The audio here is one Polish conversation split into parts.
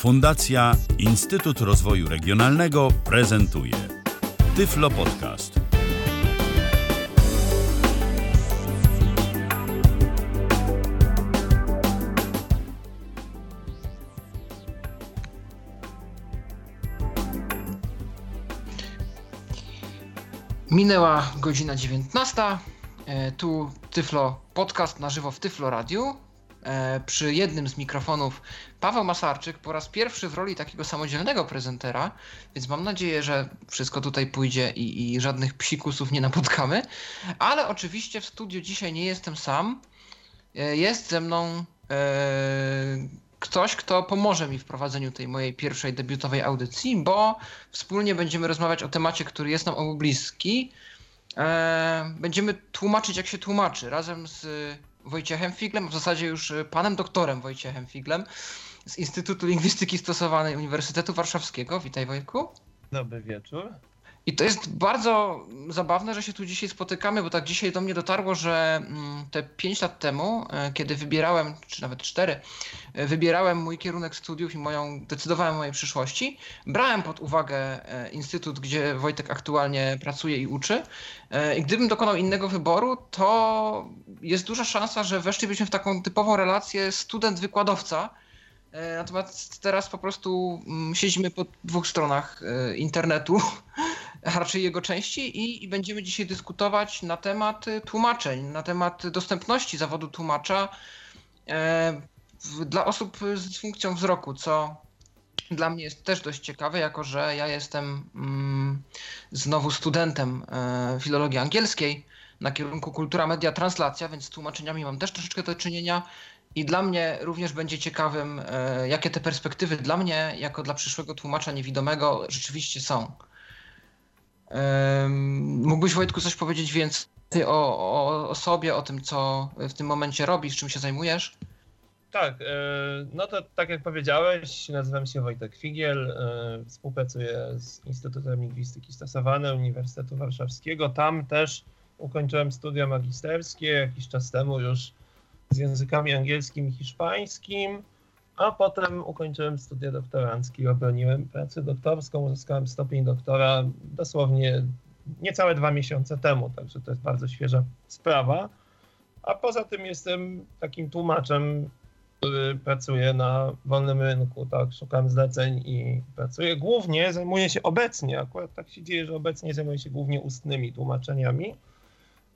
Fundacja Instytut Rozwoju Regionalnego prezentuje Tyflo Podcast. Minęła godzina 19. E, tu Tyflo Podcast na żywo w Tyflo Radiu. E, przy jednym z mikrofonów Paweł Masarczyk po raz pierwszy w roli takiego samodzielnego prezentera, więc mam nadzieję, że wszystko tutaj pójdzie i, i żadnych psikusów nie napotkamy. Ale oczywiście w studiu dzisiaj nie jestem sam. E, jest ze mną e, ktoś, kto pomoże mi w prowadzeniu tej mojej pierwszej debiutowej audycji, bo wspólnie będziemy rozmawiać o temacie, który jest nam obu bliski. Będziemy tłumaczyć, jak się tłumaczy, razem z Wojciechem Figlem, w zasadzie już y, panem doktorem Wojciechem Figlem z Instytutu Lingwistyki Stosowanej Uniwersytetu Warszawskiego. Witaj Wojtku. Dobry wieczór. I to jest bardzo zabawne, że się tu dzisiaj spotykamy, bo tak dzisiaj do mnie dotarło, że mm, te 5 lat temu, e, kiedy wybierałem, czy nawet 4, e, wybierałem mój kierunek studiów i moją, decydowałem o mojej przyszłości, brałem pod uwagę e, instytut, gdzie Wojtek aktualnie pracuje i uczy. I gdybym dokonał innego wyboru, to jest duża szansa, że weszlibyśmy w taką typową relację student-wykładowca. Natomiast teraz po prostu mm, siedzimy po dwóch stronach internetu raczej jego części i, i, będziemy dzisiaj dyskutować na temat y, tłumaczeń, na temat dostępności zawodu tłumacza e, w, dla osób z dysfunkcją wzroku, co dla mnie jest też dość ciekawe, jako że ja jestem mm, znowu studentem e, filologii angielskiej na kierunku kultura, media, translacja, więc z tłumaczeniami mam też troszeczkę do czynienia. I dla mnie również będzie ciekawym, e, jakie te perspektywy dla mnie, jako dla przyszłego tłumacza niewidomego, rzeczywiście są. Mógłbyś Wojtku coś powiedzieć więcej o, o, o sobie, o tym, co w tym momencie robisz, czym się zajmujesz? Tak, e, no to tak jak powiedziałeś, nazywam się Wojtek Figiel, e, współpracuję z Instytutem Lingwistyki Stosowanej Uniwersytetu Warszawskiego. Tam też ukończyłem studia magisterskie jakiś czas temu już z językami angielskim i hiszpańskim a potem ukończyłem studia doktoranckie, obroniłem pracę doktorską, uzyskałem stopień doktora dosłownie niecałe dwa miesiące temu, także to jest bardzo świeża sprawa. A poza tym jestem takim tłumaczem, który pracuje na wolnym rynku, tak, szukam zleceń i pracuję głównie, zajmuję się obecnie, akurat tak się dzieje, że obecnie zajmuję się głównie ustnymi tłumaczeniami.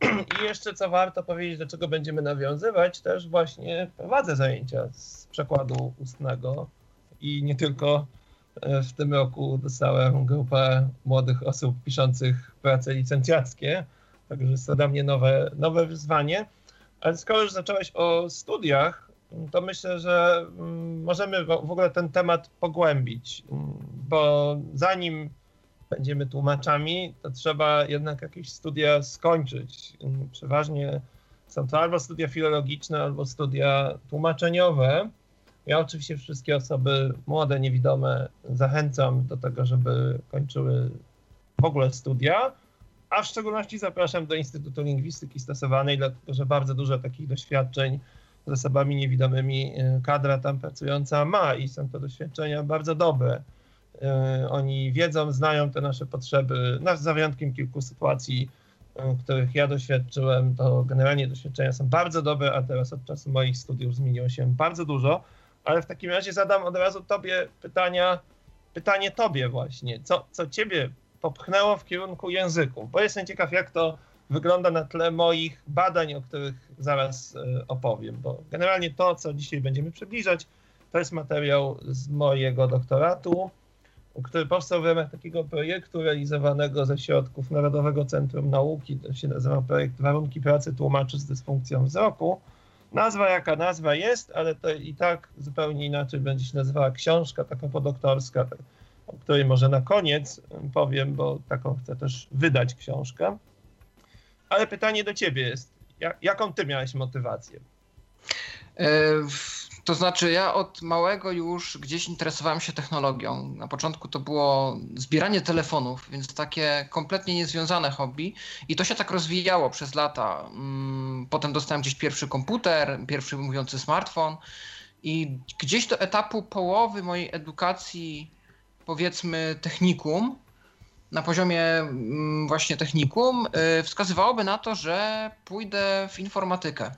I jeszcze co warto powiedzieć, do czego będziemy nawiązywać, też właśnie prowadzę zajęcia z przekładu ustnego i nie tylko e, w tym roku dostałem grupę młodych osób piszących prace licencjackie, także jest to dla mnie nowe, nowe wyzwanie. Ale skoro już zacząłeś o studiach, to myślę, że mm, możemy w ogóle ten temat pogłębić, mm, bo zanim będziemy tłumaczami, to trzeba jednak jakieś studia skończyć. Przeważnie są to albo studia filologiczne, albo studia tłumaczeniowe. Ja oczywiście wszystkie osoby młode, niewidome zachęcam do tego, żeby kończyły w ogóle studia, a w szczególności zapraszam do Instytutu Lingwistyki Stosowanej, dlatego że bardzo dużo takich doświadczeń z osobami niewidomymi y, kadra tam pracująca ma i są to doświadczenia bardzo dobre. E, oni wiedzą, znają te nasze potrzeby, za wyjątkiem kilku sytuacji, e, których ja doświadczyłem, to generalnie doświadczenia są bardzo dobre, a teraz od czasu moich studiów zmieniło się bardzo dużo. Ale w takim razie zadam od razu tobie pytania, pytanie tobie właśnie, co, co ciebie popchnęło w kierunku języków, bo jestem ciekaw, jak to wygląda na tle moich badań, o których zaraz e, opowiem, bo generalnie to, co dzisiaj będziemy przybliżać, to jest materiał z mojego doktoratu, który powstał w ramach takiego projektu realizowanego ze środków Narodowego Centrum Nauki, to się nazywa projekt Warunki pracy tłumaczy z dysfunkcją wzroku. Nazwa jaka nazwa jest, ale to i tak zupełnie inaczej będzie się nazywała książka taka podoktorska, o której może na koniec powiem, bo taką chcę też wydać książkę. Ale pytanie do ciebie jest, jak, jaką ty miałeś motywację? To znaczy, ja od małego już gdzieś interesowałem się technologią. Na początku to było zbieranie telefonów, więc takie kompletnie niezwiązane hobby. I to się tak rozwijało przez lata. Mm, potem dostałem gdzieś pierwszy komputer, pierwszy mówiący smartfon. I gdzieś do etapu połowy mojej edukacji, powiedzmy technikum, na poziomie mm, właśnie technikum, y, wskazywałoby na to, że pójdę w informatykę.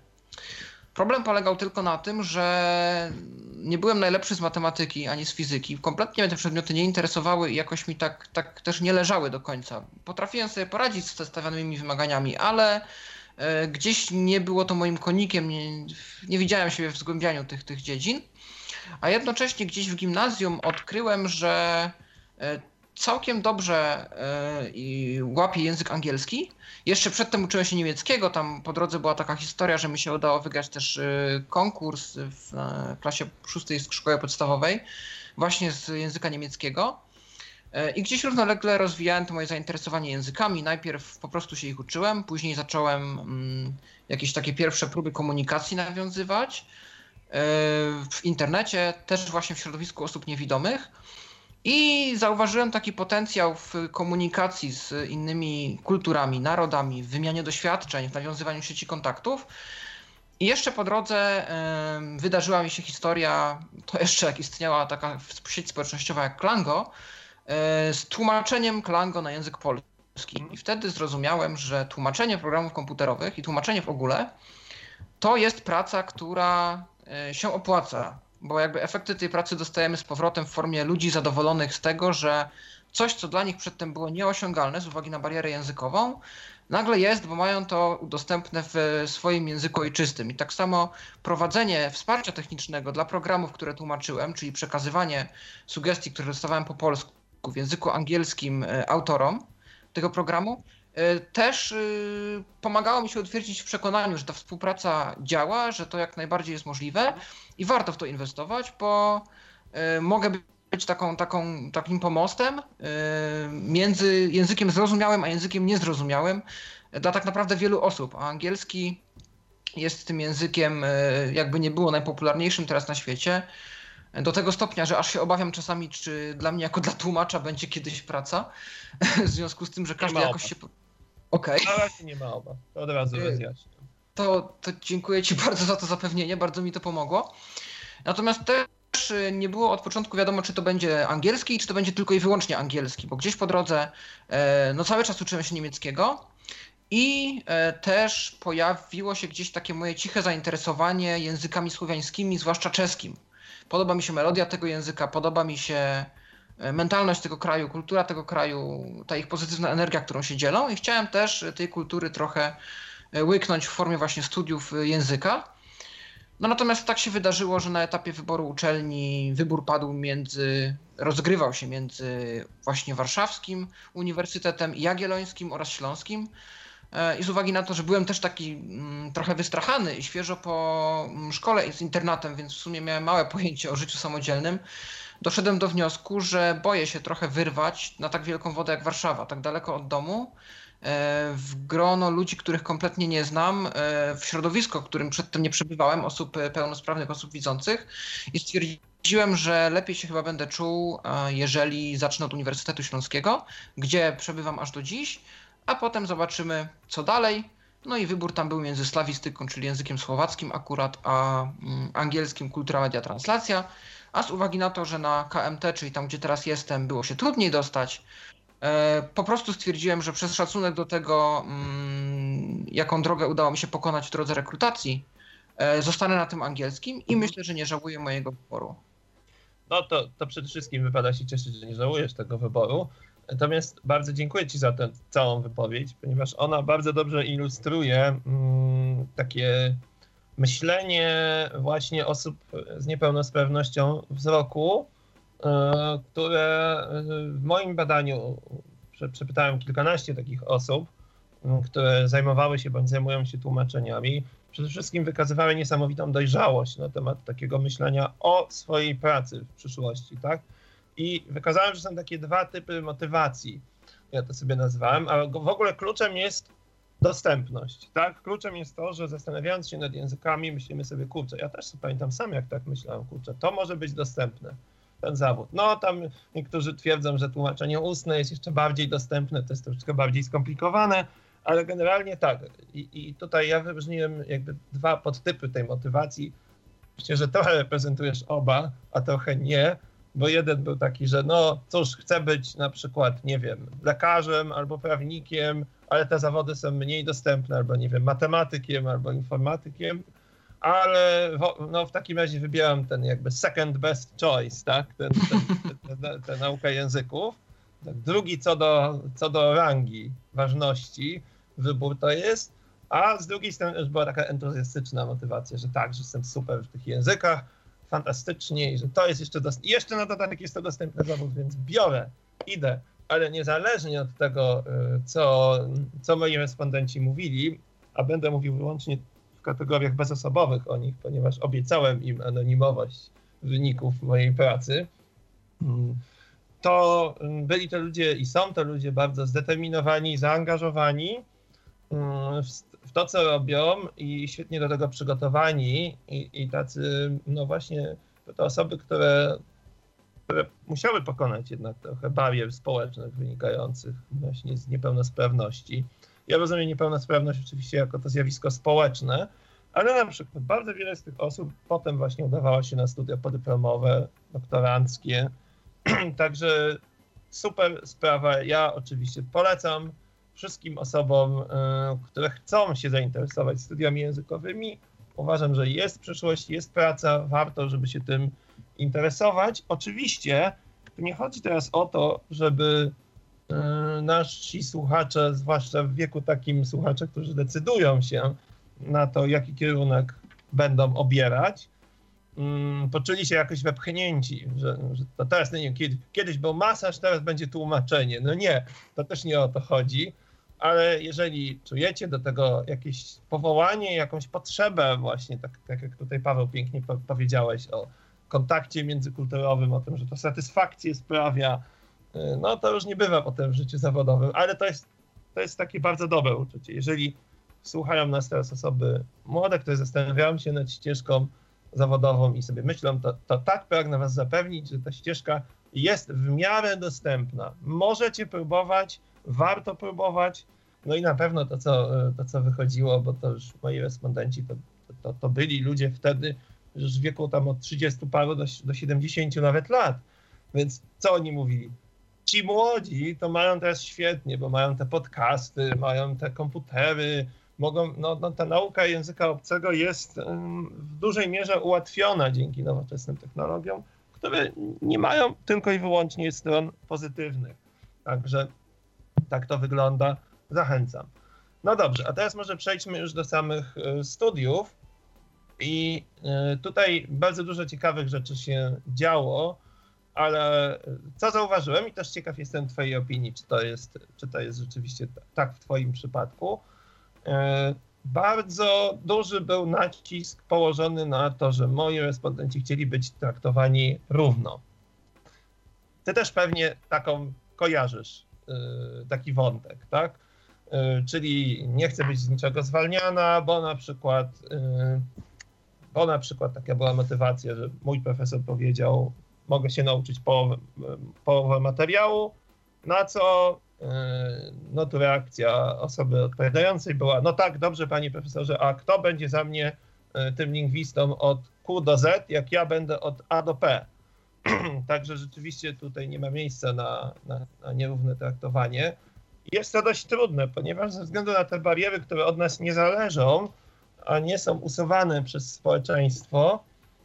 Problem polegał tylko na tym, że nie byłem najlepszy z matematyki ani z fizyki. Kompletnie mnie te przedmioty nie interesowały i jakoś mi tak, tak też nie leżały do końca. Potrafiłem sobie poradzić z stawianymi wymaganiami, ale e, gdzieś nie było to moim konikiem, nie, nie widziałem siebie w zgłębianiu tych, tych dziedzin. A jednocześnie gdzieś w gimnazjum odkryłem, że e, całkiem dobrze yy, łapie język angielski. Jeszcze przedtem uczyłem się niemieckiego, tam po drodze była taka historia, że mi się udało wygrać też yy, konkurs w klasie szóstej szkoły podstawowej właśnie z języka niemieckiego. I gdzieś równolegle rozwijałem to moje zainteresowanie językami. Najpierw po prostu się ich uczyłem, później zacząłem mm, jakieś takie pierwsze próby komunikacji nawiązywać w internecie, też właśnie w środowisku osób niewidomych. I zauważyłem taki potencjał w komunikacji z innymi kulturami, narodami, w wymianie doświadczeń, w nawiązywaniu sieci kontaktów. I jeszcze po drodze y, wydarzyła mi się historia, to jeszcze jak istniała taka sieć społecznościowa jak Klango, y, z tłumaczeniem Klango na język polski. I wtedy zrozumiałem, że tłumaczenie programów komputerowych i tłumaczenie w ogóle to jest praca, która y, się opłaca bo jakby efekty tej pracy dostajemy z powrotem w formie ludzi zadowolonych z tego, że coś, co dla nich przedtem było nieosiągalne z uwagi na barierę językową, nagle jest, bo mają to dostępne w swoim języku ojczystym. I tak samo prowadzenie wsparcia technicznego dla programów, które tłumaczyłem, czyli przekazywanie sugestii, które dostawałem po polsku w języku angielskim e, autorom tego programu, też e, pomagało mi się utwierdzić w przekonaniu, że ta współpraca działa, że to jak najbardziej jest możliwe i warto w to inwestować, bo y, mogę być taką, taką, takim pomostem y, między językiem zrozumiałym a językiem niezrozumiałym dla tak naprawdę wielu osób. A angielski jest tym językiem, y, jakby nie było najpopularniejszym teraz na świecie. Do tego stopnia, że aż się obawiam czasami, czy dla mnie jako dla tłumacza będzie kiedyś praca. W związku z tym, że każdy jakoś się. Okej. Okay. Na nie ma obaw. To od razu rozjaśnię to, to dziękuję Ci bardzo za to zapewnienie, bardzo mi to pomogło. Natomiast też y, nie było od początku wiadomo, czy to będzie angielski, czy to będzie tylko i wyłącznie angielski, bo gdzieś po drodze e, no cały czas uczyłem się niemieckiego i e, też pojawiło się gdzieś takie moje ciche zainteresowanie językami słowiańskimi, zwłaszcza czeskim. Podoba mi się melodia tego języka, podoba mi się mentalność tego kraju, kultura tego kraju, ta ich pozytywna energia, którą się dzielą i chciałem też tej kultury trochę E, łyknąć w formie właśnie studiów e, języka. No natomiast tak się wydarzyło, że na etapie wyboru uczelni wybór padł między, rozgrywał się między właśnie warszawskim uniwersytetem jagiellońskim oraz śląskim. E, I z uwagi na to, że byłem też taki mm, trochę wystrachany i świeżo po mm, szkole z internatem, więc w sumie miałem małe pojęcie o życiu samodzielnym, doszedłem do wniosku, że boję się trochę wyrwać na tak wielką wodę jak Warszawa, tak daleko od domu E, w grono ludzi, których kompletnie nie znam, e, w środowisko, w którym przedtem nie przebywałem, osób e, pełnosprawnych, osób widzących i stwierdziłem, że lepiej się chyba będę czuł, jeżeli zacznę od Uniwersytetu Śląskiego, gdzie przebywam aż do dziś, a potem zobaczymy, co dalej. No i wybór tam był między slawistyką, czyli językiem słowackim akurat, a mm, angielskim kultura media translacja. A z uwagi na to, że na KMT, czyli tam, gdzie teraz jestem, było się trudniej dostać, E, po prostu stwierdziłem, że przez szacunek do tego, mm, jaką drogę udało mi się pokonać w drodze rekrutacji, e, zostanę na tym angielskim i myślę, że nie żałuję mojego wyboru. No to, to przede wszystkim wypada się cieszyć, że nie żałujesz tego wyboru. Natomiast bardzo dziękuję Ci za tę całą wypowiedź, ponieważ ona bardzo dobrze ilustruje mm, takie myślenie właśnie osób z niepełnosprawnością wzroku, E, które e, w moim badaniu przepytałem kilkanaście takich osób, które zajmowały się bądź zajmują się tłumaczeniami, przede wszystkim wykazywały niesamowitą dojrzałość na temat takiego myślenia o swojej pracy w przyszłości, tak? I wykazałem, że są takie dwa typy motywacji, ja to sobie nazwałem, a w ogóle kluczem jest dostępność, tak? Kluczem jest to, że zastanawiając się nad językami, myślimy sobie, kurczę, ja też pamiętam sam, jak tak myślałem, kurczę, to może być dostępne ten zawód. No tam niektórzy twierdzą, że tłumaczenie ustne jest jeszcze bardziej dostępne, to jest troszeczkę bardziej skomplikowane, ale generalnie tak. I, I, tutaj ja wyróżniłem jakby dwa podtypy tej motywacji. Myślę, że trochę reprezentujesz oba, a trochę nie, bo jeden był taki, że no cóż, chcę być na przykład, nie wiem, lekarzem albo prawnikiem, ale te zawody są mniej dostępne, albo nie wiem, matematykiem, albo informatykiem, ale w, no, w takim razie wybieram ten jakby second best choice, tak, ten, naukę języków. Drugi co do, co do rangi, ważności, wybór to jest, a z drugiej strony już była taka entuzjastyczna motywacja, że tak, że jestem super w tych językach, fantastycznie i że to jest jeszcze. I jeszcze na dodatek jest to dostępny zawód, więc biorę, idę, ale niezależnie od tego, y, co, co moi respondenci mówili, a będę mówił wyłącznie w kategoriach bezosobowych o nich, ponieważ obiecałem im anonimowość wyników mojej pracy, mm, to byli to ludzie i są to ludzie bardzo zdeterminowani, zaangażowani mm, w, w to, co robią i świetnie do tego przygotowani i, i tacy, no właśnie, to osoby, które, które musiały pokonać jednak trochę barier społecznych wynikających właśnie z niepełnosprawności. Ja rozumiem niepełnosprawność oczywiście jako to zjawisko społeczne, ale na przykład bardzo wiele z tych osób potem właśnie udawało się na studia podyplomowe, doktoranckie, także super sprawa. Ja oczywiście polecam wszystkim osobom, y, które chcą się zainteresować studiami językowymi. Uważam, że jest przyszłość, jest praca, warto, żeby się tym interesować. Oczywiście tu nie chodzi teraz o to, żeby y, nasi słuchacze, zwłaszcza w wieku takim słuchacze, którzy decydują się na to, jaki kierunek będą obierać, mm, poczuli się jakoś wepchnięci, że, że to teraz, nie kiedyś był masaż, teraz będzie tłumaczenie. No nie, to też nie o to chodzi ale jeżeli czujecie do tego jakieś powołanie, jakąś potrzebę właśnie, tak, tak jak tutaj Paweł pięknie po powiedziałeś o kontakcie międzykulturowym, o tym, że to satysfakcję sprawia, y, no to już nie bywa potem w życiu zawodowym, ale to jest, to jest takie bardzo dobre uczucie. Jeżeli słuchają nas teraz osoby młode, które zastanawiają się nad ścieżką zawodową i sobie myślą, to, to tak pragnę was zapewnić, że ta ścieżka jest w miarę dostępna. Możecie próbować, warto próbować. No i na pewno to, co, to, co wychodziło, bo to już moi respondenci to, to, to byli ludzie wtedy już w wieku tam od 30 paru do, do 70 nawet lat. Więc co oni mówili? Ci młodzi to mają teraz świetnie, bo mają te podcasty, mają te komputery, mogą, no, no ta nauka języka obcego jest w dużej mierze ułatwiona dzięki nowoczesnym technologiom, które nie mają tylko i wyłącznie stron pozytywnych. Także tak to wygląda. Zachęcam. No dobrze, a teraz może przejdźmy już do samych e, studiów. I e, tutaj bardzo dużo ciekawych rzeczy się działo, ale co zauważyłem i też ciekaw jestem Twojej opinii, czy to jest, czy to jest rzeczywiście tak w Twoim przypadku. Bardzo duży był nacisk położony na to, że moi respondenci chcieli być traktowani równo. Ty też pewnie taką kojarzysz Y, taki wątek, tak? Y, czyli nie chcę być z niczego zwalniana, bo na przykład, y, bo na przykład taka była motywacja, że mój profesor powiedział, mogę się nauczyć połowę, połowę materiału, na co no tu reakcja osoby odpowiadającej była, no tak, dobrze panie profesorze, a kto będzie za mnie tym lingwistą od Q do Z, jak ja będę od A do P? Także rzeczywiście tutaj nie ma miejsca na, na, na nierówne traktowanie. Jest to dość trudne, ponieważ ze względu na te bariery, które od nas nie zależą, a nie są usuwane przez społeczeństwo,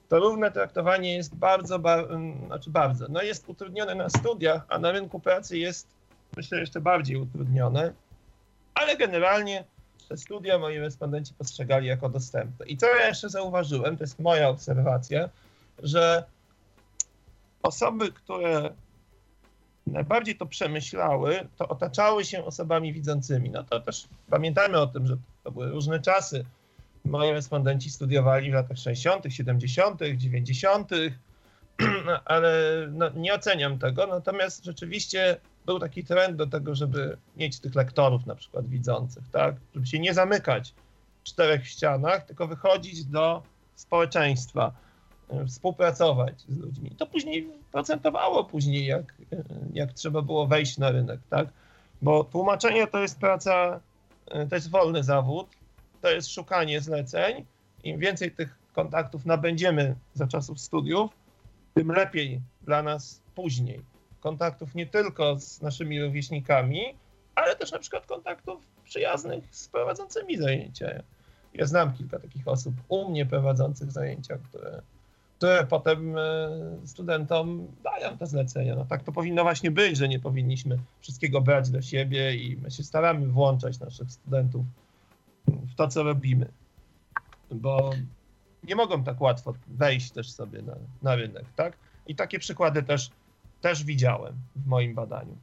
to równe traktowanie jest bardzo, mm, znaczy bardzo, no jest utrudnione na studiach, a na rynku pracy jest myślę jeszcze bardziej utrudnione, ale generalnie te studia moi respondenci postrzegali jako dostępne. I co ja jeszcze zauważyłem, to jest moja obserwacja, że osoby, które najbardziej to przemyślały, to otaczały się osobami widzącymi. No to też pamiętajmy o tym, że to były różne czasy. Moi respondenci studiowali w latach 60., 70., 90., ale no, nie oceniam tego. Natomiast rzeczywiście był taki trend do tego, żeby mieć tych lektorów na przykład widzących, tak? Żeby się nie zamykać w czterech ścianach, tylko wychodzić do społeczeństwa. E, współpracować z ludźmi. To później procentowało później, jak, e, jak trzeba było wejść na rynek, tak? Bo tłumaczenie to jest praca, e, to jest wolny zawód, to jest szukanie zleceń. Im więcej tych kontaktów nabędziemy za czasów studiów, tym lepiej dla nas później. Kontaktów nie tylko z naszymi rówieśnikami, ale też na przykład kontaktów przyjaznych z prowadzącymi zajęcia. Ja znam kilka takich osób u mnie prowadzących zajęcia, które, które potem e, studentom dają te zlecenia. No tak to powinno właśnie być, że nie powinniśmy wszystkiego brać do siebie i my się staramy włączać naszych studentów w to, co robimy. Bo nie mogą tak łatwo wejść też sobie na, na rynek, tak? I takie przykłady też, też widziałem w moim badaniu.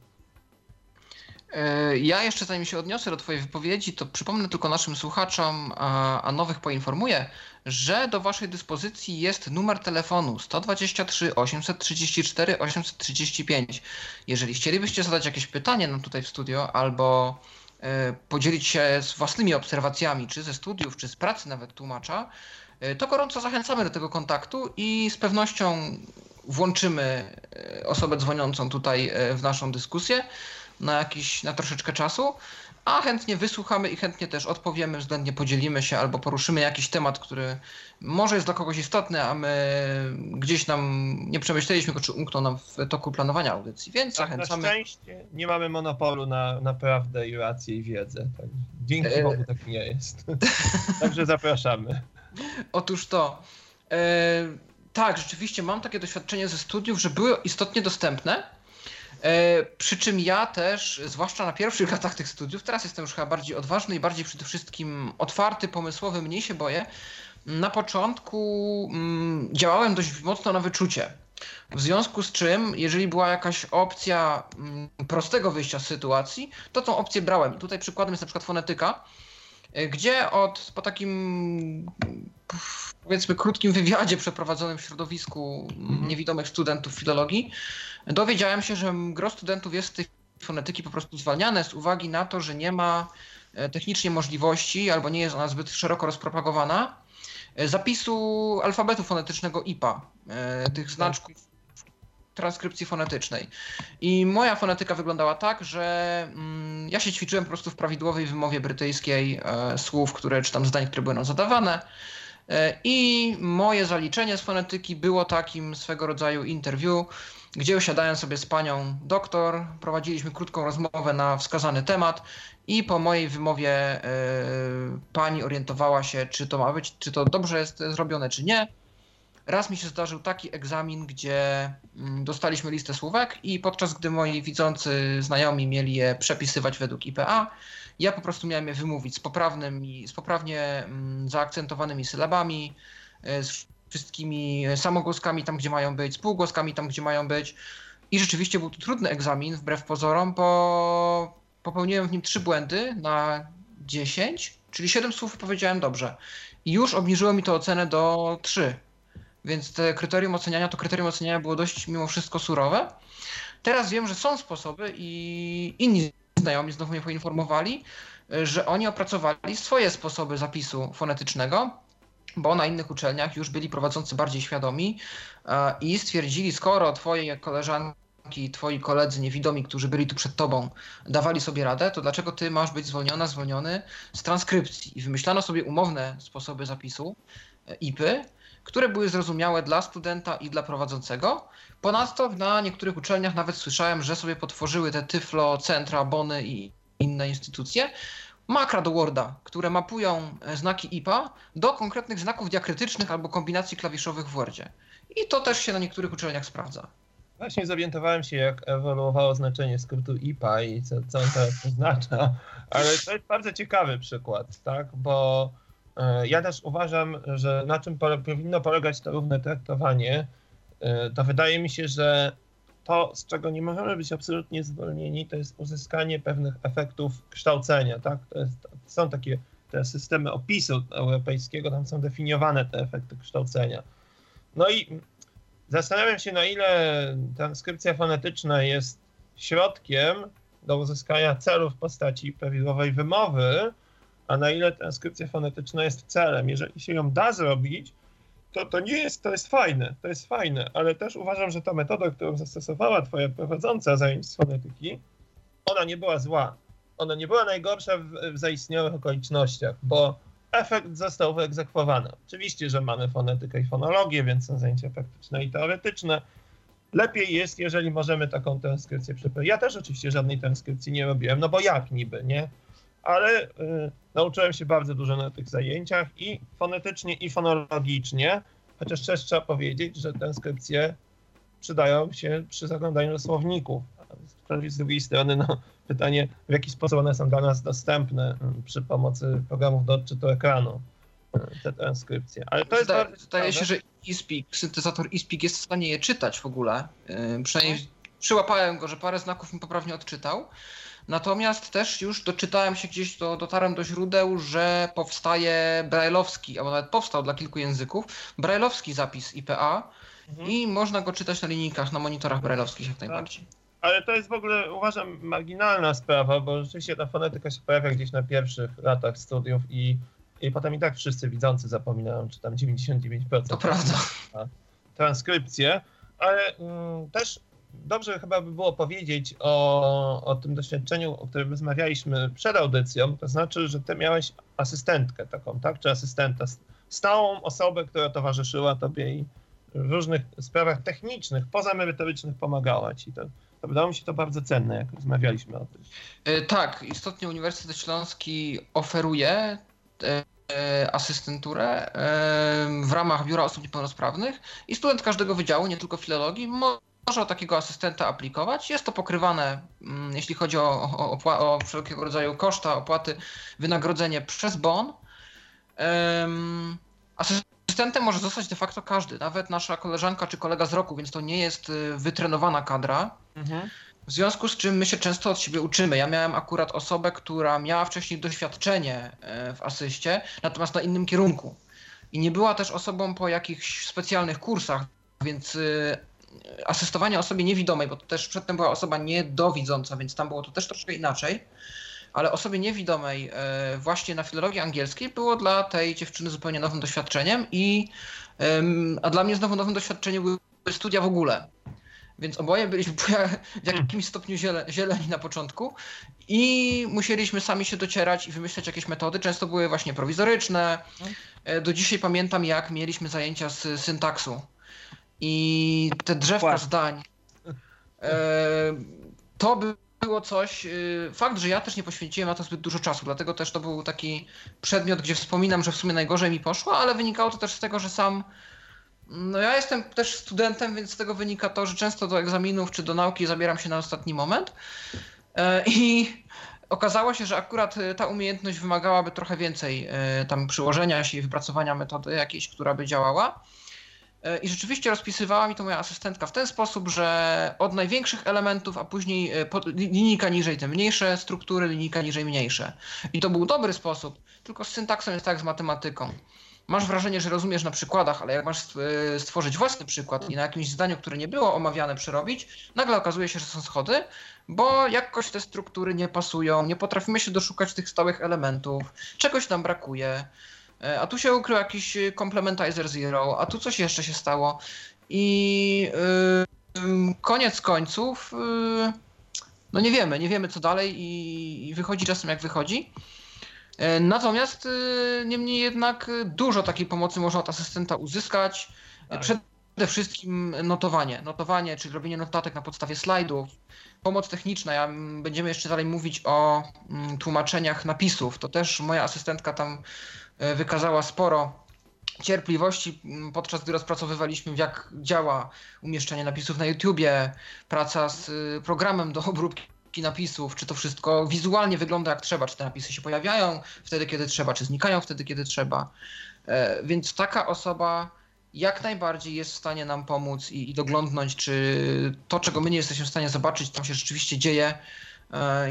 E, ja jeszcze zanim się odniosę do Twojej wypowiedzi, to przypomnę tylko naszym słuchaczom, a, nowych poinformuję, że do Waszej dyspozycji jest numer telefonu 123 834 835. Jeżeli chcielibyście zadać jakieś pytanie nam tutaj w studio albo e, podzielić się z własnymi obserwacjami, czy ze studiów, czy z pracy nawet tłumacza, e, to gorąco zachęcamy do tego kontaktu i z pewnością włączymy osobę dzwoniącą tutaj w naszą dyskusję na jakiś, na troszeczkę czasu, a chętnie wysłuchamy i chętnie też odpowiemy, względnie podzielimy się albo poruszymy jakiś temat, który może jest dla kogoś istotny, a my gdzieś nam nie przemyśleliśmy go, czy umknął nam w toku planowania audycji, więc tak, zachęcamy. Na szczęście nie mamy monopolu na, na prawdę i rację i wiedzę. Tak. Dzięki e... Bogu tak nie jest. Także zapraszamy. Otóż to. E... Tak, rzeczywiście mam takie doświadczenie ze studiów, że były istotnie dostępne, przy czym ja też, zwłaszcza na pierwszych latach tych studiów, teraz jestem już chyba bardziej odważny i bardziej przede wszystkim otwarty, pomysłowy, mniej się boję. Na początku mm, działałem dość mocno na wyczucie. W związku z czym, jeżeli była jakaś opcja mm, prostego wyjścia z sytuacji, to tą opcję brałem. Tutaj przykładem jest na przykład fonetyka, e, gdzie od, po takim powiedzmy krótkim wywiadzie przeprowadzonym w środowisku mhm. niewidomych studentów filologii, dowiedziałem się, że gro studentów jest z tej fonetyki po prostu zwalniane z uwagi na to, że nie ma e, technicznie możliwości albo nie jest ona zbyt szeroko rozpropagowana e, zapisu alfabetu fonetycznego IPA, e, tych znaczków transkrypcji fonetycznej. I moja fonetyka wyglądała tak, że mm, ja się ćwiczyłem po prostu w prawidłowej wymowie brytyjskiej słów, które, czy tam zdań, które były nam zadawane. I moje zaliczenie z fonetyki było takim swego rodzaju interview, gdzie usiadając sobie z panią doktor, prowadziliśmy krótką rozmowę na wskazany temat i po mojej wymowie yy, pani orientowała się, czy to ma być, czy to dobrze jest zrobione, czy nie. Raz mi się zdarzył taki egzamin, gdzie mm, dostaliśmy listę słówek i podczas gdy moi widzący znajomi mieli je przepisywać według IPA, ja po prostu miałem je wymówić z poprawnymi, z poprawnie mm, zaakcentowanymi sylabami, e, z wszystkimi samogłoskami tam, gdzie mają być, z półgłoskami tam, gdzie mają być. I rzeczywiście był to trudny egzamin, wbrew pozorom, bo popełniłem w nim trzy błędy na 10, czyli 7 słów powiedziałem dobrze. I już obniżyło mi to ocenę do 3. Więc te kryterium oceniania, to kryterium oceniania było dość mimo wszystko surowe. Teraz wiem, że są sposoby i inni znajomi znowu mnie poinformowali, że oni opracowali swoje sposoby zapisu fonetycznego bo na innych uczelniach już byli prowadzący bardziej świadomi e, i stwierdzili, skoro twoje koleżanki, twoi koledzy niewidomi, którzy byli tu przed tobą, dawali sobie radę, to dlaczego ty masz być zwolniona, zwolniony z transkrypcji? I wymyślano sobie umowne sposoby zapisu e, IPy, które były zrozumiałe dla studenta i dla prowadzącego. Ponadto na niektórych uczelniach nawet słyszałem, że sobie potworzyły te Tyflo, Centra, Bony i inne instytucje, makra do Worda, które mapują e, znaki IPA do konkretnych znaków diakrytycznych albo kombinacji klawiszowych w Wordzie. I to też się na niektórych uczelniach sprawdza. Właśnie zorientowałem się, jak ewoluowało znaczenie skrótu IPA i co, co on teraz oznacza, ale to jest bardzo ciekawy przykład, tak? Bo ja też uważam, że na czym powinno polegać to równe traktowanie, e, to wydaje mi się, że to, z czego nie możemy być absolutnie zwolnieni, to jest uzyskanie pewnych efektów kształcenia. Tak? To jest, są takie te systemy opisu europejskiego, tam są definiowane te efekty kształcenia. No i zastanawiam się, na ile transkrypcja fonetyczna jest środkiem do uzyskania celu w postaci prawidłowej wymowy, a na ile transkrypcja fonetyczna jest celem. Jeżeli się ją da zrobić, to, to nie jest, to jest fajne, to jest fajne, ale też uważam, że ta metoda, którą zastosowała twoja prowadząca zajęć z fonetyki, ona nie była zła. Ona nie była najgorsza w, w zaistniałych okolicznościach, bo efekt został wyegzekwowany. Oczywiście, że mamy fonetykę i fonologię, więc są zajęcia praktyczne i teoretyczne. Lepiej jest, jeżeli możemy taką transkrypcję przeprowadzić. Ja też oczywiście żadnej transkrypcji nie robiłem, no bo jak niby, nie? Ale y, nauczyłem się bardzo dużo na tych zajęciach i fonetycznie, i fonologicznie, chociaż też trzeba powiedzieć, że transkrypcje przydają się przy zaglądaniu do słowników. Z drugiej strony, no, pytanie, w jaki sposób one są dla nas dostępne mm, przy pomocy programów do odczytu ekranu, e, te transkrypcje. Ale to jest Zdaje, bardzo zdaje się, że eSpeak, syntezator eSpeak jest w stanie je czytać w ogóle. Yy, przynajmniej przyłapałem go, że parę znaków mi poprawnie odczytał. Natomiast też już doczytałem się gdzieś, do, dotarłem do źródeł, że powstaje brajlowski, albo nawet powstał dla kilku języków, brajlowski zapis IPA Mhm. i można go czytać na linijkach, na monitorach brajlowskich jak Tak. najbardziej. Ale to jest w ogóle, uważam, marginalna sprawa, bo rzeczywiście ta fonetyka się pojawia gdzieś na pierwszych latach studiów i, i potem i tak wszyscy widzący zapominają, czy tam 99%. To prawda. transkrypcję, ale mm, też dobrze chyba by było powiedzieć o, o tym doświadczeniu, o którym rozmawialiśmy przed audycją, to znaczy, że ty miałeś asystentkę taką, tak? Czy asystenta, stałą osobę, która towarzyszyła tobie i w różnych sprawach technicznych, pozamerytorycznych pomagała ci. To, to wydało mi się to bardzo cenne, jak rozmawialiśmy o tym. E, Tak, istotnie Uniwersytet Śląski oferuje e, e, asystenturę w ramach Biura Osób Niepełnosprawnych i student każdego wydziału, nie tylko filologii, mo- może o takiego asystenta aplikować. Jest to pokrywane, mm, jeśli chodzi o, o, o wszelkiego rodzaju koszta, opłaty, wynagrodzenie przez BON. Em, Asystentem może zostać de facto każdy, nawet nasza koleżanka czy kolega z roku, więc to nie jest y, wytrenowana kadra. W związku z czym my się często od siebie uczymy. Ja miałem akurat osobę, która miała wcześniej doświadczenie e, w asyście, natomiast na innym kierunku. I nie była też osobą po jakichś specjalnych kursach, więc asystowanie osobie niewidomej, bo to też przedtem była osoba niedowidząca, więc tam było to też troszkę inaczej. Ale osobie niewidomej e, właśnie na filologii angielskiej było dla tej dziewczyny zupełnie nowym doświadczeniem i a dla mnie znowu nowym doświadczeniem były studia w ogóle. Więc oboje byliśmy w jakimś stopniu ziele, zieleni na początku i musieliśmy sami się docierać i wymyślać jakieś metody. Często były właśnie prowizoryczne. E, Do dzisiaj pamiętam, jak mieliśmy zajęcia z syntaksu i te drzewka zdań. E, To by było coś. y, Fakt, że ja też nie poświęciłem na to zbyt dużo czasu, dlatego też to był taki przedmiot, gdzie wspominam, że w sumie najgorzej mi poszło, ale wynikało to też z tego, że sam no ja jestem też studentem, więc z tego wynika to, że często do egzaminów czy do nauki zabieram się na ostatni moment. E, I okazało się, że akurat e, ta umiejętność wymagałaby trochę więcej e, tam przyłożenia się i wypracowania metody jakiejś, która by działała. E, I rzeczywiście rozpisywała mi to moja asystentka w ten sposób, że od największych elementów, a później e, linijka niżej te mniejsze struktury, linijka niżej mniejsze. I to był dobry sposób, tylko z syntaksem jest tak jak z matematyką. Masz wrażenie, że rozumiesz na przykładach, ale jak masz e, stworzyć własny przykład i na jakimś zdaniu, które nie było omawiane, przerobić, nagle okazuje się, że są schody, bo jakoś te struktury nie pasują, nie potrafimy się doszukać tych stałych elementów, czegoś nam brakuje. E, A tu się ukrył jakiś e, complementizer zero, a tu coś jeszcze się stało. I y, ym, koniec końców, y, no nie wiemy, nie wiemy co dalej i, i wychodzi czasem jak wychodzi. E, Natomiast y, niemniej jednak y, dużo takiej pomocy można od asystenta uzyskać. Tak. Przede wszystkim notowanie. Notowanie, czyli robienie notatek na podstawie slajdów. Pomoc techniczna. Ja, będziemy jeszcze dalej mówić o mm, tłumaczeniach napisów. To też moja asystentka tam e, wykazała sporo cierpliwości, podczas gdy rozpracowywaliśmy, jak działa umieszczanie napisów na YouTubie, praca z y, programem do obróbki napisów, czy to wszystko wizualnie wygląda jak trzeba, czy te napisy się pojawiają wtedy, kiedy trzeba, czy znikają wtedy, kiedy trzeba. E, Więc taka osoba jak najbardziej jest w stanie nam pomóc i, i doglądnąć, czy to, czego my nie jesteśmy w stanie zobaczyć, tam się rzeczywiście dzieje e,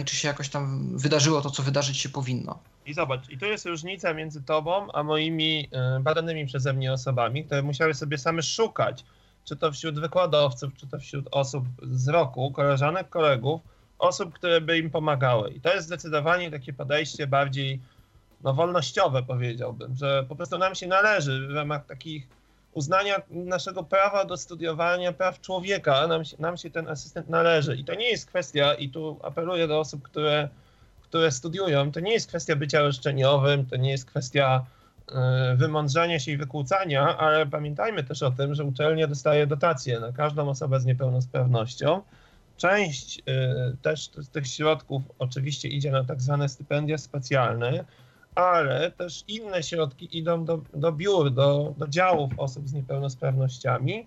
i czy się jakoś tam wydarzyło to, co wydarzyć się powinno. I zobacz, i to jest różnica między tobą a moimi y, badanymi przeze mnie osobami, które musiały sobie same szukać, czy to wśród wykładowców, czy to wśród osób z roku, koleżanek, kolegów, osób, które by im pomagały. I to jest zdecydowanie takie podejście bardziej no, wolnościowe, powiedziałbym, że po prostu nam się należy w ramach takich uznania naszego prawa do studiowania praw człowieka, nam się, nam się ten asystent należy. I to nie jest kwestia, i tu apeluję do osób, które które studiują, to nie jest kwestia bycia roszczeniowym, to nie jest kwestia e, wymądrzania się i wykłócania, ale pamiętajmy też o tym, że uczelnia dostaje dotacje na każdą osobę z niepełnosprawnością. Część też z tych środków oczywiście idzie na tak zwane stypendia specjalne, ale też inne środki idą do, do biur, do, do działów osób z niepełnosprawnościami.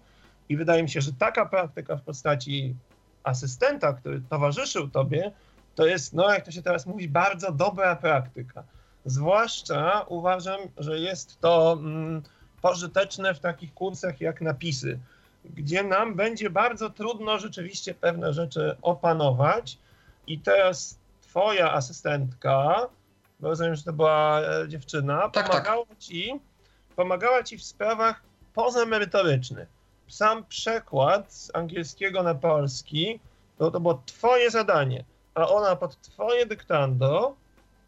I wydaje mi się, że taka praktyka w postaci asystenta, który towarzyszył tobie, to jest, no jak to się teraz mówi, bardzo dobra praktyka. Zwłaszcza uważam, że jest to mm, pożyteczne w takich kursach jak napisy, gdzie nam będzie bardzo trudno rzeczywiście pewne rzeczy opanować. I teraz twoja asystentka, bo rozumiem, że to była e, dziewczyna, tak, pomagała, tak. Ci, pomagała ci w sprawach pozamerytorycznych. Sam przekład z angielskiego na polski, to, to było twoje zadanie, a ona pod twoje dyktando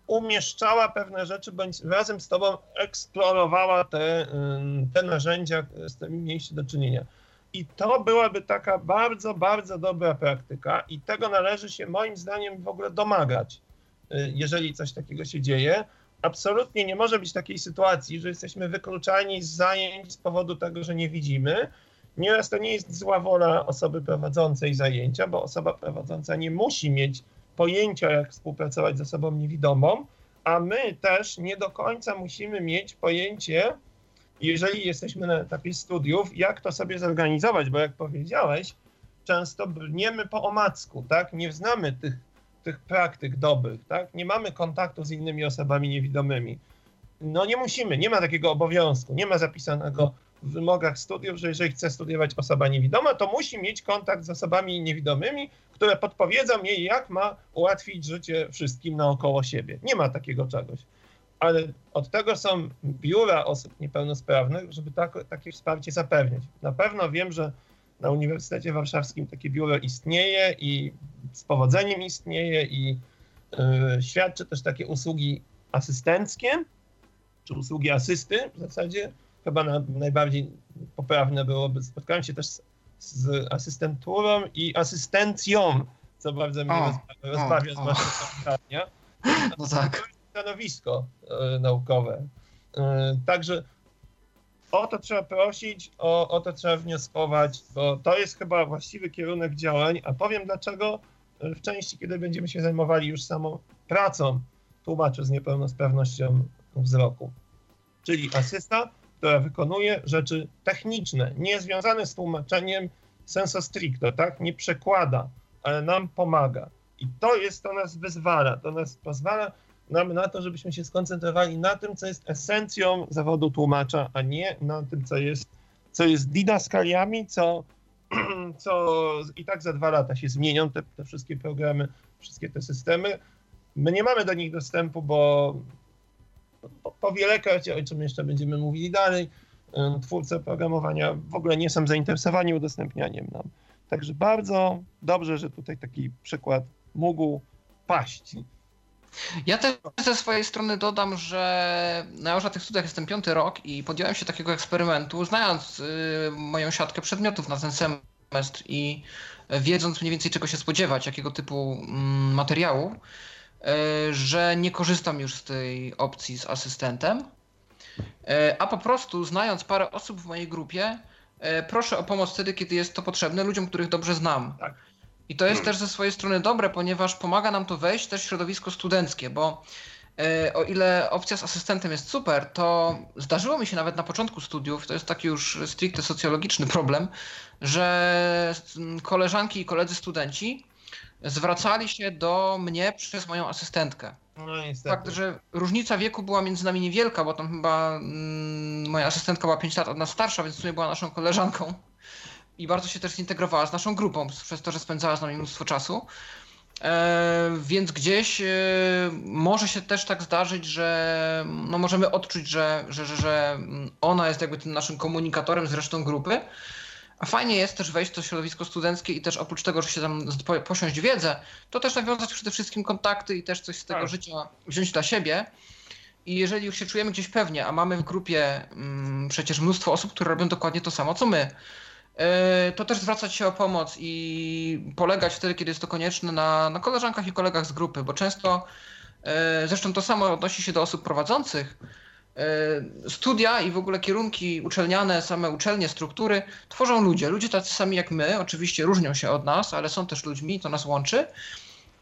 umieszczała pewne rzeczy, bądź razem z tobą eksplorowała te, te narzędzia, z którymi mieliście do czynienia. I to byłaby taka bardzo, bardzo dobra praktyka i tego należy się moim zdaniem w ogóle domagać. Y, jeżeli coś takiego się dzieje. Absolutnie nie może być takiej sytuacji, że jesteśmy wykluczani z zajęć z powodu tego, że nie widzimy. Nieraz to nie jest zła wola osoby prowadzącej zajęcia, bo osoba prowadząca nie musi mieć pojęcia, jak współpracować z osobą niewidomą, a my też nie do końca musimy mieć pojęcie, jeżeli jesteśmy na etapie studiów, jak to sobie zorganizować, bo jak powiedziałeś, często brniemy po omacku, tak? Nie znamy tych tych praktyk dobrych, tak? Nie mamy kontaktu z innymi osobami niewidomymi. No nie musimy, nie ma takiego obowiązku, nie ma zapisanego w wymogach studiów, że jeżeli chce studiować osoba niewidoma, to musi mieć kontakt z osobami niewidomymi, które podpowiedzą jej, jak ma ułatwić życie wszystkim naokoło siebie. Nie ma takiego czegoś. Ale od tego są biura osób niepełnosprawnych, żeby tak, takie wsparcie zapewniać. Na pewno wiem, że na Uniwersytecie Warszawskim takie biuro istnieje i z powodzeniem istnieje i y, świadczy też takie usługi asystenckie, czy usługi asysty w zasadzie. Chyba na, najbardziej poprawne byłoby, spotkałem się też z, z asystenturą i asystencją, co bardzo mnie rozbawia, zwłaszcza spotkania. No tak. Stanowisko y, naukowe. Y, także o to trzeba prosić, o, o to trzeba wnioskować, bo to jest chyba właściwy kierunek działań, a powiem dlaczego w części, kiedy będziemy się zajmowali już samą pracą tłumaczy z niepełnosprawnością wzroku. Czyli asysta, która wykonuje rzeczy techniczne, nie związane z tłumaczeniem sensu stricto, tak? Nie przekłada, ale nam pomaga. I to jest, to nas wyzwala, to nas pozwala nam na to, żebyśmy się skoncentrowali na tym, co jest esencją zawodu tłumacza, a nie na tym, co jest, co jest didaskaliami, co, co i tak za dwa lata się zmienią te, te wszystkie programy, wszystkie te systemy. My nie mamy do nich dostępu, bo po, po wielekroć, o czym jeszcze będziemy mówili dalej, twórcy oprogramowania w ogóle nie są zainteresowani udostępnianiem nam. Także bardzo dobrze, że tutaj taki przykład mógł paść. Ja też ze swojej strony dodam, że na już na tych studiach jestem piąty rok i podjąłem się takiego eksperymentu, znając y, moją siatkę przedmiotów na ten semestr i wiedząc mniej więcej czego się spodziewać, jakiego typu mm, materiału, y, że nie korzystam już z tej opcji z asystentem, y, a po prostu znając parę osób w mojej grupie, proszę o pomoc wtedy, kiedy jest to potrzebne ludziom, których dobrze znam. Tak. I to jest też ze swojej strony dobre, ponieważ pomaga nam to wejść też w środowisko studenckie, bo e, o ile opcja z asystentem jest super, to zdarzyło mi się nawet na początku studiów, to jest taki już stricte socjologiczny problem, że koleżanki i koledzy studenci zwracali się do mnie przez moją asystentkę. No, Fakt, że różnica wieku była między nami niewielka, bo tam chyba mm, moja asystentka była 5 lat od nas starsza, więc w sumie była naszą koleżanką i bardzo się też zintegrowała z naszą grupą, przez to, że spędzała z nami mnóstwo czasu. E, więc gdzieś e, może się też tak zdarzyć, że no możemy odczuć, że, że, że, że ona jest jakby tym naszym komunikatorem z resztą grupy. A fajnie jest też wejść w to środowisko studenckie i też oprócz tego, że się tam posiąść wiedzę, to też nawiązać przede wszystkim kontakty i też coś z tego tak. życia wziąć dla siebie. I jeżeli już się czujemy gdzieś pewnie, a mamy w grupie mm, przecież mnóstwo osób, które robią dokładnie to samo co my, to też zwracać się o pomoc i polegać wtedy, kiedy jest to konieczne, na, na koleżankach i kolegach z grupy, bo często Zresztą to samo odnosi się do osób prowadzących. Studia i w ogóle kierunki uczelniane, same uczelnie, struktury tworzą ludzie. Ludzie tacy sami jak my, oczywiście różnią się od nas, ale są też ludźmi, to nas łączy.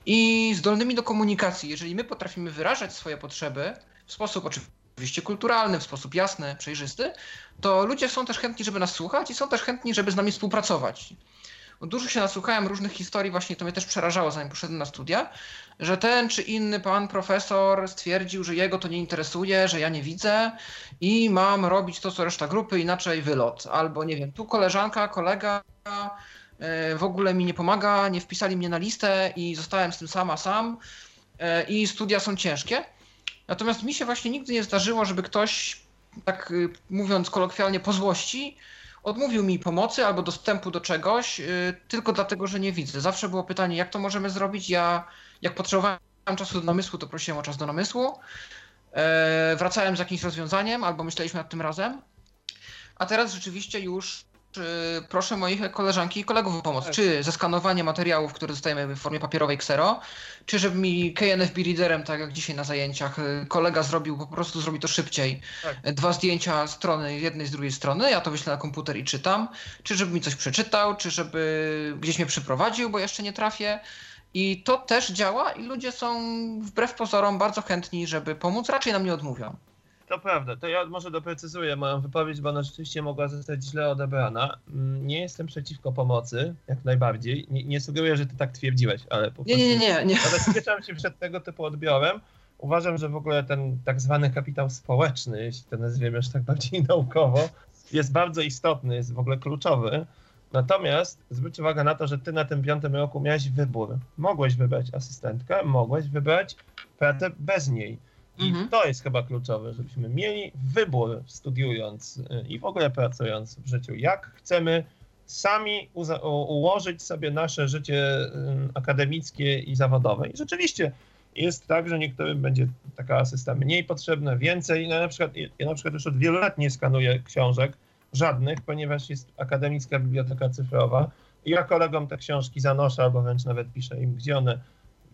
I zdolnymi do komunikacji. Jeżeli my potrafimy wyrażać swoje potrzeby w sposób oczywiście kulturalny, w sposób jasny, przejrzysty, to ludzie są też chętni, żeby nas słuchać i są też chętni, żeby z nami współpracować. Dużo się nasłuchałem różnych historii, właśnie to mnie też przerażało, zanim poszedłem na studia, że ten czy inny pan profesor stwierdził, że jego to nie interesuje, że ja nie widzę i mam robić to, co reszta grupy, inaczej wylot. Albo nie wiem, tu koleżanka, kolega e, w ogóle mi nie pomaga, nie wpisali mnie na listę i zostałem z tym sama sam e, i studia są ciężkie. Natomiast mi się właśnie nigdy nie zdarzyło, żeby ktoś, tak y, mówiąc kolokwialnie, po złości, odmówił mi pomocy albo dostępu do czegoś y, tylko dlatego, że nie widzę. Zawsze było pytanie, jak to możemy zrobić. Ja, jak potrzebowałem czasu do namysłu, to prosiłem o czas do namysłu. E, wracałem z jakimś rozwiązaniem albo myśleliśmy nad tym razem. A teraz rzeczywiście już proszę moich koleżanki i kolegów o pomoc. Tak. Czy zeskanowanie materiałów, które dostajemy w formie papierowej ksero, czy żeby mi KNFB Readerem, tak jak dzisiaj na zajęciach, kolega zrobił, po prostu zrobi to szybciej. Tak. Dwa zdjęcia strony jednej z drugiej strony, ja to wyślę na komputer i czytam. Czy żeby mi coś przeczytał, czy żeby gdzieś mnie przyprowadził, bo jeszcze nie trafię. I to też działa i ludzie są wbrew pozorom bardzo chętni, żeby pomóc, raczej nam nie odmówią. To prawda, to ja może doprecyzuję moją wypowiedź, bo ona rzeczywiście mogła zostać źle odebrana. Mm, nie jestem przeciwko pomocy, jak najbardziej. Nie, nie sugeruję, że ty tak twierdziłeś, ale po nie, prostu... Nie, nie, nie. Zabezpieczam się przed tego typu odbiorem. Uważam, że w ogóle ten tak zwany kapitał społeczny, jeśli to nazwiemy już tak bardziej naukowo, jest bardzo istotny, jest w ogóle kluczowy. Natomiast zwróć uwagę na to, że ty na tym piątym roku miałeś wybór. Mogłeś wybrać asystentkę, mogłeś wybrać pracę bez niej i mhm. to jest chyba kluczowe, żebyśmy mieli wybór studiując y, i w ogóle pracując w życiu, jak chcemy sami ułożyć sobie nasze życie y, akademickie i zawodowe. I rzeczywiście jest tak, że niektórym będzie taka asysta mniej potrzebna, więcej. No, na przykład, ja na przykład już od wielu lat nie skanuję książek, żadnych, ponieważ jest akademicka biblioteka cyfrowa. I ja kolegom te książki zanoszę, albo wręcz nawet piszę im, gdzie one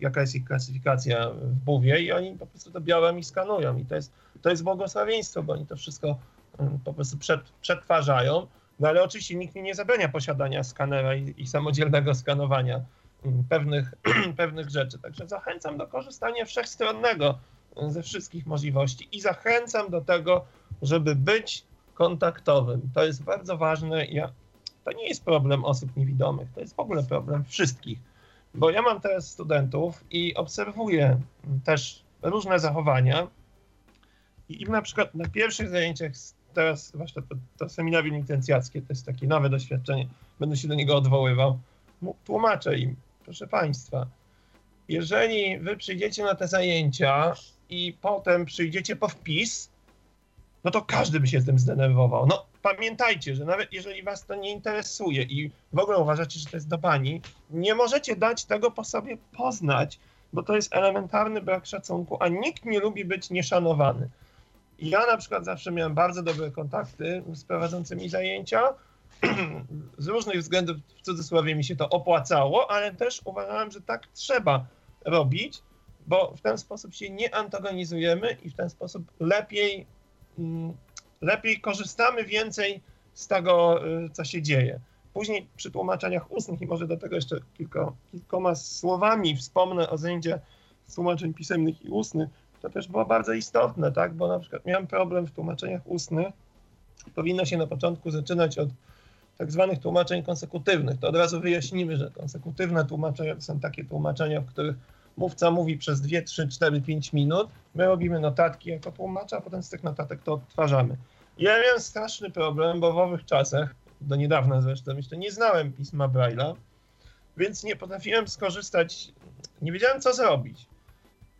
jaka jest ich klasyfikacja w buwie i oni po prostu to biorą i skanują. I to jest, to jest błogosławieństwo, bo oni to wszystko mm, po prostu przetwarzają, no ale oczywiście nikt mi nie zabrania posiadania skanera i, i samodzielnego skanowania mm, pewnych, pewnych rzeczy, także zachęcam do korzystania wszechstronnego mm, ze wszystkich możliwości i zachęcam do tego, żeby być kontaktowym. To jest bardzo ważne. Ja, to nie jest problem osób niewidomych, to jest w ogóle problem wszystkich bo ja mam teraz studentów i obserwuję też różne zachowania. I im na przykład na pierwszych zajęciach teraz, zwłaszcza to, to seminarium licencjackie, to jest takie nowe doświadczenie, będę się do niego odwoływał, tłumaczę im, proszę Państwa, jeżeli Wy przyjdziecie na te zajęcia i potem przyjdziecie po wpis, no to każdy by się z tym zdenerwował. No pamiętajcie, że nawet jeżeli was to nie interesuje i w ogóle uważacie, że to jest do pani, nie możecie dać tego po sobie poznać, bo to jest elementarny brak szacunku, a nikt nie lubi być nieszanowany. Ja na przykład zawsze miałem bardzo dobre kontakty z prowadzącymi zajęcia. Z różnych względów, w cudzysłowie, mi się to opłacało, ale też uważałem, że tak trzeba robić, bo w ten sposób się nie antagonizujemy i w ten sposób lepiej mm, lepiej korzystamy więcej z tego, y, co się dzieje. Później przy tłumaczeniach ustnych, i może do tego jeszcze kilkoma słowami wspomnę o zajęciach tłumaczeń pisemnych i ustnych, to też było bardzo istotne, tak? bo na przykład miałem problem w tłumaczeniach ustnych. Powinno się na początku zaczynać od tak zwanych tłumaczeń konsekutywnych. To od razu wyjaśnimy, że konsekutywne tłumaczenia to są takie tłumaczenia, w których mówca mówi przez 2, 3, 4, 5 minut, my robimy notatki jako tłumacza, a potem z tych notatek to odtwarzamy. Ja miałem straszny problem, bo w owych czasach, do niedawna zresztą, jeszcze nie znałem pisma Braille'a, więc nie potrafiłem skorzystać, nie wiedziałem co zrobić.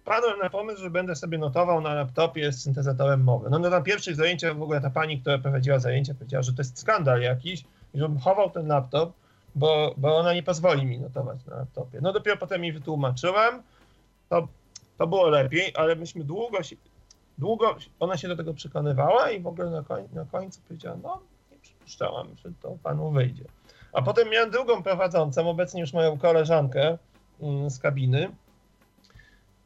Padłem na pomysł, że będę sobie notował na laptopie z syntezatorem mowy. No, no na pierwszych zajęciach w ogóle ta pani, która prowadziła zajęcia, powiedziała, że to jest skandal jakiś i żebym chował ten laptop, bo, bo ona nie pozwoli mi notować na laptopie. No dopiero potem mi wytłumaczyłem, to, to było lepiej, ale myśmy długo, się, długo ona się do tego przekonywała i w ogóle na, koń, na końcu powiedziała, no nie przypuszczałam, że to panu wyjdzie. A potem miałem drugą prowadzącą, obecnie już moją koleżankę mm, z kabiny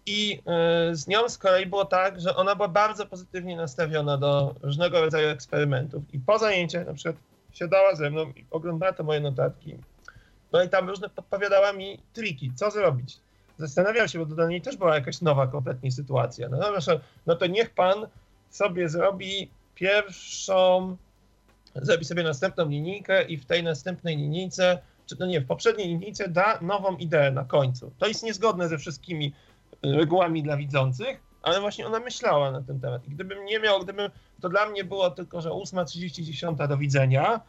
I y, z nią z kolei było tak, że ona była bardzo pozytywnie nastawiona do różnego rodzaju eksperymentów. I po zajęciach na przykład siadała ze mną i oglądała te moje notatki. No i tam różne podpowiadała mi triki, co zrobić. Zastanawiał się, bo dla niej też była jakaś nowa kompletnie sytuacja. No, no, no to niech pan sobie zrobi pierwszą, zrobi sobie następną linijkę i w tej następnej linijce, czy no nie, w poprzedniej linijce da nową ideę na końcu. To jest niezgodne ze wszystkimi regułami dla widzących, ale właśnie ona myślała na ten temat. I gdybym nie miał, gdybym, to dla mnie było tylko, że 8.30, 10 do widzenia,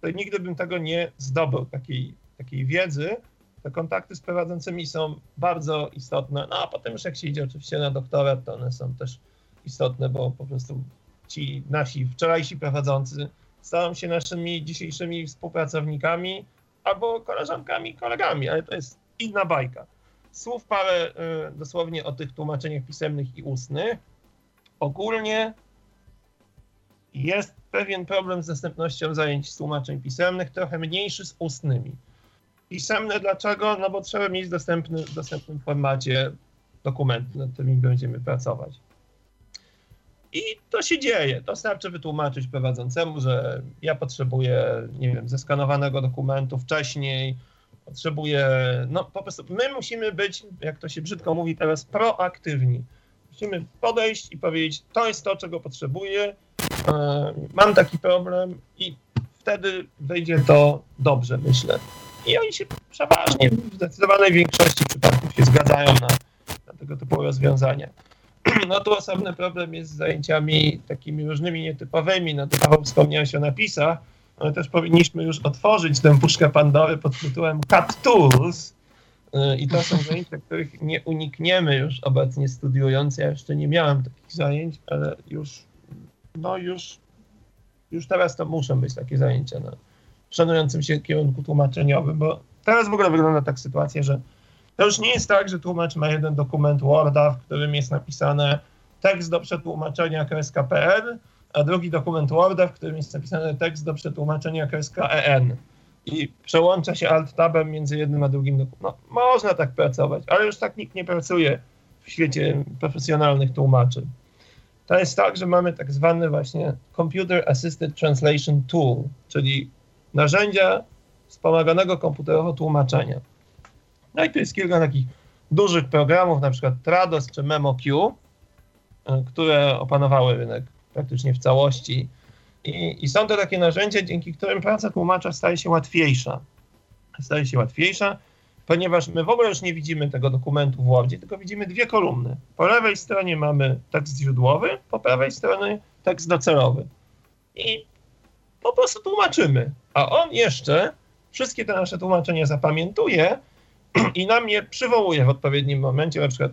to nigdy bym tego nie zdobył, takiej, takiej wiedzy. Te kontakty z prowadzącymi są bardzo istotne. No a potem już jak się idzie oczywiście na doktorat, to one są też istotne, bo po prostu ci nasi wczorajsi prowadzący stają się naszymi dzisiejszymi współpracownikami albo koleżankami, kolegami, ale to jest inna bajka. Słów parę y, dosłownie o tych tłumaczeniach pisemnych i ustnych. Ogólnie jest pewien problem z dostępnością zajęć z tłumaczeń pisemnych, trochę mniejszy z ustnymi. Pisemne dlaczego? No bo trzeba mieć dostępny, w dostępnym formacie dokumenty, nad którymi będziemy pracować. I to się dzieje. To starczy wytłumaczyć prowadzącemu, że ja potrzebuję, nie wiem, zeskanowanego dokumentu wcześniej, potrzebuję, no po prostu my musimy być, jak to się brzydko mówi teraz, proaktywni. Musimy podejść i powiedzieć, to jest to, czego potrzebuję, e, mam taki problem i wtedy wyjdzie to dobrze, myślę. I oni się przeważnie, w zdecydowanej większości przypadków się zgadzają na, na tego typu rozwiązania. No tu osobny problem jest z zajęciami takimi różnymi nietypowymi. No to Paweł wspomniałeś o napisach, ale też powinniśmy już otworzyć tę puszkę Pandory pod tytułem Cut Tools. Y, I to są zajęcia, których nie unikniemy już obecnie studiując. Ja jeszcze nie miałem takich zajęć, ale już, no już, już teraz to muszą być takie zajęcia na szanującym się kierunku tłumaczeniowym, bo teraz w ogóle wygląda tak sytuacja, że to już nie jest tak, że tłumacz ma jeden dokument Worda, w którym jest napisane tekst do przetłumaczenia kreska.pl, a drugi dokument Worda, w którym jest napisany tekst do przetłumaczenia kreska EN. I przełącza się alt-tabem między jednym a drugim dokumentem. No, można tak pracować, ale już tak nikt nie pracuje w świecie profesjonalnych tłumaczy. To jest tak, że mamy tak zwany właśnie Computer Assisted Translation Tool, czyli narzędzia wspomaganego komputerowo tłumaczenia. No i tu jest kilka takich dużych programów, na przykład Trados czy MemoQ, e, które opanowały rynek praktycznie w całości. I, I, są to takie narzędzia, dzięki którym praca tłumacza staje się łatwiejsza. Staje się łatwiejsza, ponieważ my w ogóle już nie widzimy tego dokumentu w Wordzie, tylko widzimy dwie kolumny. Po lewej stronie mamy tekst źródłowy, po prawej stronie tekst docelowy. I po prostu tłumaczymy. A on jeszcze wszystkie te nasze tłumaczenia zapamiętuje i nam je przywołuje w odpowiednim momencie. Na przykład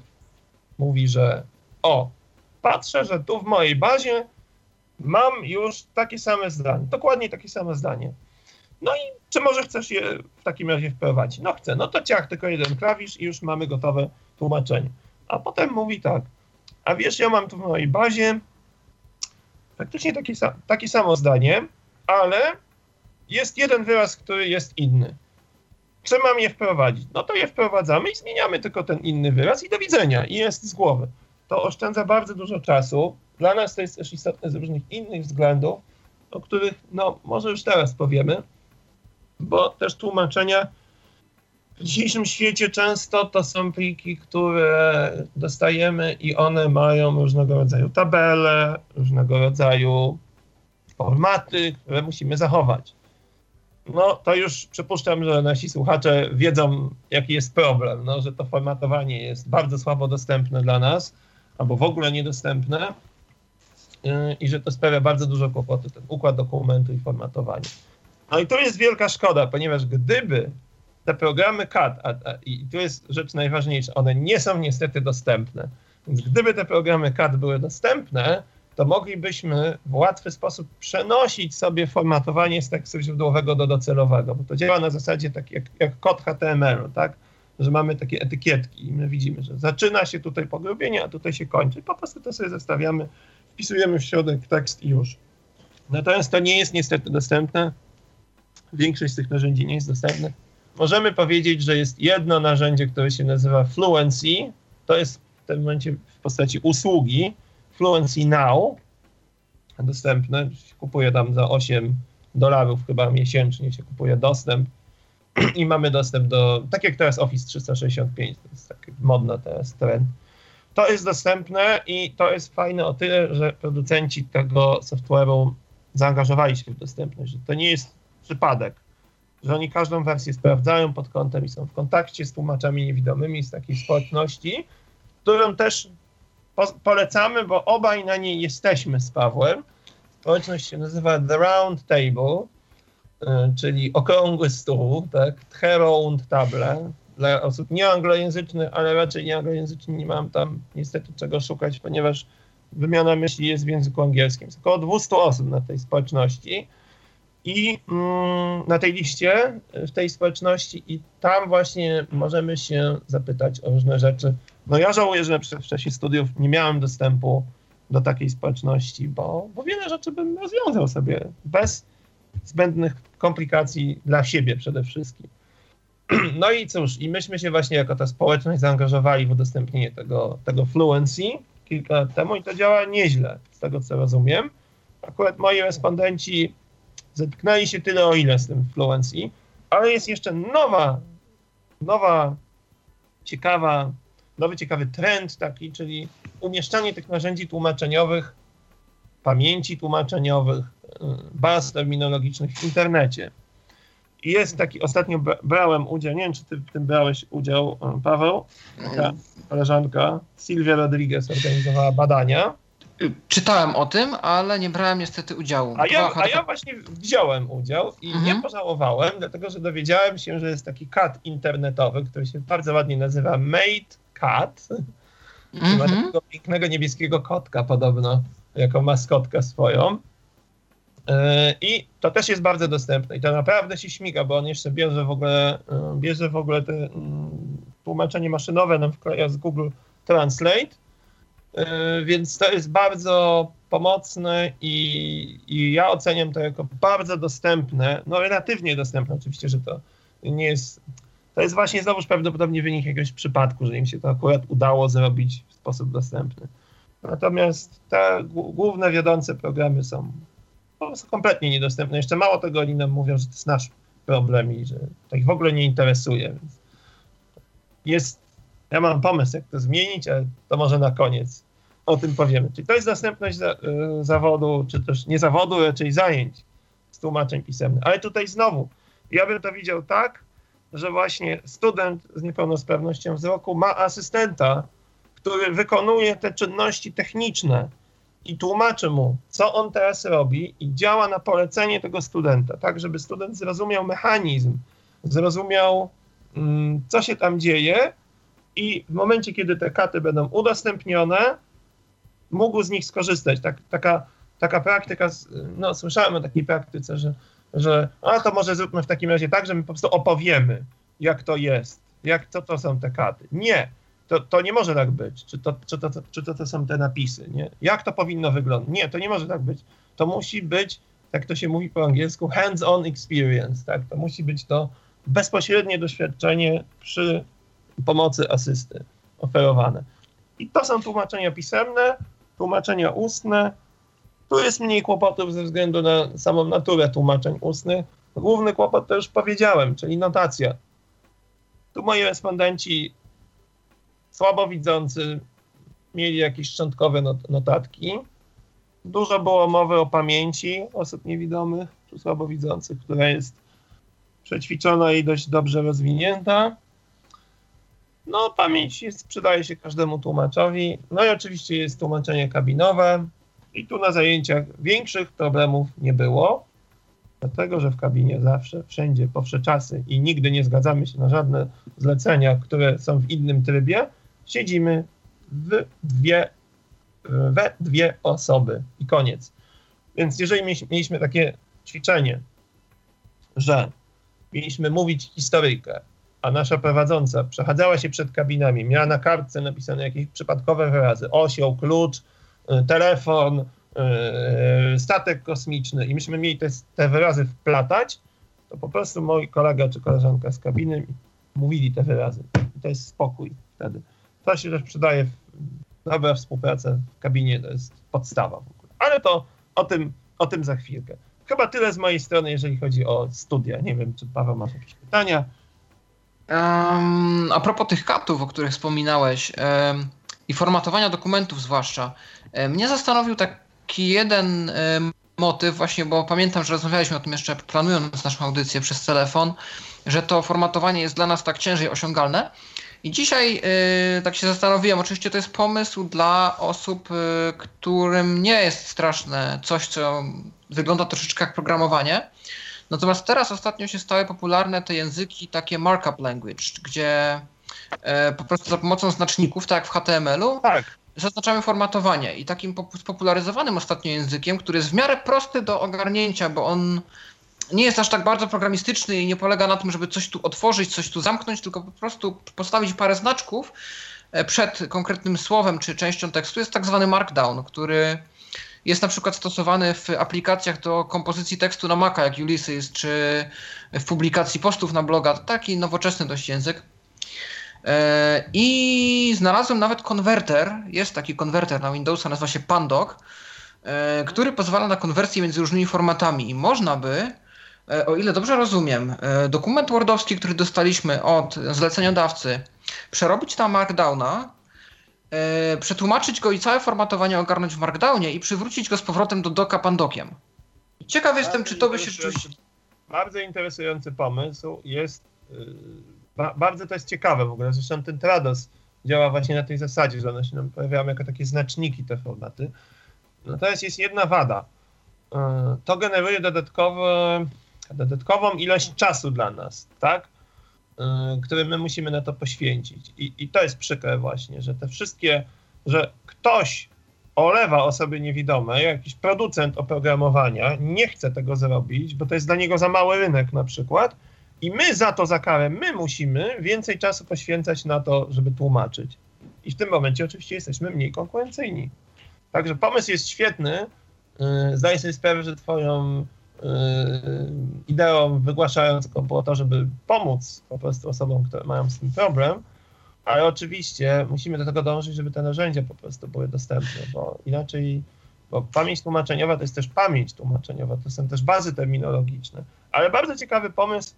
mówi, że o, patrzę, że tu w mojej bazie mam już takie same zdanie, dokładnie takie same zdanie. No i czy może chcesz je w takim razie wprowadzić? No chcę, no to ciach, tylko jeden klawisz i już mamy gotowe tłumaczenie. A potem mówi tak, a wiesz, ja mam tu w mojej bazie faktycznie takie, takie samo zdanie, ale jest jeden wyraz, który jest inny. Czy mam je wprowadzić? No to je wprowadzamy i zmieniamy tylko ten inny wyraz i do widzenia. I jest z głowy. To oszczędza bardzo dużo czasu. Dla nas to jest też istotne z różnych innych względów, o których no może już teraz powiemy, bo też tłumaczenia w dzisiejszym świecie często to są pliki, które dostajemy i one mają różnego rodzaju tabele, różnego rodzaju formaty, które musimy zachować. No to już przypuszczam, że nasi słuchacze wiedzą, jaki jest problem, no, że to formatowanie jest bardzo słabo dostępne dla nas, albo w ogóle niedostępne yy, i że to sprawia bardzo dużo kłopotu, ten układ dokumentu i formatowanie. No i to jest wielka szkoda, ponieważ gdyby te programy CAD, a, a, i tu jest rzecz najważniejsza, one nie są niestety dostępne, więc gdyby te programy CAD były dostępne, to moglibyśmy w łatwy sposób przenosić sobie formatowanie z tekstu źródłowego do docelowego, bo to działa na zasadzie tak jak, jak kod HTML-u, tak? Że mamy takie etykietki i my widzimy, że zaczyna się tutaj pogrubienie, a tutaj się kończy. Po prostu to sobie zestawiamy, wpisujemy w środek tekst i już. Natomiast to nie jest niestety dostępne. Większość z tych narzędzi nie jest dostępna. Możemy powiedzieć, że jest jedno narzędzie, które się nazywa Fluency, to jest w tym momencie w postaci usługi Fluency Now dostępne. Kupuje tam za 8 dolarów chyba miesięcznie się kupuje dostęp i mamy dostęp do, tak jak teraz Office 365, to jest taki modny teraz trend. To jest dostępne i to jest fajne o tyle, że producenci tego software'u zaangażowali się w dostępność, to nie jest przypadek, że oni każdą wersję sprawdzają pod kątem i są w kontakcie z tłumaczami niewidomymi z takiej społeczności, którą też po polecamy, bo obaj na niej jesteśmy z Pawłem. Społeczność się nazywa The Round Table, czyli okrągły stół, tak? Round Table. Dla osób nieanglojęzycznych, ale raczej nieanglojęzycznych nie mam tam niestety czego szukać, ponieważ wymiana myśli jest w języku angielskim. Jest około 200 osób na tej społeczności i mm, na tej liście, w tej społeczności i tam właśnie możemy się zapytać o różne rzeczy. No ja żałuję, że w czasie studiów nie miałem dostępu do takiej społeczności, bo, bo wiele rzeczy bym rozwiązał sobie bez zbędnych komplikacji dla siebie przede wszystkim. No i cóż, i myśmy się właśnie jako ta społeczność zaangażowali w udostępnienie tego, tego Fluency kilka lat temu i to działa nieźle, z tego co rozumiem. Akurat moi respondenci zetknęli się tyle o ile z tym Fluency, ale jest jeszcze nowa, nowa, ciekawa, nowy ciekawy trend taki, czyli umieszczanie tych narzędzi tłumaczeniowych, pamięci tłumaczeniowych, baz terminologicznych w internecie. I jest taki, ostatnio brałem udział, nie wiem, czy ty w tym brałeś udział, y, Paweł, taka koleżanka, Sylwia Rodriguez organizowała badania. Czytałem o tym, ale nie brałem niestety udziału. A ja, a ja właśnie wziąłem udział i mhm. nie pożałowałem, dlatego że dowiedziałem się, że jest taki kat internetowy, który się bardzo ładnie nazywa Made Cat. Mhm. Ma takiego pięknego niebieskiego kotka podobno, jako maskotkę swoją. E, I to też jest bardzo dostępne. I to naprawdę się śmiga, bo on jeszcze bierze w ogóle, e, bierze w ogóle te mm, tłumaczenie maszynowe nam wkleja z Google Translate, e, więc to jest bardzo pomocne i, i ja oceniam to jako bardzo dostępne, no relatywnie dostępne oczywiście, że to nie jest, to jest właśnie znowuż prawdopodobnie wynik jakiegoś przypadku, że im się to akurat udało zrobić w sposób dostępny. Natomiast te główne wiodące programy są po prostu kompletnie niedostępne. Jeszcze mało tego oni nam mówią, że to jest nasz problem i że to ich w ogóle nie interesuje. Więc jest, ja mam pomysł, jak to zmienić, ale to może na koniec o tym powiemy. Czyli to jest dostępność za, y, zawodu, czy też nie zawodu, raczej zajęć z tłumaczeń pisemnych. Ale tutaj znowu, ja bym to widział tak, że właśnie student z niepełnosprawnością wzroku ma asystenta, który wykonuje te czynności techniczne, i tłumaczy mu, co on teraz robi i działa na polecenie tego studenta, tak żeby student zrozumiał mechanizm, zrozumiał, mm, co się tam dzieje i w momencie, kiedy te katy będą udostępnione, mógł z nich skorzystać. Tak, taka, taka praktyka, no słyszałem o takiej praktyce, że, że a to może zróbmy w takim razie tak, że my po prostu opowiemy, jak to jest, jak, co to są te katy. Nie, to, to nie może tak być. Czy to, czy, to, czy to, to są te napisy? Nie? Jak to powinno wyglądać? Nie, to nie może tak być. To musi być, jak to się mówi po angielsku, hands-on experience. Tak? To musi być to bezpośrednie doświadczenie przy pomocy asysty oferowane. I to są tłumaczenia pisemne, tłumaczenia ustne. Tu jest mniej kłopotów ze względu na samą naturę tłumaczeń ustnych. Główny kłopot to już powiedziałem, czyli notacja. Tu moi respondenci słabowidzący mieli jakieś szczątkowe not notatki. Dużo było mowy o pamięci osób niewidomych czy słabowidzących, która jest przećwiczona i dość dobrze rozwinięta. No, pamięć jest, przydaje się każdemu tłumaczowi. No i oczywiście jest tłumaczenie kabinowe. I tu na zajęciach większych problemów nie było, dlatego że w kabinie zawsze, wszędzie, po wsze czasy i nigdy nie zgadzamy się na żadne zlecenia, które są w innym trybie, siedzimy w dwie, we dwie osoby i koniec. Więc jeżeli mieliśmy takie ćwiczenie, że mieliśmy mówić historyjkę, a nasza prowadząca przechadzała się przed kabinami, miała na kartce napisane jakieś przypadkowe wyrazy, osioł, klucz, y, telefon, y, statek kosmiczny i myśmy mieli te, te wyrazy wplatać, to po prostu mój kolega czy koleżanka z kabiny mówili te wyrazy. I to jest spokój wtedy. To się też przydaje. Dobra współpraca w kabinie to jest podstawa w ogóle. Ale to o tym, o tym za chwilkę. Chyba tyle z mojej strony, jeżeli chodzi o studia. Nie wiem, czy Paweł masz jakieś pytania. Um, a propos tych katów, o których wspominałeś um, i formatowania dokumentów zwłaszcza, um, mnie zastanowił taki jeden motyw właśnie, bo pamiętam, że rozmawialiśmy o tym jeszcze planując naszą audycję przez telefon, że to formatowanie jest dla nas tak ciężej osiągalne. I dzisiaj yy, tak się zastanowiłem, oczywiście to jest pomysł dla osób, yy, którym nie jest straszne coś, co wygląda troszeczkę jak programowanie. Natomiast teraz ostatnio się stały popularne te języki takie markup language, gdzie yy, po prostu za pomocą znaczników, tak jak w HTML-u, tak. zaznaczamy formatowanie. I takim spopularyzowanym ostatnio językiem, który jest w miarę prosty do ogarnięcia, bo on nie jest aż tak bardzo programistyczny i nie polega na tym, żeby coś tu otworzyć, coś tu zamknąć, tylko po prostu postawić parę znaczków e, przed konkretnym słowem czy częścią tekstu. Jest tak zwany markdown, który jest na przykład stosowany w aplikacjach do kompozycji tekstu na Maca, jak Ulysses, czy w publikacji postów na bloga. Taki nowoczesny dość język. E, I znalazłem nawet konwerter, jest taki konwerter na Windowsa, nazywa się Pandoc, e, który pozwala na konwersję między różnymi formatami i można by o ile dobrze rozumiem, e, dokument Wordowski, który dostaliśmy od zleceniodawcy, przerobić na Markdowna, e, przetłumaczyć go i całe formatowanie ogarnąć w Markdownie i przywrócić go z powrotem do doka pandokiem. Ciekaw jestem, czy to by się rzeczywiście... Bardzo interesujący pomysł. Jest, bardzo to jest ciekawe w ogóle. Zresztą ten Trados działa właśnie na tej zasadzie, że one się nam pojawiają jako takie znaczniki, te formaty. Natomiast jest jedna wada. To generuje dodatkowe dodatkową ilość czasu dla nas, tak? Y, który my musimy na to poświęcić. I, I to jest przykre właśnie, że te wszystkie, że ktoś olewa osoby niewidome, jakiś producent oprogramowania nie chce tego zrobić, bo to jest dla niego za mały rynek na przykład, i my za to, za karę, my musimy więcej czasu poświęcać na to, żeby tłumaczyć. I w tym momencie oczywiście jesteśmy mniej konkurencyjni. Także pomysł jest świetny. Y, zdaję sobie sprawę, że twoją ideą wygłaszającą było to, żeby pomóc po prostu osobom, które mają z tym problem, ale oczywiście musimy do tego dążyć, żeby te narzędzia po prostu były dostępne, bo inaczej, bo pamięć tłumaczeniowa to jest też pamięć tłumaczeniowa, to są też bazy terminologiczne, ale bardzo ciekawy pomysł,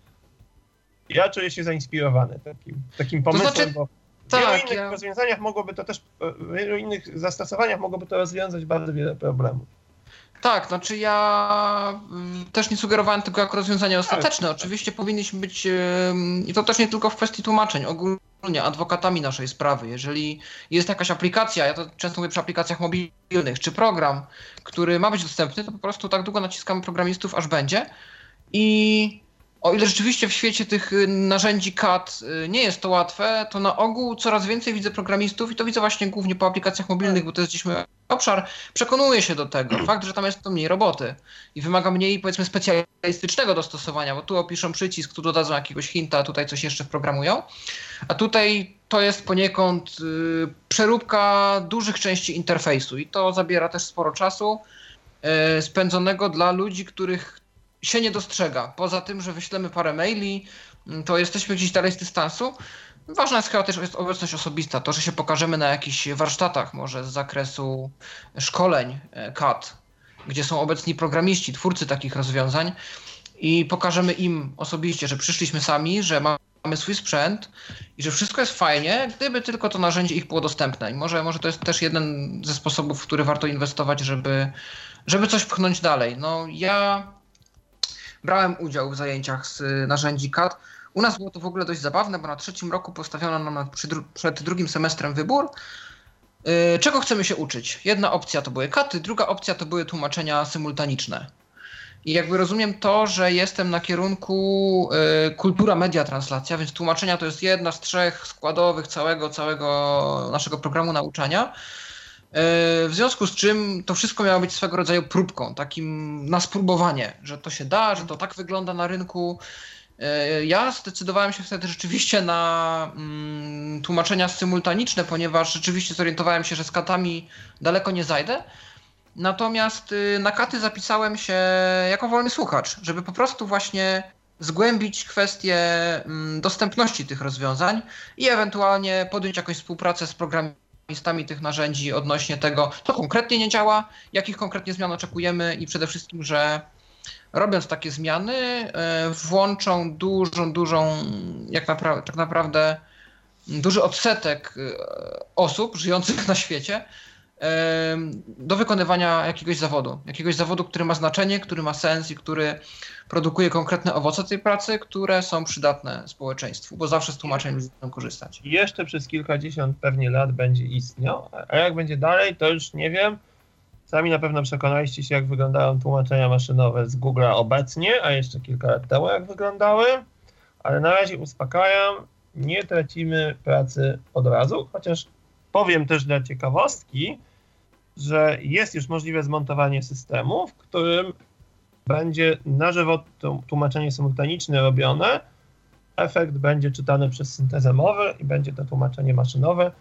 ja czuję się zainspirowany takim, takim pomysłem, to znaczy, bo w tak, wielu innych ja... rozwiązaniach mogłoby to też, w wielu innych zastosowaniach mogłoby to rozwiązać bardzo wiele problemów. Tak, znaczy ja mm, też nie sugerowałem tego jako rozwiązanie ostateczne. Oczywiście powinniśmy być, i to też nie tylko w kwestii tłumaczeń, ogólnie adwokatami naszej sprawy. Jeżeli jest jakaś aplikacja, ja to często mówię przy aplikacjach mobilnych, czy program, który ma być dostępny, to po prostu tak długo naciskamy programistów, aż będzie. I o ile rzeczywiście w świecie tych y, narzędzi CAD y, nie jest to łatwe, to na ogół coraz więcej widzę programistów i to widzę właśnie głównie po aplikacjach mobilnych, bo to jest gdzieś mój obszar, przekonuje się do tego. Fakt, że tam jest to mniej roboty i wymaga mniej powiedzmy specjalistycznego dostosowania, bo tu opiszą przycisk, tu dodadzą jakiegoś hinta, tutaj coś jeszcze wprogramują. A tutaj to jest poniekąd y, przeróbka dużych części interfejsu i to zabiera też sporo czasu y, spędzonego dla ludzi, których się nie dostrzega. Poza tym, że wyślemy parę maili, mm, to jesteśmy gdzieś dalej z dystansu. Ważna jest chyba też jest obecność osobista, to, że się pokażemy na jakichś warsztatach, może z zakresu szkoleń CAD, e, gdzie są obecni programiści, twórcy takich rozwiązań i pokażemy im osobiście, że przyszliśmy sami, że mamy swój sprzęt i że wszystko jest fajnie, gdyby tylko to narzędzie ich było dostępne. I może, może to jest też jeden ze sposobów, w który warto inwestować, żeby, żeby coś pchnąć dalej. No ja brałem udział w zajęciach z narzędzi CAD. U nas było to w ogóle dość zabawne, bo na trzecim roku postawiono nam przed drugim semestrem wybór, yy, czego chcemy się uczyć. Jedna opcja to były katy, druga opcja to były tłumaczenia symultaniczne. I jakby rozumiem to, że jestem na kierunku y, kultura media translacja, więc tłumaczenia to jest jedna z trzech składowych całego, całego naszego programu nauczania. E, w związku z czym to wszystko miało być swego rodzaju próbką, takim na spróbowanie, że to się da, że to tak wygląda na rynku. E, ja zdecydowałem się wtedy rzeczywiście na mm, tłumaczenia symultaniczne, ponieważ rzeczywiście zorientowałem się, że z katami daleko nie zajdę. Natomiast y, na katy zapisałem się jako wolny słuchacz, żeby po prostu właśnie zgłębić kwestię mm, dostępności tych rozwiązań i ewentualnie podjąć jakąś współpracę z programistami tych narzędzi odnośnie tego, co konkretnie nie działa, jakich konkretnie zmian oczekujemy i przede wszystkim, że robiąc takie zmiany, e, włączą dużą, dużą, jak napra tak naprawdę duży odsetek e, osób żyjących na świecie do wykonywania jakiegoś zawodu. Jakiegoś zawodu, który ma znaczenie, który ma sens i który produkuje konkretne owoce tej pracy, które są przydatne społeczeństwu, bo zawsze z tłumaczeń ludzie będą korzystać. Jeszcze przez kilkadziesiąt pewnie lat będzie istniał, a jak będzie dalej, to już nie wiem. Sami na pewno przekonaliście się, jak wyglądają tłumaczenia maszynowe z Google'a obecnie, a jeszcze kilka lat temu jak wyglądały, ale na razie uspokajam, nie tracimy pracy od razu, chociaż powiem też dla ciekawostki, że jest już możliwe zmontowanie systemu, w którym będzie na żywo tłumaczenie symultaniczne robione, efekt będzie czytany przez syntezę mowy i będzie to tłumaczenie maszynowe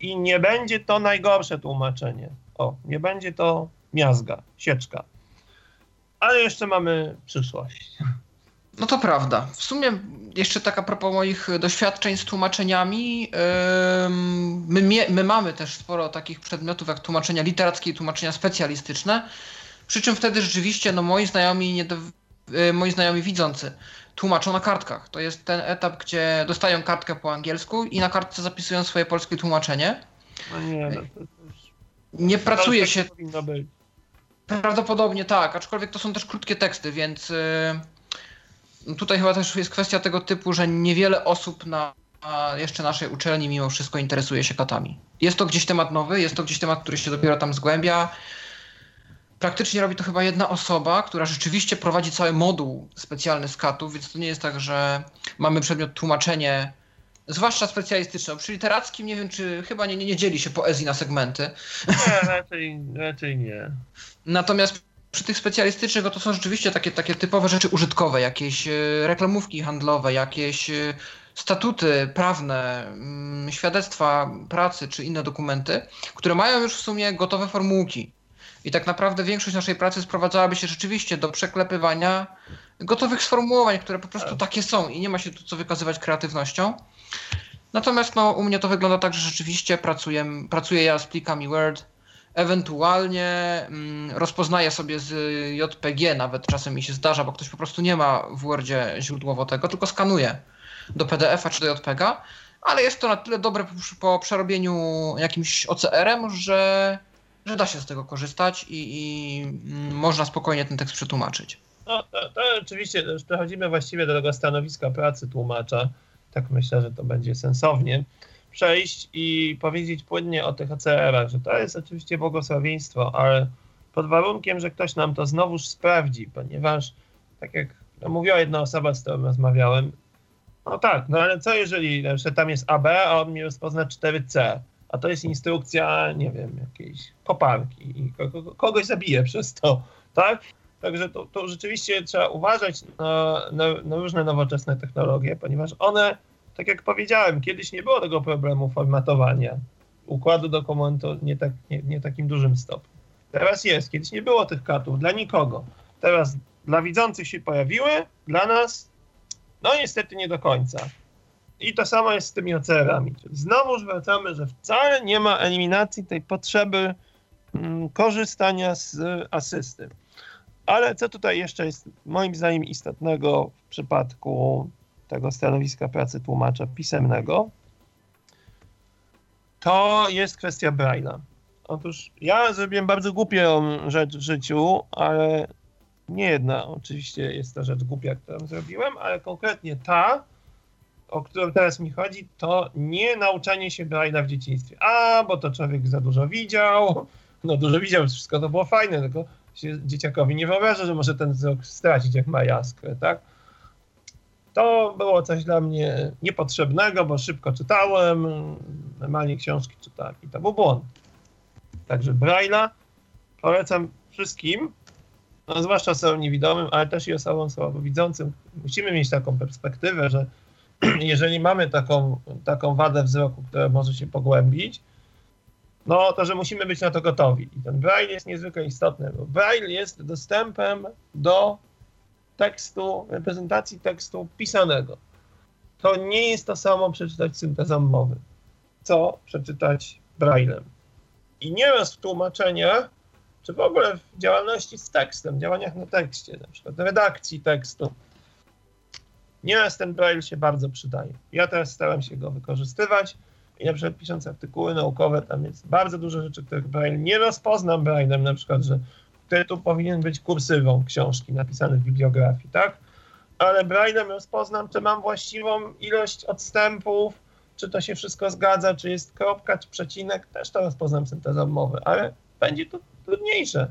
i nie będzie to najgorsze tłumaczenie. O, nie będzie to miazga, sieczka. Ale jeszcze mamy przyszłość. No to prawda. W sumie jeszcze tak a propos moich doświadczeń z tłumaczeniami, my, my mamy też sporo takich przedmiotów jak tłumaczenia literackie i tłumaczenia specjalistyczne, przy czym wtedy rzeczywiście no, moi znajomi nie do, y, moi znajomi widzący tłumaczą na kartkach. To jest ten etap, gdzie dostają kartkę po angielsku i na kartce zapisują swoje polskie tłumaczenie. No nie, no to nie pracuje tak się. Prawdopodobnie tak, aczkolwiek to są też krótkie teksty, więc yy, tutaj chyba też jest kwestia tego typu, że niewiele osób na jeszcze naszej uczelni mimo wszystko interesuje się katami. Jest to gdzieś temat nowy, jest to gdzieś temat, który się dopiero tam zgłębia praktycznie robi to chyba jedna osoba, która rzeczywiście prowadzi cały moduł specjalny z katów, więc to nie jest tak, że mamy przedmiot tłumaczenie, zwłaszcza specjalistyczne. Przy literackim nie wiem, czy chyba nie, nie dzieli się poezji na segmenty. Nie, raczej, raczej nie. Natomiast przy tych specjalistycznych no to są rzeczywiście takie, takie typowe rzeczy użytkowe, jakieś e, reklamówki handlowe, jakieś e, statuty prawne, mm, świadectwa pracy czy inne dokumenty, które mają już w sumie gotowe formułki. I tak naprawdę większość naszej pracy sprowadzałaby się rzeczywiście do przeklepywania gotowych sformułowań, które po prostu tak. takie są i nie ma się tu co wykazywać kreatywnością. Natomiast no, u mnie to wygląda tak, że rzeczywiście pracuję, pracuję ja z plikami Word, ewentualnie mm, rozpoznaję sobie z JPG, nawet czasem mi się zdarza, bo ktoś po prostu nie ma w Wordzie źródłowo tego, tylko skanuje do PDF-a czy do JPG, ale jest to na tyle dobre po, przerobieniu jakimś OCR-em, że że da się z tego korzystać i, i mm, można spokojnie ten tekst przetłumaczyć. No, to, to oczywiście przechodzimy właściwie do tego stanowiska pracy tłumacza. Tak myślę, że to będzie sensownie przejść i powiedzieć płynnie o tych OCR-ach, że to jest oczywiście błogosławieństwo, ale pod warunkiem, że ktoś nam to znowuż sprawdzi, ponieważ tak jak no, mówiła jedna osoba, z którą rozmawiałem, no tak, no ale co jeżeli na przykład tam jest AB, a on mi rozpozna 4C? a to jest instrukcja, nie wiem, jakiejś koparki i kogoś zabije przez to, tak? Także to, to rzeczywiście trzeba uważać na, na, na, różne nowoczesne technologie, ponieważ one, tak jak powiedziałem, kiedyś nie było tego problemu formatowania układu dokumentu nie, tak, nie, nie takim dużym stopniu. Teraz jest, kiedyś nie było tych katów dla nikogo. Teraz dla widzących się pojawiły, dla nas, no niestety nie do końca. I to samo jest z tymi OCR-ami. Znowu wracamy, że wcale nie ma eliminacji tej potrzeby mm, korzystania z asysty. Ale co tutaj jeszcze jest moim zdaniem istotnego w przypadku tego stanowiska pracy tłumacza pisemnego, to jest kwestia Braille'a. Otóż ja zrobiłem bardzo głupią rzecz w życiu, ale nie jedna oczywiście jest ta rzecz głupia, którą zrobiłem, ale konkretnie ta, o którą teraz mi chodzi, to nie nauczanie się Braille'a w dzieciństwie. A, bo to człowiek za dużo widział, no dużo widział, wszystko to było fajne, tylko się dzieciakowi nie wyobraża, że może ten wzrok stracić, jak ma jaskrę, tak? To było coś dla mnie niepotrzebnego, bo szybko czytałem, normalnie książki czytałem i to był błąd. Także Braille'a polecam wszystkim, no, zwłaszcza osobom niewidomym, ale też i osobom słabowidzącym. Musimy mieć taką perspektywę, że jeżeli mamy taką, taką wadę wzroku, która może się pogłębić, no to, że musimy być na to gotowi. I ten braille jest niezwykle istotny, bo braille jest dostępem do tekstu, reprezentacji tekstu pisanego. To nie jest to samo przeczytać syntezą mowy, co przeczytać braillem. I nieraz w tłumaczeniach, czy w ogóle w działalności z tekstem, działaniach na tekście, na przykład redakcji tekstu, nieraz ten braille się bardzo przydaje. Ja teraz staram się go wykorzystywać i na przykład pisząc artykuły naukowe, tam jest bardzo dużo rzeczy, których braille nie rozpoznam braillem, na przykład, że tytuł powinien być kursywą książki napisanej w bibliografii, tak? Ale braillem rozpoznam, czy mam właściwą ilość odstępów, czy to się wszystko zgadza, czy jest kropka, czy przecinek, też to rozpoznam syntezą mowy, ale będzie to trudniejsze.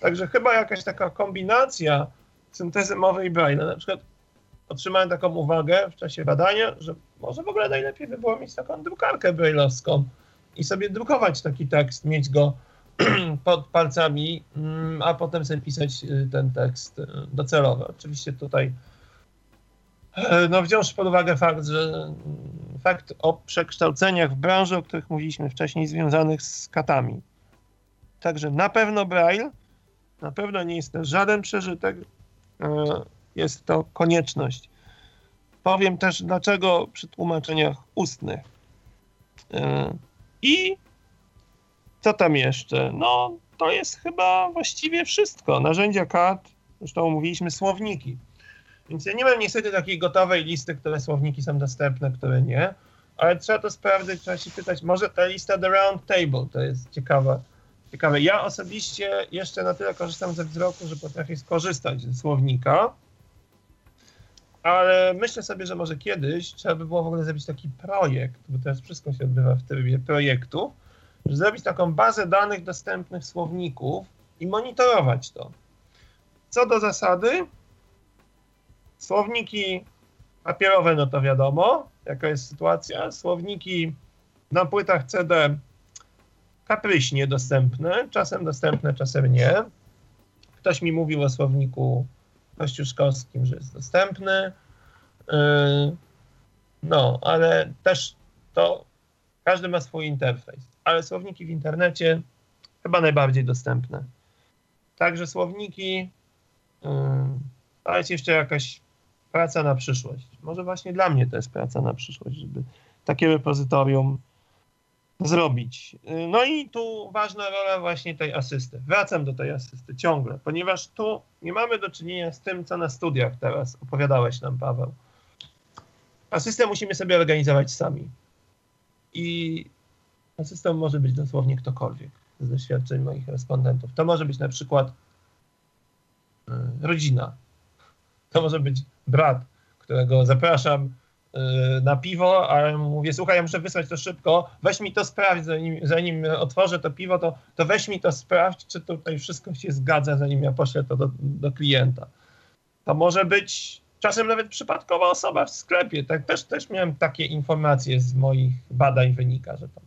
Także chyba jakaś taka kombinacja syntezy mowy i braille, na przykład otrzymałem taką uwagę w czasie badania, że może w ogóle najlepiej by było mieć taką drukarkę brailleowską i sobie drukować taki tekst, mieć go pod palcami, mm, a potem sobie pisać y, ten tekst y, docelowy. Oczywiście tutaj e, no wziąwszy pod uwagę fakt, że mm, fakt o przekształceniach w branży, o których mówiliśmy wcześniej, związanych z katami. Także na pewno Braille, na pewno nie jest to żaden przeżytek, jest to konieczność. Powiem też dlaczego przy tłumaczeniach ustnych. I co tam jeszcze? No, to jest chyba właściwie wszystko. Narzędzia CAD, zresztą mówiliśmy słowniki. Więc ja nie mam niestety takiej gotowej listy, które słowniki są dostępne, które nie, ale trzeba to sprawdzić, trzeba się pytać, może ta lista The Round Table to jest ciekawa. Ciekawe. Ja osobiście jeszcze na tyle korzystam ze wzroku, że potrafię skorzystać ze słownika, ale myślę sobie, że może kiedyś trzeba by było w ogóle zrobić taki projekt, bo teraz wszystko się odbywa w trybie projektu, zrobić taką bazę danych dostępnych słowników i monitorować to. Co do zasady, słowniki papierowe, no to wiadomo, jaka jest sytuacja. Słowniki na płytach CD kapryśnie dostępne, czasem dostępne, czasem nie. Ktoś mi mówił o słowniku kościuszkowskim, że jest dostępny. Yy, no, ale też to każdy ma swój interfejs, ale słowniki w internecie chyba najbardziej dostępne. Także słowniki yy, to jest jeszcze jakaś praca na przyszłość. Może właśnie dla mnie to jest praca na przyszłość, żeby takie repozytorium zrobić. No i tu ważna rola właśnie tej asysty. Wracam do tej asysty ciągle, ponieważ tu nie mamy do czynienia z tym, co na studiach teraz opowiadałeś nam, Paweł. Asystę musimy sobie organizować sami. I asystą może być dosłownie ktokolwiek z doświadczeń moich respondentów. To może być na przykład y, rodzina. To może być brat, którego zapraszam Y, na piwo, a mówię, słuchaj, ja muszę wysłać to szybko, weź mi to sprawdź, zanim, zanim otworzę to piwo, to, to weź mi to sprawdź, czy tutaj wszystko się zgadza, zanim ja poślę to do, do klienta. To może być czasem nawet przypadkowa osoba w sklepie. Tak, też, też miałem takie informacje z moich badań wynika, że to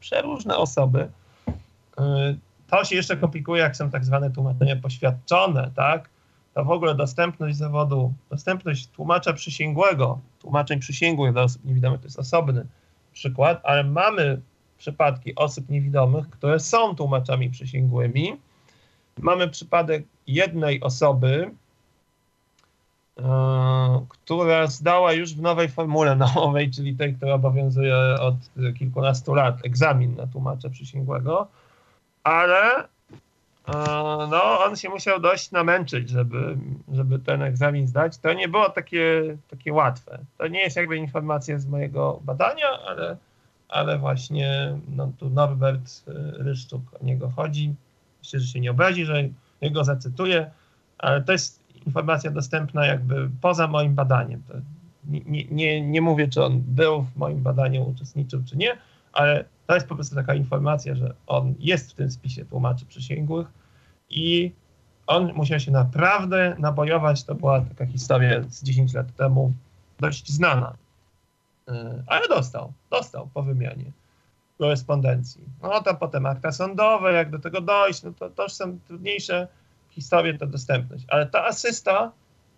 przeróżne osoby. Y, to się jeszcze komplikuje, jak są tak zwane tłumaczenia poświadczone, tak? to w ogóle dostępność zawodu, dostępność tłumacza przysięgłego, tłumaczeń przysięgłych dla osób niewidomych to jest osobny przykład, ale mamy przypadki osób niewidomych, które są tłumaczami przysięgłymi. Mamy przypadek jednej osoby, która zdała już w nowej formule naukowej, czyli tej, która obowiązuje od kilkunastu lat, egzamin na tłumacza przysięgłego, ale no on się musiał dość namęczyć, żeby, żeby ten egzamin zdać. To nie było takie, takie łatwe. To nie jest jakby informacja z mojego badania, ale, ale właśnie no, tu Norbert y, Ryszczuk o niego chodzi. Myślę, że się nie obrazi, że jego zacytuję, ale to jest informacja dostępna jakby poza moim badaniem. Nie, nie, nie mówię, czy on był w moim badaniu, uczestniczył, czy nie, ale to jest po prostu taka informacja, że on jest w tym spisie tłumaczy przysięgłych i on musiał się naprawdę nabojować. To była taka historia z 10 lat temu, dość znana. E, ale dostał, dostał po wymianie korespondencji. No to potem akta sądowe, jak do tego dojść, no to, już są trudniejsze historie, to dostępność. Ale ta asysta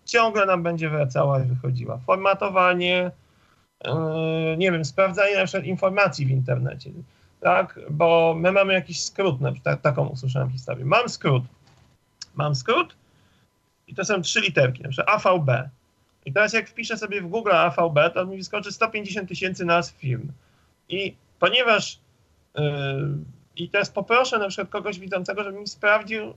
ciągle nam będzie wracała i wychodziła. Formatowanie, yy, nie wiem, sprawdzanie na przykład informacji w internecie tak? Bo my mamy jakiś skrót, na przykład taką usłyszałem historię. Mam skrót. Mam skrót i to są trzy literki, na przykład AVB. I teraz jak wpiszę sobie w Google AVB, to mi wyskoczy 150 tysięcy nazw firm. I ponieważ yy, i teraz poproszę na przykład kogoś widzącego, żeby mi sprawdził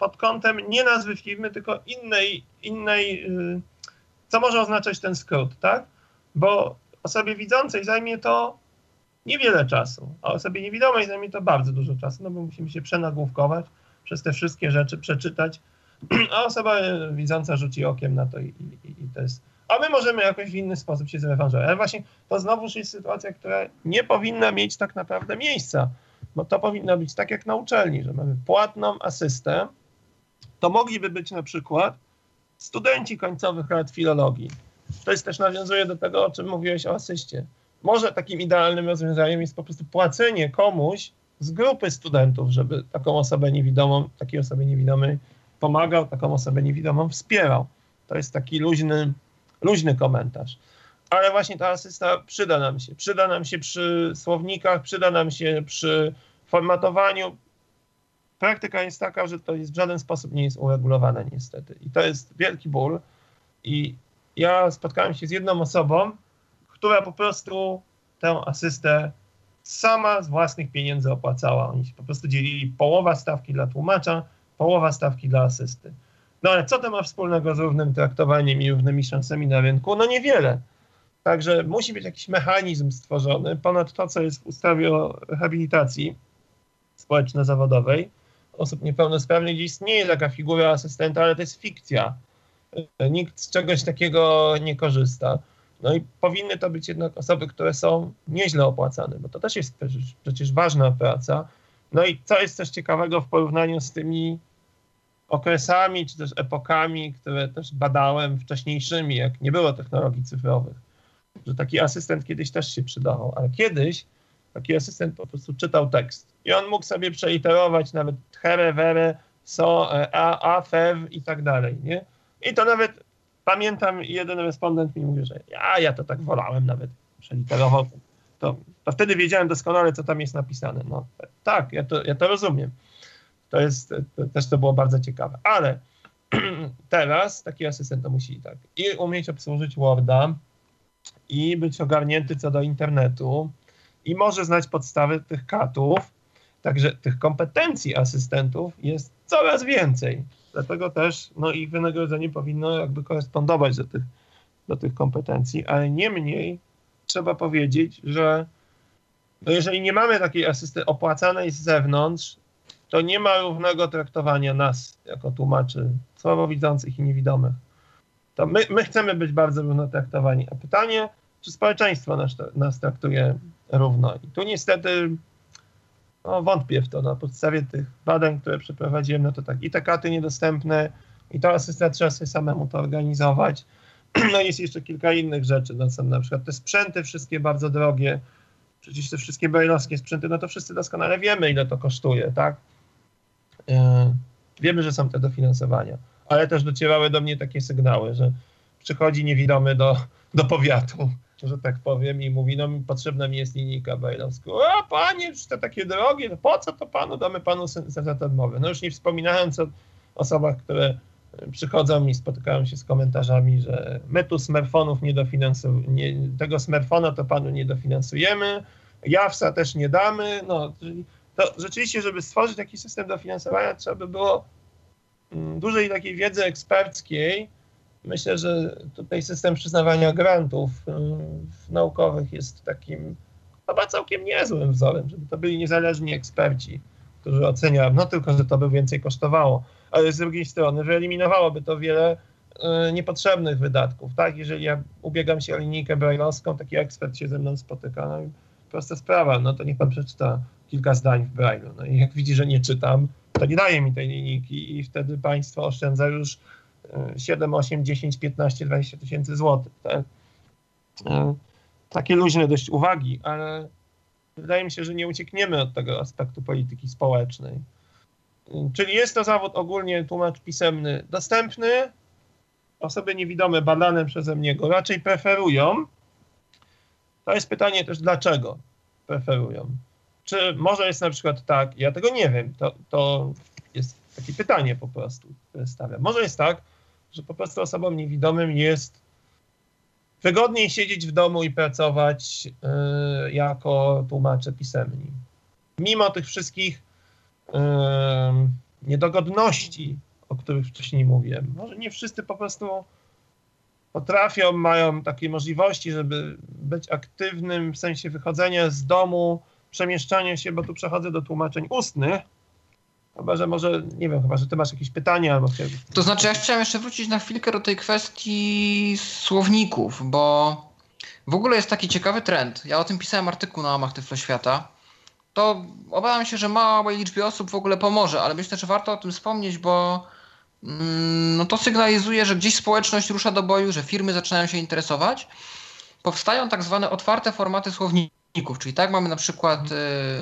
pod kątem nie nazwy firmy, tylko innej, innej yy, co może oznaczać ten skrót, tak? Bo osobie widzącej zajmie to niewiele czasu, a osobie niewidomej zajmie to bardzo dużo czasu, no bo musimy się przenagłówkować, przez te wszystkie rzeczy przeczytać, a osoba widząca rzuci okiem na to i, i, i to jest. A my możemy jakoś w inny sposób się zrewanżować. Ale właśnie to znowuż jest sytuacja, która nie powinna mieć tak naprawdę miejsca, bo to powinno być tak jak na uczelni, że mamy płatną asystę. To mogliby być na przykład studenci końcowych lat filologii. To jest też nawiązuje do tego, o czym mówiłeś o asyście. Może takim idealnym rozwiązaniem jest po prostu płacenie komuś z grupy studentów, żeby taką osobę niewidomą, takiej osobie niewidomej pomagał, taką osobę niewidomą wspierał. To jest taki luźny, luźny komentarz. Ale właśnie ta asysta przyda nam się. Przyda nam się przy słownikach, przyda nam się przy formatowaniu. Praktyka jest taka, że to jest w żaden sposób nie jest uregulowane niestety. I to jest wielki ból. I ja spotkałem się z jedną osobą, która po prostu tę asystę sama z własnych pieniędzy opłacała. Oni się po prostu dzielili połowa stawki dla tłumacza, połowa stawki dla asysty. No ale co to ma wspólnego z równym traktowaniem i równymi szansami na rynku? No niewiele. Także musi być jakiś mechanizm stworzony ponad to, co jest w ustawie o rehabilitacji społeczno-zawodowej osób niepełnosprawnych, gdzie istnieje taka figura asystenta, ale to jest fikcja. Nikt z czegoś takiego nie korzysta. No i powinny to być jednak osoby, które są nieźle opłacane, bo to też jest przecież, przecież ważna praca. No i co jest też ciekawego w porównaniu z tymi okresami, czy też epokami, które też badałem wcześniejszymi, jak nie było technologii cyfrowych, że taki asystent kiedyś też się przydawał, ale kiedyś taki asystent po prostu czytał tekst i on mógł sobie przeliterować nawet here, were, so, e, a, a, few i tak dalej, nie? I to nawet pamiętam, jeden respondent mi mówi, że ja, ja to tak wolałem nawet, przeliterował. To, to wtedy wiedziałem doskonale, co tam jest napisane. No tak, ja to, ja to rozumiem. To jest, to, też to było bardzo ciekawe. Ale teraz taki asystent to musi tak i umieć obsłużyć Worda, i być ogarnięty co do internetu, i może znać podstawy tych katów. Także tych kompetencji asystentów jest coraz więcej. Dlatego też no, ich wynagrodzenie powinno jakby korespondować do tych, do tych kompetencji, ale niemniej trzeba powiedzieć, że no jeżeli nie mamy takiej asysty opłacanej z zewnątrz, to nie ma równego traktowania nas jako tłumaczy słabowidzących i niewidomych. To my, my chcemy być bardzo równo traktowani. A pytanie, czy społeczeństwo nas, nas traktuje równo? I tu niestety no, wątpię w to na podstawie tych badań, które przeprowadziłem, no to tak, i te karty niedostępne, i to asysta trzeba sobie samemu to organizować. No jest jeszcze kilka innych rzeczy, no są na przykład te sprzęty wszystkie bardzo drogie, przecież te wszystkie brajlowskie sprzęty, no to wszyscy doskonale wiemy, ile to kosztuje, tak? Yy, wiemy, że są te dofinansowania, ale też docierały do mnie takie sygnały, że przychodzi niewidomy do, do powiatu, że tak powiem, i mówi, no potrzebna mi jest linijka bajlowska. A panie, czy to takie drogie, po co to panu? Damy panu sensat odmowy. No już nie wspominając o osobach, które przychodzą i spotykają się z komentarzami, że my tu smartfonów nie dofinansujemy, tego smartfona to panu nie dofinansujemy, JAWSA też nie damy, no to rzeczywiście, żeby stworzyć taki system dofinansowania, trzeba by było mm, dużej takiej wiedzy eksperckiej, Myślę, że tutaj system przyznawania grantów y, naukowych jest takim chyba całkiem niezłym wzorem, żeby to byli niezależni eksperci, którzy oceniają, no tylko, że to by więcej kosztowało, ale z drugiej strony wyeliminowałoby to wiele y, niepotrzebnych wydatków, tak? Jeżeli ja ubiegam się o linijkę brajlowską, taki ekspert się ze mną spotyka, no i prosta sprawa, no to niech pan przeczyta kilka zdań w brajlu, no i jak widzi, że nie czytam, to nie daje mi tej linijki i wtedy państwo oszczędza już 7, 8, 10, 15, 20 tysięcy złotych. Tak? Takie luźne dość uwagi, ale wydaje mi się, że nie uciekniemy od tego aspektu polityki społecznej. Czyli jest to zawód ogólnie tłumacz pisemny dostępny. Osoby niewidome badane przeze mnie go raczej preferują. To jest pytanie też, dlaczego preferują. Czy może jest na przykład tak, ja tego nie wiem, to, to jest takie pytanie po prostu, które stawiam. Może jest tak, że po prostu osobom niewidomym jest wygodniej siedzieć w domu i pracować y, jako tłumacze pisemni. Mimo tych wszystkich y, niedogodności, o których wcześniej mówiłem. Może nie wszyscy po prostu potrafią, mają takie możliwości, żeby być aktywnym w sensie wychodzenia z domu, przemieszczania się, bo tu przechodzę do tłumaczeń ustnych. Chyba, że może, nie wiem, chyba, że ty masz jakieś pytania albo. To znaczy, ja chciałem jeszcze wrócić na chwilkę do tej kwestii słowników, bo w ogóle jest taki ciekawy trend. Ja o tym pisałem artykuł na łamach Tyflo Świata. To obawiam się, że małej liczbie osób w ogóle pomoże, ale myślę, że warto o tym wspomnieć, bo mm, no to sygnalizuje, że gdzieś społeczność rusza do boju, że firmy zaczynają się interesować. Powstają tak zwane otwarte formaty słowników, czyli tak mamy na przykład, y,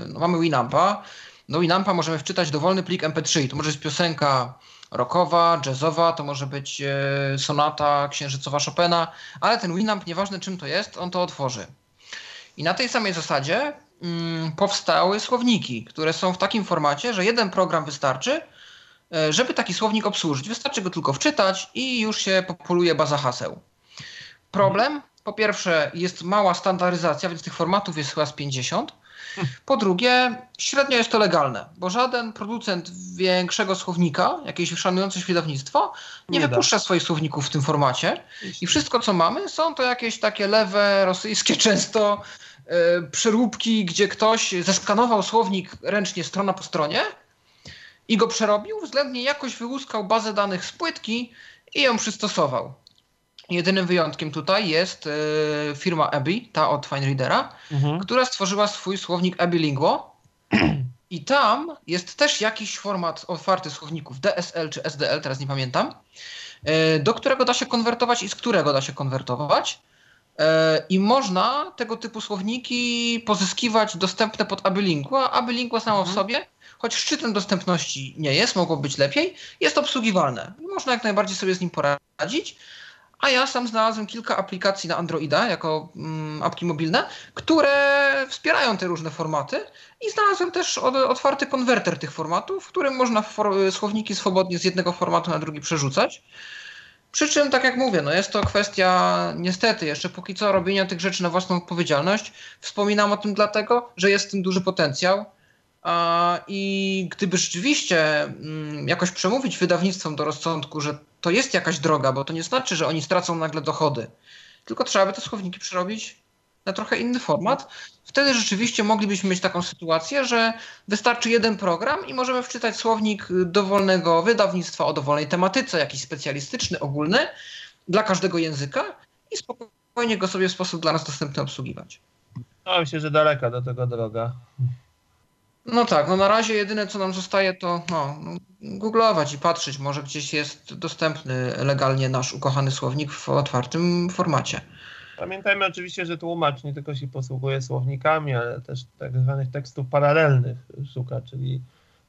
no mamy Winampa, do Winampa możemy wczytać dowolny plik MP3. To może być piosenka rockowa, jazzowa, to może być e, sonata księżycowa Chopina, ale ten Winamp, nieważne czym to jest, on to otworzy. I na tej samej zasadzie mm, powstały słowniki, które są w takim formacie, że jeden program wystarczy, e, żeby taki słownik obsłużyć. Wystarczy go tylko wczytać i już się populuje baza haseł. Problem, po pierwsze, jest mała standaryzacja, więc tych formatów jest chyba z 50. Po drugie, średnio jest to legalne, bo żaden producent większego słownika, jakieś szanujące wydawnictwo, nie, nie wypuszcza da. swoich słowników w tym formacie. I wszystko, co mamy, są to jakieś takie lewe, rosyjskie często yy, przeróbki, gdzie ktoś zeskanował słownik ręcznie strona po stronie i go przerobił, względnie jakoś wyłuskał bazę danych z płytki i ją przystosował. Jedynym wyjątkiem tutaj jest y, firma Abby, ta od FineReadera, mhm. która stworzyła swój słownik Abby Linguo. I tam jest też jakiś format otwarty słowników DSL czy SDL, teraz nie pamiętam, y, do którego da się konwertować i z którego da się konwertować. Y, I można tego typu słowniki pozyskiwać dostępne pod Abylingua. Abylingua samo mhm. w sobie, choć szczytem dostępności nie jest, mogło być lepiej, jest obsługiwalne. Można jak najbardziej sobie z nim poradzić. A ja sam znalazłem kilka aplikacji na Androida jako mm, apki mobilne, które wspierają te różne formaty i znalazłem też otwarty konwerter tych formatów, w którym można słowniki swobodnie z jednego formatu na drugi przerzucać. Przy czym, tak jak mówię, no jest to kwestia niestety jeszcze póki co robienia tych rzeczy na własną odpowiedzialność. Wspominam o tym dlatego, że jest w tym duży potencjał. I gdyby rzeczywiście mm, jakoś przemówić wydawnictwom do rozsądku, że to jest jakaś droga, bo to nie znaczy, że oni stracą nagle dochody, tylko trzeba by te słowniki przerobić na trochę inny format. Wtedy rzeczywiście moglibyśmy mieć taką sytuację, że wystarczy jeden program i możemy wczytać słownik dowolnego wydawnictwa o dowolnej tematyce, jakiś specjalistyczny, ogólny, dla każdego języka i spokojnie go sobie w sposób dla nas dostępny obsługiwać. No, myślę, że daleka do tego droga. No tak, no na razie jedyne co nam zostaje to no, googlować i patrzeć, może gdzieś jest dostępny legalnie nasz ukochany słownik w otwartym formacie. Pamiętajmy oczywiście, że tłumacz nie tylko się posługuje słownikami, ale też tak zwanych tekstów paralelnych szuka, czyli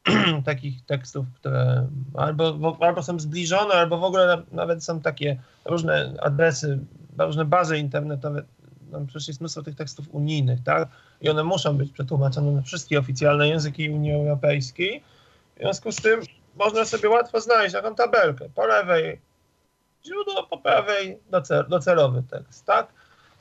takich tekstów, które albo, albo są zbliżone, albo w ogóle nawet są takie różne adresy, różne bazy internetowe. No, przecież jest mnóstwo tych tekstów unijnych, tak? I one muszą być przetłumaczone na wszystkie oficjalne języki Unii Europejskiej. W związku z tym można sobie łatwo znaleźć taką tabelkę. Po lewej źródło, po prawej docel, docelowy tekst, tak?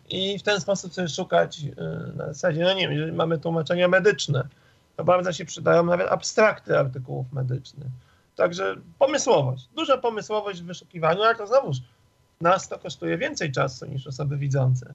I w ten sposób sobie szukać y, na zasadzie, no nie wiem, jeżeli mamy tłumaczenia medyczne, to bardzo się przydają nawet abstrakty artykułów medycznych. Także pomysłowość, duża pomysłowość w wyszukiwaniu, ale to znowuż nas to kosztuje więcej czasu niż osoby widzące.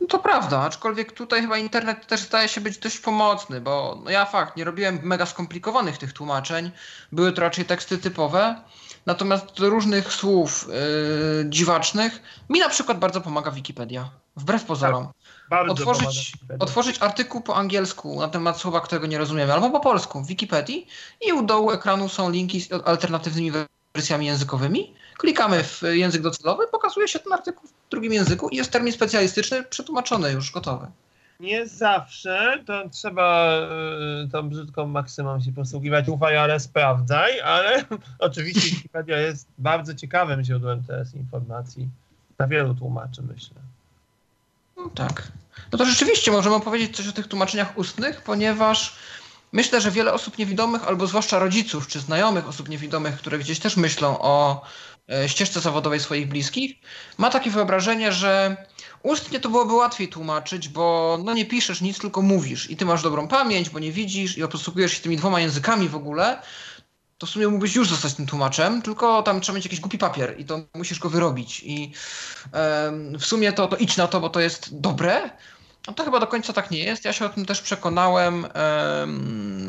No to prawda, aczkolwiek tutaj chyba internet też zdaje się być dość pomocny, bo no ja fakt, nie robiłem mega skomplikowanych tych tłumaczeń, były to raczej teksty typowe, natomiast do różnych słów yy, dziwacznych mi na przykład bardzo pomaga Wikipedia, wbrew pozorom. Tak, otworzyć, otworzyć artykuł po angielsku na temat słowa, którego nie rozumiemy, albo po polsku w Wikipedii i u dołu ekranu są linki z alternatywnymi wersjami językowymi Klikamy w język docelowy, pokazuje się ten artykuł w drugim języku i jest termin specjalistyczny przetłumaczony już, gotowy. Nie zawsze to trzeba y, tą brzydką maksymą się posługiwać. Ufaj, ale sprawdzaj, ale oczywiście Wikipedia jest bardzo ciekawym źródłem teraz informacji dla wielu tłumaczy, myślę. No tak. No to rzeczywiście możemy opowiedzieć coś o tych tłumaczeniach ustnych, ponieważ myślę, że wiele osób niewidomych, albo zwłaszcza rodziców czy znajomych osób niewidomych, które gdzieś też myślą o ścieżce zawodowej swoich bliskich, ma takie wyobrażenie, że ustnie to byłoby łatwiej tłumaczyć, bo no nie piszesz nic, tylko mówisz i ty masz dobrą pamięć, bo nie widzisz i posługujesz się tymi dwoma językami w ogóle, to w sumie mógłbyś już zostać tym tłumaczem, tylko tam trzeba mieć jakiś głupi papier i to musisz go wyrobić. I w sumie to, to idź na to, bo to jest dobre. No to chyba do końca tak nie jest. Ja się o tym też przekonałem,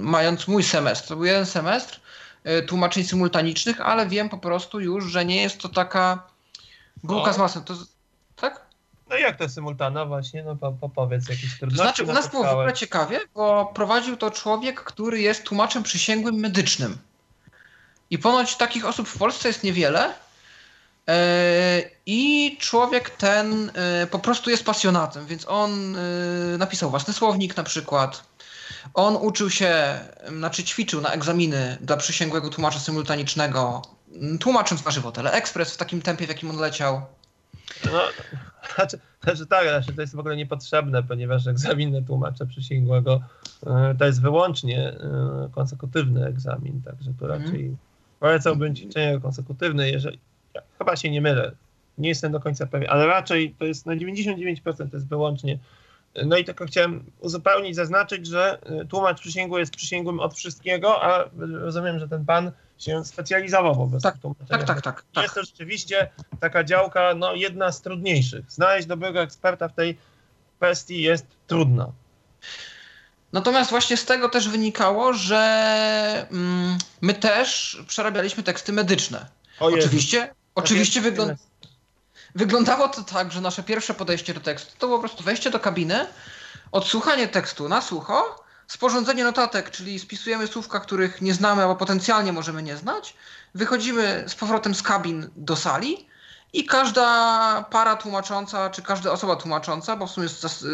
mając mój semestr. To był jeden semestr e, tłumaczeń symultanicznych, ale wiem po prostu już, że nie jest to taka bułka o. z masłem. To, tak? No jak to symultana właśnie? No po, po powiedz jakieś trudności. Znaczy u nas było w ogóle ciekawie, bo prowadził to człowiek, który jest tłumaczem przysięgłym medycznym. I ponoć takich osób w Polsce jest niewiele. E, I człowiek ten e, po prostu jest pasjonatem, więc on e, napisał własny słownik na przykład. On uczył się, znaczy ćwiczył na egzaminy dla przysięgłego tłumacza symultanicznego, tłumacząc na żywo Teleexpress w takim tempie, w jakim on leciał. No, znaczy, znaczy tak, znaczy to jest w ogóle niepotrzebne, ponieważ egzamin tłumacza przysięgłego to jest wyłącznie konsekutywny egzamin, także to mhm. raczej Polecałbym ćwiczenie konsekutywne, jeżeli. Ja chyba się nie mylę. Nie jestem do końca pewien, ale raczej to jest na 99% to jest wyłącznie. No i tylko chciałem uzupełnić, zaznaczyć, że y, tłumacz przysięgły jest przysięgłym od wszystkiego, a rozumiem, że ten pan się specjalizował wobec tak, tak, tak, tak, tak. Jest to rzeczywiście taka działka, no jedna z trudniejszych. Znaleźć dobrego eksperta w tej kwestii jest trudno. Natomiast właśnie z tego też wynikało, że mm, my też przerabialiśmy teksty medyczne. Oczywiście, oczywiście wygląda, wyglądało to tak, że nasze pierwsze podejście do tekstu to było po prostu wejście do kabiny, odsłuchanie tekstu na sucho, sporządzenie notatek, czyli spisujemy słówka, których nie znamy albo potencjalnie możemy nie znać, wychodzimy z powrotem z kabin do sali i każda para tłumacząca, czy każda osoba tłumacząca, bo w sumie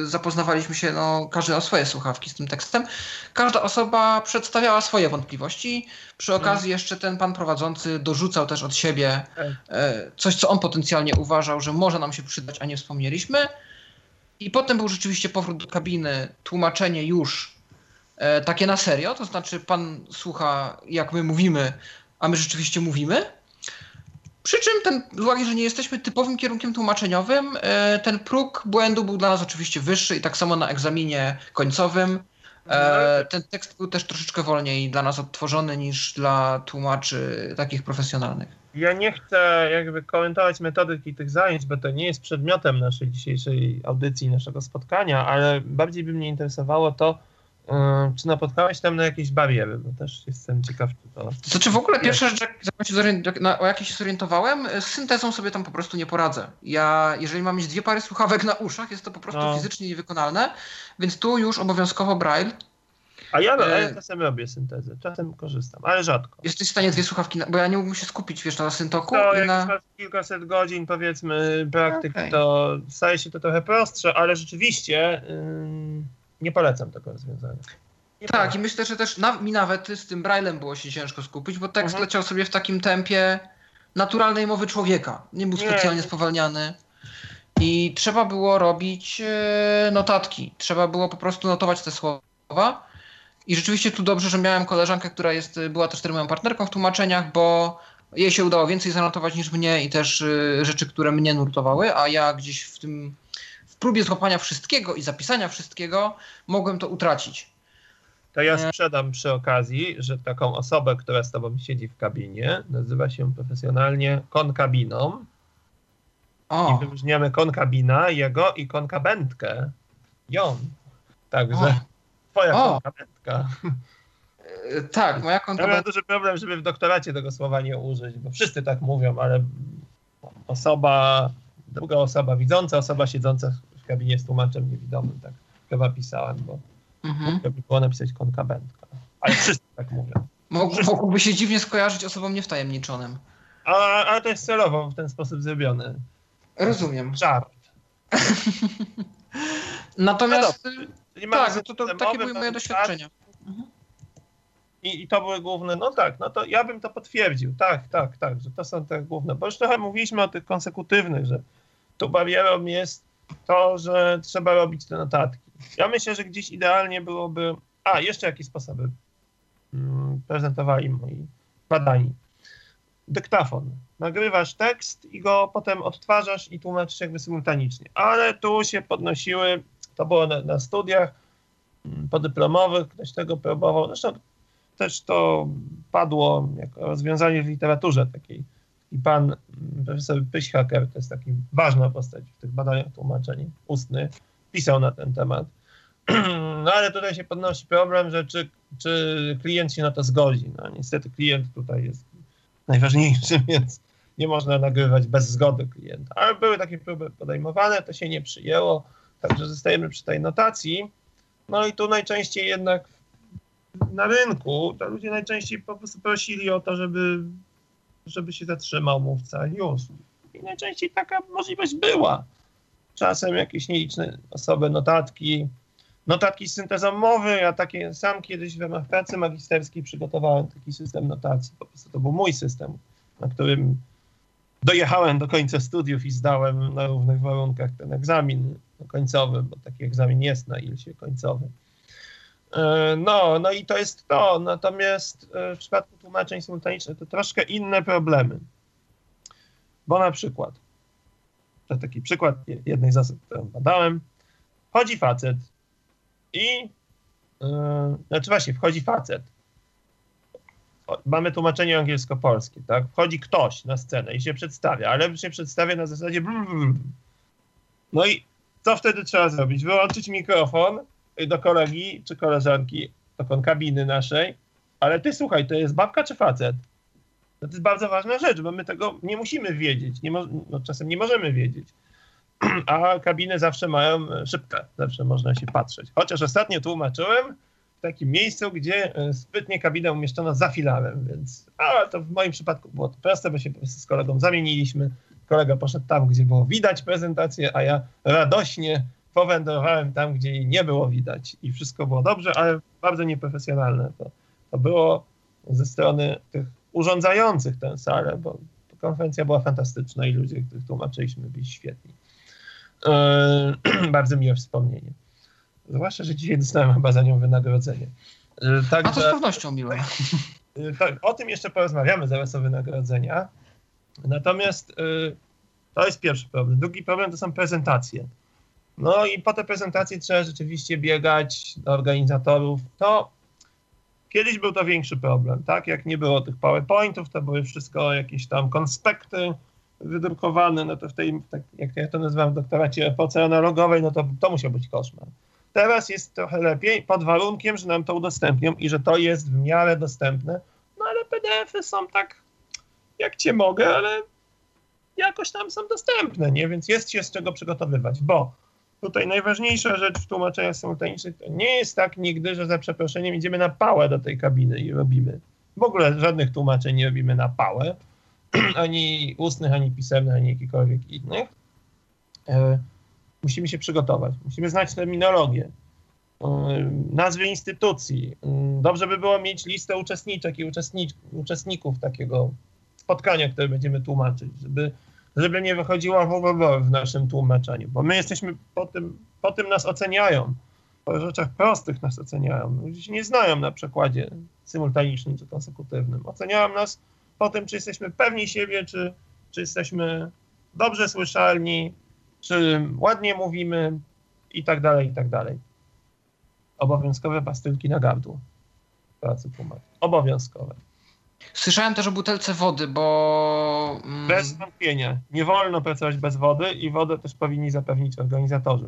zapoznawaliśmy się, no, każdy o swoje słuchawki z tym tekstem, każda osoba przedstawiała swoje wątpliwości. Przy mhm. okazji jeszcze ten pan prowadzący dorzucał też od siebie tak. e, coś, co on potencjalnie uważał, że może nam się przydać, a nie wspomnieliśmy. I potem był rzeczywiście powrót do kabiny, tłumaczenie już e, takie na serio, to znaczy pan słucha, jak my mówimy, a my rzeczywiście mówimy. Przy czym ten, z uwagi, że nie jesteśmy typowym kierunkiem tłumaczeniowym, e, ten próg błędu był dla nas oczywiście wyższy i tak samo na egzaminie końcowym. E, ten tekst był też troszeczkę wolniej dla nas odtworzony niż dla tłumaczy takich profesjonalnych. Ja nie chcę jakby komentować metodyki tych zajęć, bo to nie jest przedmiotem naszej dzisiejszej audycji, naszego spotkania, ale bardziej by mnie interesowało to, czy napotkałeś tam na jakieś bariery? Bo też jestem ciekaw, czy to. Znaczy w ogóle pierwsza rzecz, na, o jakiej się zorientowałem, z syntezą sobie tam po prostu nie poradzę. Ja, jeżeli mam mieć dwie pary słuchawek na uszach, jest to po prostu no. fizycznie niewykonalne, więc tu już obowiązkowo braille. A ja, a ja czasem robię syntezę, czasem korzystam, ale rzadko. Jesteś w stanie dwie słuchawki, bo ja nie mógłbym się skupić, wiesz, na syntoku. No, jak na... masz kilkaset godzin, powiedzmy, praktyki, okay. to staje się to trochę prostsze, ale rzeczywiście... Yy nie polecam tego rozwiązania. Nie tak, polecam. i myślę, że też na, mi nawet z tym Braillem było się ciężko skupić, bo tekst mhm. leciał sobie w takim tempie naturalnej mowy człowieka. Nie był specjalnie nie. spowalniany. I trzeba było robić e, notatki. Trzeba było po prostu notować te słowa. I rzeczywiście tu dobrze, że miałem koleżankę, która jest, była też moją partnerką w tłumaczeniach, bo jej się udało więcej zanotować niż mnie i też e, rzeczy, które mnie nurtowały, a ja gdzieś w tym próbie złapania wszystkiego i zapisania wszystkiego mogłem to utracić. To ja sprzedam przy okazji, że taką osobę, która z tobą siedzi w kabinie, nazywa się profesjonalnie konkabiną. O. I wyróżniamy konkabina, jego i konkabentkę. Ją. Także o. twoja o. konkabętka. E, tak, moja konkabentka. Ja mam duży problem, żeby w doktoracie tego słowa nie użyć, bo wszyscy tak mówią, ale osoba druga osoba widząca, osoba siedząca w kabinie z tłumaczem niewidomym, tak chyba pisałem, bo mhm. by było napisać konkabentka. Ale wszyscy tak mówią. Mógłby się dziwnie skojarzyć osobom niewtajemniczonym. Ale to jest celowo w ten sposób zrobione. Rozumiem. Żart. Natomiast no tak, no to, to, takie były moje doświadczenia. Mhm. I, I, to były główne, no tak, no to ja bym to potwierdził, tak, tak, tak, że to są te główne, bo już trochę mówiliśmy o tych konsekutywnych, że tu barierą jest to, że trzeba robić te notatki. Ja myślę, że gdzieś idealnie byłoby A, jeszcze jakie sposoby mm, prezentowali moi badani. Dyktafon. Nagrywasz tekst i go potem odtwarzasz i tłumaczysz jakby symultanicznie. Ale tu się podnosiły, to było na, na studiach mm, podyplomowych, ktoś tego próbował. Zresztą też to padło jako rozwiązanie w literaturze takiej. I pan mm, profesor Pyśhaker, to jest taki ważna postać w tych badaniach tłumaczeń ustny, pisał na ten temat. No ale tutaj się podnosi problem, że czy, czy klient się na to zgodzi. No niestety klient tutaj jest najważniejszy, więc nie można nagrywać bez zgody klienta. Ale były takie próby podejmowane, to się nie przyjęło, także zostajemy przy tej notacji. No i tu najczęściej jednak na rynku, to ludzie najczęściej po prostu prosili o to, żeby, żeby się zatrzymał mówca już. I najczęściej taka możliwość była. Czasem jakieś nieliczne osoby, notatki, notatki z syntezą mowy. Ja takie sam kiedyś w ramach pracy magisterskiej przygotowałem taki system notacji. Po prostu to był mój system, na którym dojechałem do końca studiów i zdałem na równych warunkach ten egzamin końcowy, bo taki egzamin jest na ILSie końcowy. E, no, no i to jest to. Natomiast e, w przypadku tłumaczeń symultanicznych to troszkę inne problemy. Bo na przykład, to taki przykład jednej z osób, którą badałem, wchodzi facet i, yy, znaczy właśnie, wchodzi facet. Mamy tłumaczenie angielsko-polskie, tak? Wchodzi ktoś na scenę i się przedstawia, ale się przedstawia na zasadzie no i co wtedy trzeba zrobić? Wyłączyć mikrofon do kolegi czy koleżanki, do konkabiny naszej, ale ty słuchaj, to jest babka czy facet? No to jest bardzo ważna rzecz, bo my tego nie musimy wiedzieć. Nie mo- no, czasem nie możemy wiedzieć. A kabiny zawsze mają szybkę, zawsze można się patrzeć. Chociaż ostatnio tłumaczyłem w takim miejscu, gdzie e, sprytnie kabinę umieszczono za filarem, więc ale to w moim przypadku było to proste, bo się po prostu z kolegą zamieniliśmy. Kolega poszedł tam, gdzie było widać prezentację, a ja radośnie powędrowałem tam, gdzie jej nie było widać i wszystko było dobrze, ale bardzo nieprofesjonalne to, to było ze strony tych urządzających tę salę, bo konferencja była fantastyczna i ludzie, których tłumaczyliśmy, byli świetni. Yy, bardzo miłe wspomnienie. Zwłaszcza, że dzisiaj dostałem chyba za nią wynagrodzenie. Yy, także, A to z pewnością miłe. Yy, tak, o tym jeszcze porozmawiamy zaraz o wynagrodzenia. Natomiast yy, to jest pierwszy problem. Drugi problem to są prezentacje. No i po te prezentacje trzeba rzeczywiście biegać do organizatorów. To kiedyś był to większy problem, tak? Jak nie było tych PowerPointów, to były wszystko jakieś tam konspekty wydrukowane, no to w tej, tak, jak ja to nazywam w doktoracie epoce analogowej, no to to musiał być koszmar. Teraz jest trochę lepiej, pod warunkiem, że nam to udostępnią i że to jest w miarę dostępne, no ale PDF-y są tak, jak cię mogę, ale jakoś tam są dostępne, nie? Więc jest się z czego przygotowywać, bo tutaj najważniejsza rzecz w tłumaczeniach symultanicznych to nie jest tak nigdy, że za przeproszeniem idziemy na pałę do tej kabiny i robimy. W ogóle żadnych tłumaczeń nie robimy na pałę, ani ustnych, ani pisemnych, ani jakichkolwiek innych. E, musimy się przygotować, musimy znać terminologię, e, nazwy instytucji. E, dobrze by było mieć listę uczestniczek i uczestników takiego spotkania, które będziemy tłumaczyć, żeby żeby nie wychodziła www w naszym tłumaczeniu, bo my jesteśmy po tym, po tym nas oceniają, po rzeczach prostych nas oceniają. Ludzie się nie znają na przykładzie symultanicznym czy konsekutywnym. Oceniają nas po tym, czy jesteśmy pewni siebie, czy, czy jesteśmy dobrze słyszalni, czy ładnie mówimy i tak dalej, i tak dalej. Obowiązkowe pastylki na gardło pracy tłumaczy. Obowiązkowe. Słyszałem też o butelce wody, bo. Mm, bez wątpienia. Nie wolno pracować bez wody i wodę też powinni zapewnić organizatorzy.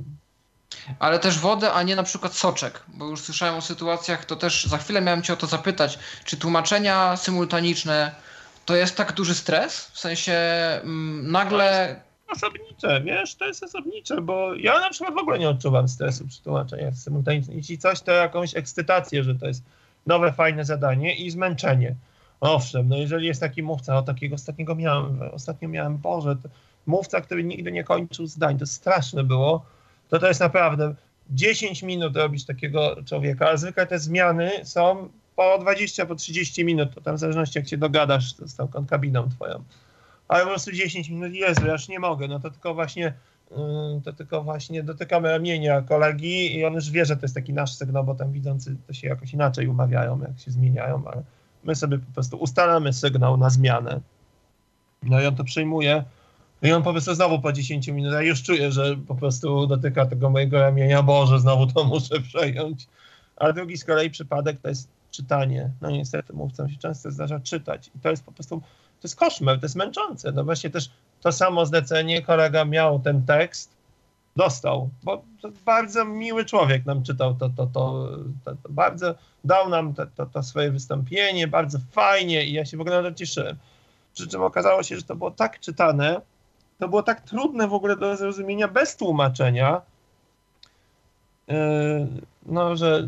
Ale też wodę, a nie na przykład soczek, bo już słyszałem o sytuacjach, to też za chwilę miałem Cię o to zapytać, czy tłumaczenia symultaniczne to jest tak duży stres? W sensie mm, nagle. Osobnicze, wiesz, to jest osobnicze, bo ja na przykład w ogóle nie odczuwam stresu przy tłumaczeniach symultanicznych. Jeśli coś, to jakąś ekscytację, że to jest nowe, fajne zadanie i zmęczenie. Owszem, no jeżeli jest taki mówca, o takiego ostatniego miałem, ostatnio miałem, Boże, mówca, który nigdy nie kończył zdań, to straszne było, to to jest naprawdę 10 minut robić takiego człowieka, ale zwykle te zmiany są po 20, po 30 minut, to tam w zależności jak się dogadasz z tą konkabiną twoją. Ale po prostu 10 minut, Jezu, ja już nie mogę, no to tylko właśnie to tylko właśnie dotykamy ramienia kolegi i on już wie, że to jest taki nasz sygnał, bo tam widzący to się jakoś inaczej umawiają, jak się zmieniają, ale my sobie po prostu ustalamy sygnał na zmianę. No i on to przyjmuje. I on po prostu znowu po 10 minutach już czuje, że po prostu dotyka tego mojego ramienia, Boże, znowu to muszę przejąć. A drugi z kolei przypadek to jest czytanie. No niestety mówcom się często zdarza czytać. I to jest po prostu, to jest koszmar, to jest męczące. No właśnie też to samo zlecenie, kolega miał ten tekst, dostał, bo bardzo miły człowiek nam czytał to, to, to, to, to bardzo dał nam to, to, to, swoje wystąpienie, bardzo fajnie i ja się w ogóle na to cieszyłem. Przy czym okazało się, że to było tak czytane, to było tak trudne w ogóle do zrozumienia bez tłumaczenia, yy, no, że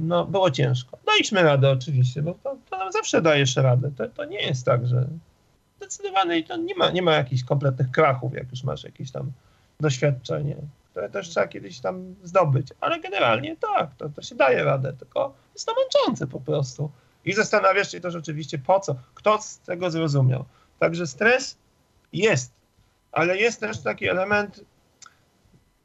no, było ciężko. Daliśmy radę oczywiście, bo to, to nam zawsze dajesz radę. To, to nie jest tak, że zdecydowanie to nie ma, nie ma jakichś kompletnych krachów, jak już masz jakieś tam doświadczenie, które też trzeba kiedyś tam zdobyć. Ale generalnie tak, to, to się daje radę, tylko jest to męczące po prostu. I zastanawiasz się to rzeczywiście po co, kto z tego zrozumiał. Także stres jest, ale jest też taki element,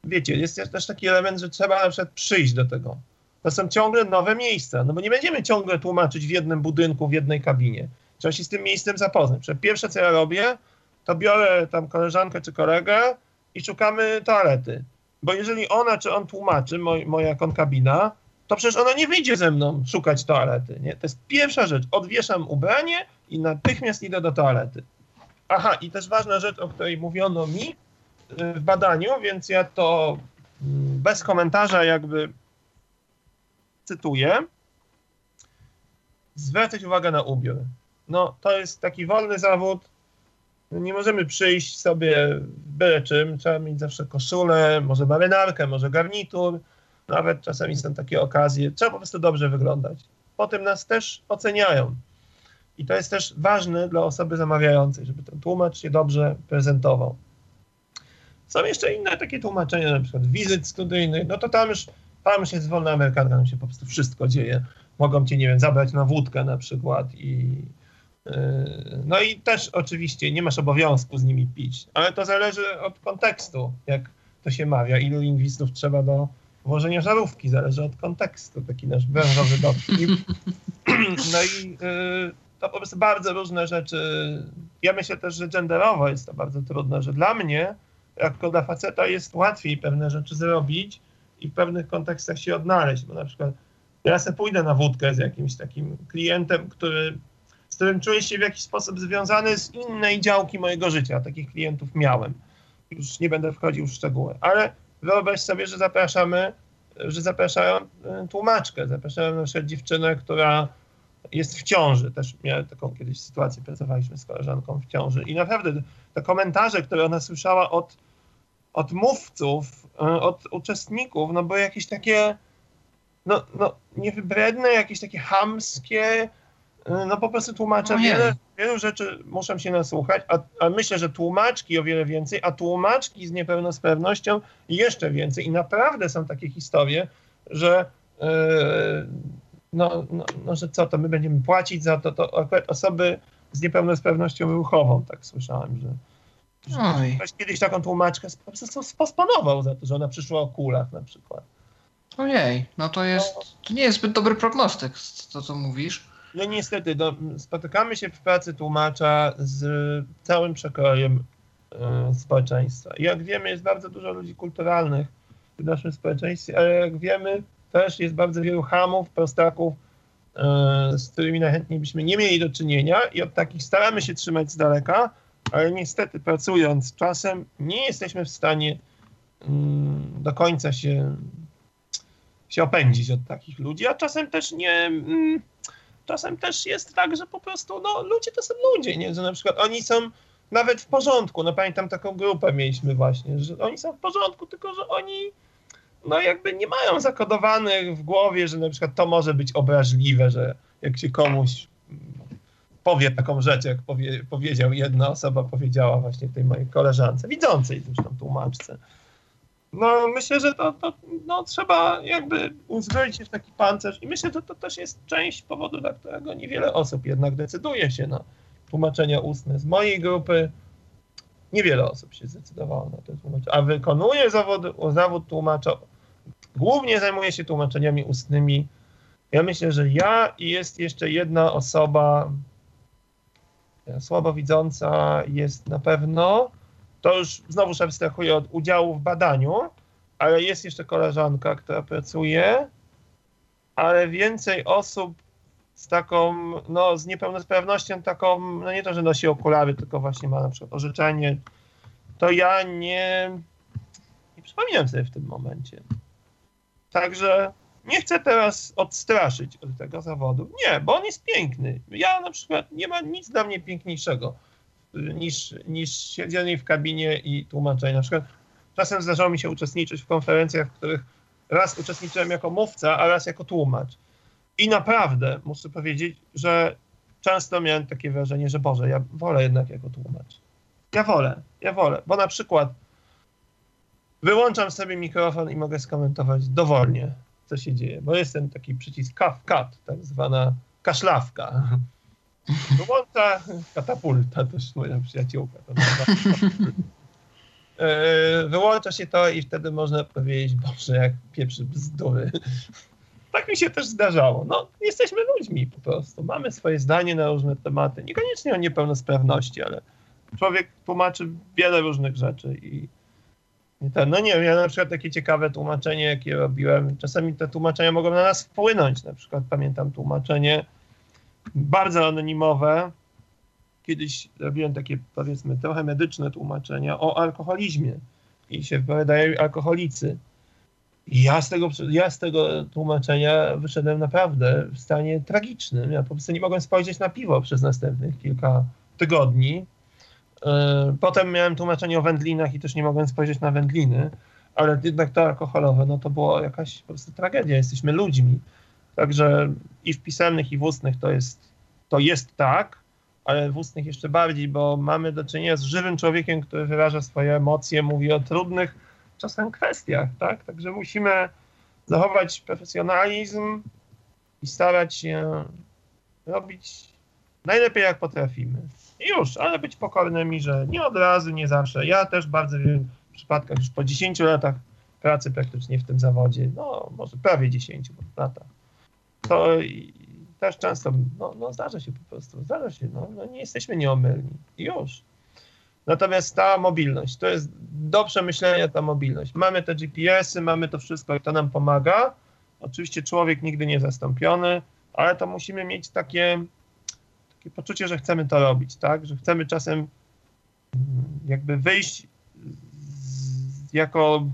wiecie, jest też taki element, że trzeba na przykład przyjść do tego. To są ciągle nowe miejsca, no bo nie będziemy ciągle tłumaczyć w jednym budynku, w jednej kabinie. Trzeba się z tym miejscem zapoznać. Przecież pierwsze, co ja robię, to biorę tam koleżankę czy kolegę i szukamy toalety. Bo jeżeli ona czy on tłumaczy, moj, moja konkabina, to przecież ona nie wyjdzie ze mną szukać toalety. Nie? To jest pierwsza rzecz. Odwieszam ubranie i natychmiast idę do toalety. Aha, i też ważna rzecz, o której mówiono mi y, w badaniu, więc ja to mm, bez komentarza jakby cytuję. Zwracać uwagę na ubiór. No, to jest taki wolny zawód. Nie możemy przyjść sobie byle czym. Trzeba mieć zawsze koszulę, może marynarkę, może garnitur. Nawet czasami są takie okazje. Trzeba po prostu dobrze wyglądać. Potem nas też oceniają. I to jest też ważne dla osoby zamawiającej, żeby ten tłumacz się dobrze prezentował. Są jeszcze inne takie tłumaczenia, na przykład wizyt studyjnych, no to tam już, tam już jest wolna amerykanka, tam się po prostu wszystko dzieje. Mogą cię, nie wiem, zabrać na wódkę na przykład i no i też oczywiście nie masz obowiązku z nimi pić, ale to zależy od kontekstu, jak to się mawia, ilu lingwistów trzeba do włożenia żarówki, zależy od kontekstu, taki nasz branżowy dowcip. No i yy, to po prostu bardzo różne rzeczy. Ja myślę też, że genderowo jest to bardzo trudne, że dla mnie, jako dla faceta, jest łatwiej pewne rzeczy zrobić i w pewnych kontekstach się odnaleźć, bo na przykład ja sobie pójdę na wódkę z jakimś takim klientem, który, z którym czuję się w jakiś sposób związany z innej działki mojego życia. Takich klientów miałem. Już nie będę wchodził w szczegóły, ale wyobraź sobie, że zapraszamy, że zapraszają e, tłumaczkę, zapraszają na przykład dziewczynę, która jest w ciąży. Też miałem taką kiedyś sytuację, pracowaliśmy z koleżanką w ciąży i naprawdę te komentarze, które ona słyszała od, od mówców, e, od uczestników, no były jakieś takie no, no niewybredne, jakieś takie hamskie, no po prostu tłumaczę no wiele, wielu rzeczy muszę się nasłuchać, a, a, myślę, że tłumaczki o wiele więcej, a tłumaczki z niepełnosprawnością jeszcze więcej i naprawdę są takie historie, że yy, no, no, no, że co, to my będziemy płacić za to, to akurat osoby z niepełnosprawnością ruchową, tak słyszałem, że, że ktoś kiedyś taką tłumaczkę po prostu sposponował za to, że ona przyszła o kulach na przykład. Ojej, no to jest, to nie jest zbyt dobry prognostyk, to co mówisz. No niestety, no, spotykamy się w pracy tłumacza z całym przekrojem y, społeczeństwa. I jak wiemy, jest bardzo dużo ludzi kulturalnych w naszym społeczeństwie, ale jak wiemy, też jest bardzo wielu hamów, prostaków, e, z którymi najchętniej byśmy nie mieli do czynienia i od takich staramy się trzymać z daleka, ale niestety pracując czasem nie jesteśmy w stanie mm, do końca się, się opędzić od takich ludzi, a czasem też nie. Czasem też jest tak, że po prostu no, ludzie to są ludzie, nie? że na przykład oni są nawet w porządku. No pamiętam taką grupę mieliśmy właśnie, że oni są w porządku, tylko że oni no jakby nie mają zakodowanych w głowie, że na przykład to może być obraźliwe, że jak się komuś powie taką rzecz, jak powie, powiedział jedna osoba, powiedziała właśnie tej mojej koleżance, widzącej zresztą tłumaczce. No myślę, że to, to no, trzeba jakby uzbroić się w taki pancerz i myślę, że to też jest część powodu, dla którego niewiele osób jednak decyduje się na tłumaczenia ustne. Z mojej grupy Niewiele osób się zdecydowało na to tłumaczenie, a wykonuje zawód, zawód tłumacza, głównie zajmuje się tłumaczeniami ustnymi. Ja myślę, że ja i jest jeszcze jedna osoba słabowidząca jest na pewno, to już znowu abstrahuję od udziału w badaniu, ale jest jeszcze koleżanka, która pracuje, ale więcej osób z taką, no z niepełnosprawnością taką, no nie to, że nosi okulary, tylko właśnie ma na przykład orzeczenie, to ja nie, nie przypominam sobie w tym momencie. Także nie chcę teraz odstraszyć od tego zawodu. Nie, bo on jest piękny. Ja na przykład nie ma nic dla mnie piękniejszego niż, niż siedzenie w kabinie i tłumaczenie. Na przykład czasem zdarzało mi się uczestniczyć w konferencjach, w których raz uczestniczyłem jako mówca, a raz jako tłumacz. I naprawdę muszę powiedzieć, że często miałem takie wrażenie, że Boże, ja wolę jednak jako tłumacz. Ja wolę, ja wolę, bo na przykład wyłączam sobie mikrofon i mogę skomentować dowolnie, co się dzieje, bo jest ten taki przycisk cut tak zwana kaszlawka. Wyłącza katapulta, też moja przyjaciółka. To e, Wyłącza się to i wtedy można powiedzieć, Boże, jak pieprzy bzdury tak mi się też zdarzało. No, jesteśmy ludźmi po prostu. Mamy swoje zdanie na różne tematy. Niekoniecznie o niepełnosprawności, ale człowiek tłumaczy wiele różnych rzeczy i, i ten, no nie wiem, ja na przykład takie ciekawe tłumaczenie, jakie robiłem, czasami te tłumaczenia mogą na nas wpłynąć. Na przykład pamiętam tłumaczenie bardzo anonimowe. Kiedyś robiłem takie, powiedzmy, trochę medyczne tłumaczenia o alkoholizmie i się wypowiadają alkoholicy. Ja z, tego, ja z tego tłumaczenia wyszedłem naprawdę w stanie tragicznym. Ja po prostu nie mogłem spojrzeć na piwo przez następnych kilka tygodni. E, potem miałem tłumaczenie o wędlinach i też nie mogłem spojrzeć na wędliny, ale jednak to alkoholowe, no to była jakaś po prostu tragedia. Jesteśmy ludźmi. Także i w pisemnych, i w ustnych to jest, to jest tak, ale w ustnych jeszcze bardziej, bo mamy do czynienia z żywym człowiekiem, który wyraża swoje emocje, mówi o trudnych czasem kwestiach, tak? Także musimy zachować profesjonalizm i starać się robić najlepiej jak potrafimy. I już, ale być pokornymi, że nie od razu, nie zawsze. Ja też bardzo wielu przypadkach już po 10 latach pracy praktycznie w tym zawodzie, no może prawie 10 latach, to też często, no, no zdarza się po prostu, zdarza się, no, no nie jesteśmy nieomylni. Już. Natomiast ta mobilność, to jest do przemyślenia ta mobilność. Mamy te GPS-y, mamy to wszystko i to nam pomaga. Oczywiście człowiek nigdy nie zastąpiony, ale to musimy mieć takie, takie poczucie, że chcemy to robić, tak? Że chcemy czasem mm, jakby wyjść z, jako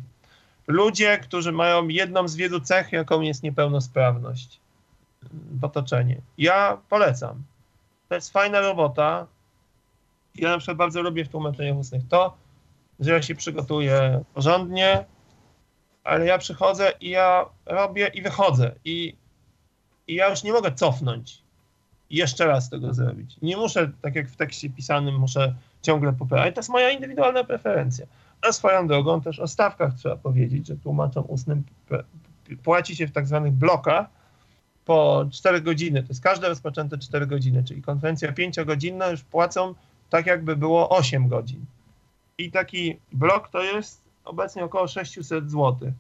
ludzie, którzy mają jedną z wielu cech, jaką jest niepełnosprawność w otoczeniu. Ja polecam. To jest fajna robota, ja na przykład bardzo lubię w tłumaczeniach ustnych to, że ja się przygotuję porządnie, ale ja przychodzę i ja robię i wychodzę. I, i ja już nie mogę cofnąć i jeszcze raz tego zrobić. Nie muszę, tak jak w tekście pisanym, muszę ciągle poprawiać. To jest moja indywidualna preferencja. A swoją drogą też o stawkach trzeba powiedzieć, że tłumaczom ustnym płaci się w tak zwanych blokach po 4 godziny. To jest każde rozpoczęte 4 godziny, czyli konferencja 5-godzinna już płacą tak jakby było 8 godzin. I taki blok to jest obecnie około 600 zł.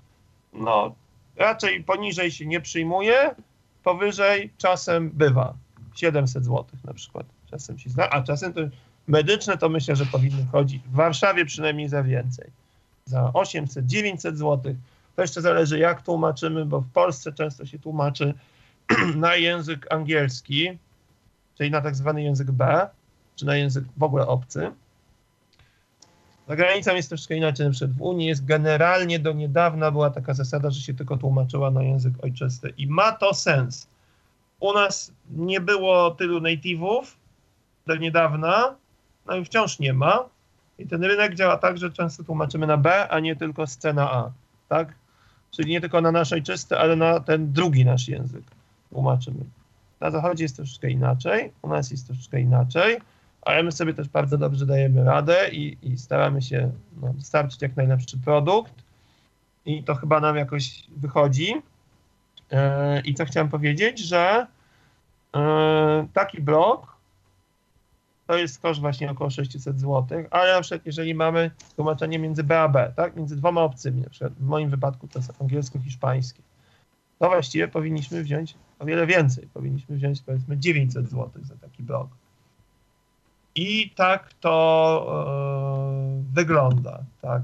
No, raczej poniżej się nie przyjmuje, powyżej czasem bywa 700 zł na przykład. Czasem się zna, a czasem to medyczne to myślę, że powinny chodzić w Warszawie przynajmniej za więcej. Za 800, 900 zł. To jeszcze zależy jak tłumaczymy, bo w Polsce często się tłumaczy na język angielski, czyli na tak zwany język B, czy na język w ogóle obcy. Za granicą jest troszkę inaczej, na przykład w Unii jest generalnie do niedawna była taka zasada, że się tylko tłumaczyła na język ojczysty i ma to sens. U nas nie było tylu native'ów do niedawna, no i wciąż nie ma. I ten rynek działa tak, że często tłumaczymy na B, a nie tylko scena A, tak? Czyli nie tylko na nasz ojczysty, ale na ten drugi nasz język tłumaczymy. Na zachodzie jest troszeczkę inaczej, u nas jest troszeczkę inaczej ale my sobie też bardzo dobrze dajemy radę i, i staramy się no, dostarczyć jak najlepszy produkt i to chyba nam jakoś wychodzi. Yy, I co chciałem powiedzieć, że yy, taki blog to jest koszt właśnie około 600 zł, ale na przykład jeżeli mamy tłumaczenie między B a B, tak, między dwoma obcymi, na przykład w moim wypadku to jest angielsko-hiszpańskie, to właściwie powinniśmy wziąć o wiele więcej. Powinniśmy wziąć powiedzmy 900 zł za taki blog. I tak to e, wygląda. Tak.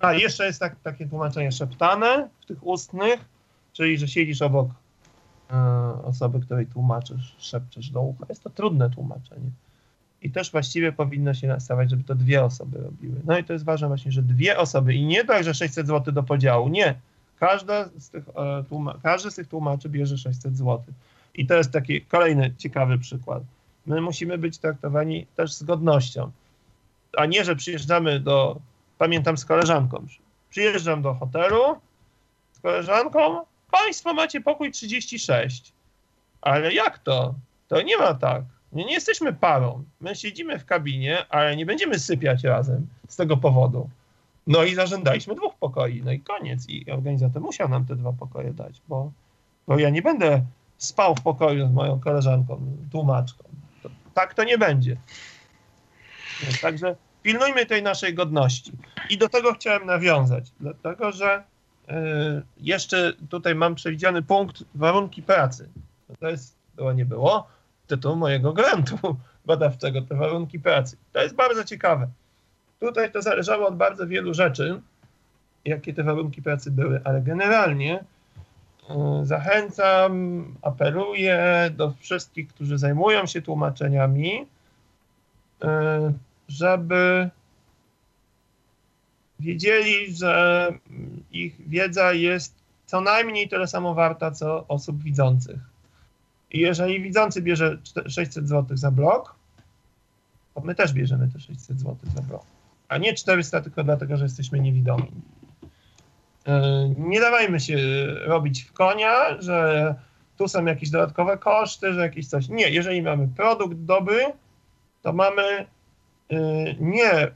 A jeszcze jest tak, takie tłumaczenie szeptane w tych ustnych, czyli że siedzisz obok e, osoby, której tłumaczysz, szepczesz do ucha. Jest to trudne tłumaczenie. I też właściwie powinno się nastawiać, żeby to dwie osoby robiły. No i to jest ważne właśnie, że dwie osoby i nie tak, że 600 zł do podziału. Nie. Każda z tych, e, każdy z tych tłumaczy bierze 600 zł. I to jest taki kolejny ciekawy przykład. My musimy być traktowani też z godnością, a nie, że przyjeżdżamy do, pamiętam z koleżanką, przyjeżdżam do hotelu z koleżanką, państwo macie pokój 36. Ale jak to? To nie ma tak. Nie, nie jesteśmy parą. My siedzimy w kabinie, ale nie będziemy sypiać razem z tego powodu. No i zażądaliśmy dwóch pokoi, no i koniec. I organizator musiał nam te dwa pokoje dać, bo, bo ja nie będę spał w pokoju z moją koleżanką, tłumaczką. To, tak to nie będzie. Także pilnujmy tej naszej godności. I do tego chciałem nawiązać, dlatego że y, jeszcze tutaj mam przewidziany punkt warunki pracy. To jest, było nie było, tytuł mojego grantu badawczego, te warunki pracy. To jest bardzo ciekawe. Tutaj to zależało od bardzo wielu rzeczy, jakie te warunki pracy były, ale generalnie y, zachęcam, apeluję do wszystkich, którzy zajmują się tłumaczeniami, y, żeby wiedzieli, że ich wiedza jest co najmniej tyle samo warta, co osób widzących. I jeżeli widzący bierze 600 zł za blok, to my też bierzemy te 600 zł za blok a nie 400 tylko dlatego, że jesteśmy niewidomi. Nie dawajmy się robić w konia, że tu są jakieś dodatkowe koszty, że jakieś coś. Nie, jeżeli mamy produkt dobry, to mamy nie,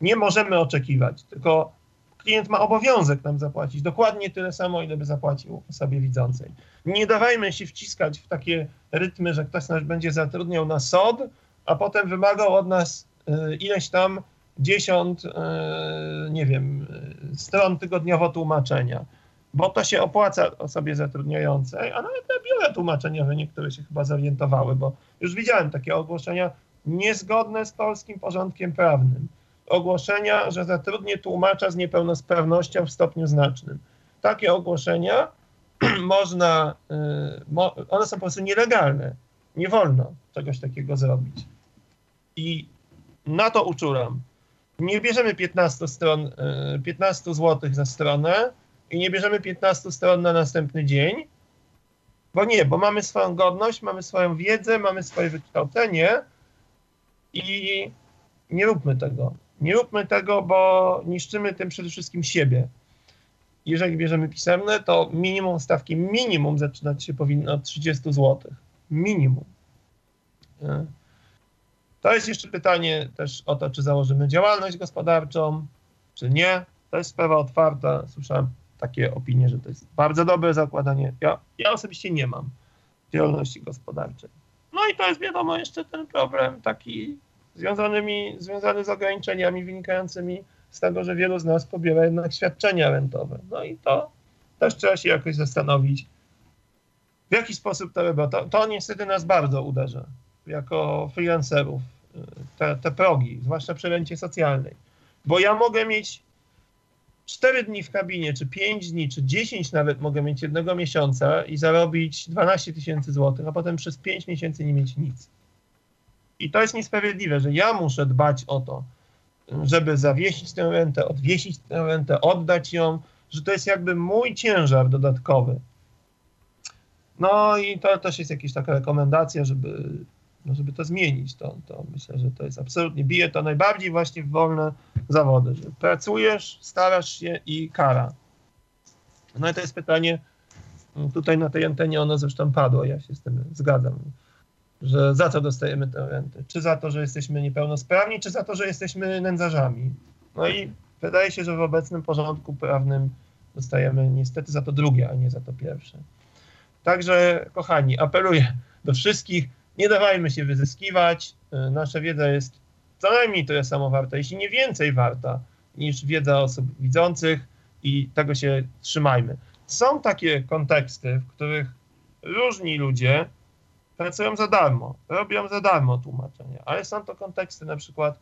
nie możemy oczekiwać, tylko klient ma obowiązek nam zapłacić dokładnie tyle samo, ile by zapłacił osobie widzącej. Nie dawajmy się wciskać w takie rytmy, że ktoś nas będzie zatrudniał na SOD, a potem wymagał od nas E, ileś tam dziesiąt, e, nie wiem, e, stron tygodniowo tłumaczenia, bo to się opłaca osobie zatrudniającej, a nawet te biura tłumaczeniowe niektóre się chyba zorientowały, bo już widziałem takie ogłoszenia niezgodne z polskim porządkiem prawnym. Ogłoszenia, że zatrudnię tłumacza z niepełnosprawnością w stopniu znacznym. Takie ogłoszenia można, one są po prostu nielegalne. Nie wolno czegoś takiego zrobić. I na to uczulam. Nie bierzemy 15 stron, 15 e, zł za stronę i nie bierzemy 15 stron na następny dzień, bo nie, bo mamy swoją godność, mamy swoją wiedzę, mamy swoje wykształcenie i nie róbmy tego. Nie róbmy tego, bo niszczymy tym przede wszystkim siebie. Jeżeli bierzemy pisemne, to minimum stawki, minimum zaczynać się powinno od 30 zł. Minimum. To jest jeszcze pytanie też o to, czy założymy działalność gospodarczą, czy nie. To jest sprawa otwarta. Słyszałem takie opinie, że to jest bardzo dobre zakładanie. Ja, ja osobiście nie mam działalności gospodarczej. No i to jest wiadomo jeszcze ten problem taki związanymi, związany z ograniczeniami wynikającymi z tego, że wielu z nas pobiera jednak świadczenia rentowe. No i to też trzeba się jakoś zastanowić, w jaki sposób to robią. To, to niestety nas bardzo uderza jako freelancerów te, te progi, zwłaszcza przy rencie socjalnej. Bo ja mogę mieć 4 dni w kabinie, czy 5 dni, czy 10 nawet mogę mieć jednego miesiąca i zarobić 12 tysięcy złotych, a potem przez 5 miesięcy nie mieć nic. I to jest niesprawiedliwe, że ja muszę dbać o to, żeby zawiesić tę rentę, odwiesić tę rentę, oddać ją, że to jest jakby mój ciężar dodatkowy. No i to też jest jakaś taka rekomendacja, żeby no żeby to zmienić, to, to myślę, że to jest absolutnie, bije to najbardziej właśnie w wolne zawody, że pracujesz, starasz się i kara. No i to jest pytanie, tutaj na tej antenie ono zresztą padło, ja się z tym zgadzam, że za co dostajemy tę rentę? Czy za to, że jesteśmy niepełnosprawni, czy za to, że jesteśmy nędzarzami? No i wydaje się, że w obecnym porządku prawnym dostajemy niestety za to drugie, a nie za to pierwsze. Także, kochani, apeluję do wszystkich, nie dawajmy się wyzyskiwać. Y, nasza wiedza jest co najmniej tyle samo warta, jeśli nie więcej warta niż wiedza osób widzących i tego się trzymajmy. Są takie konteksty, w których różni ludzie pracują za darmo, robią za darmo tłumaczenia, ale są to konteksty na przykład,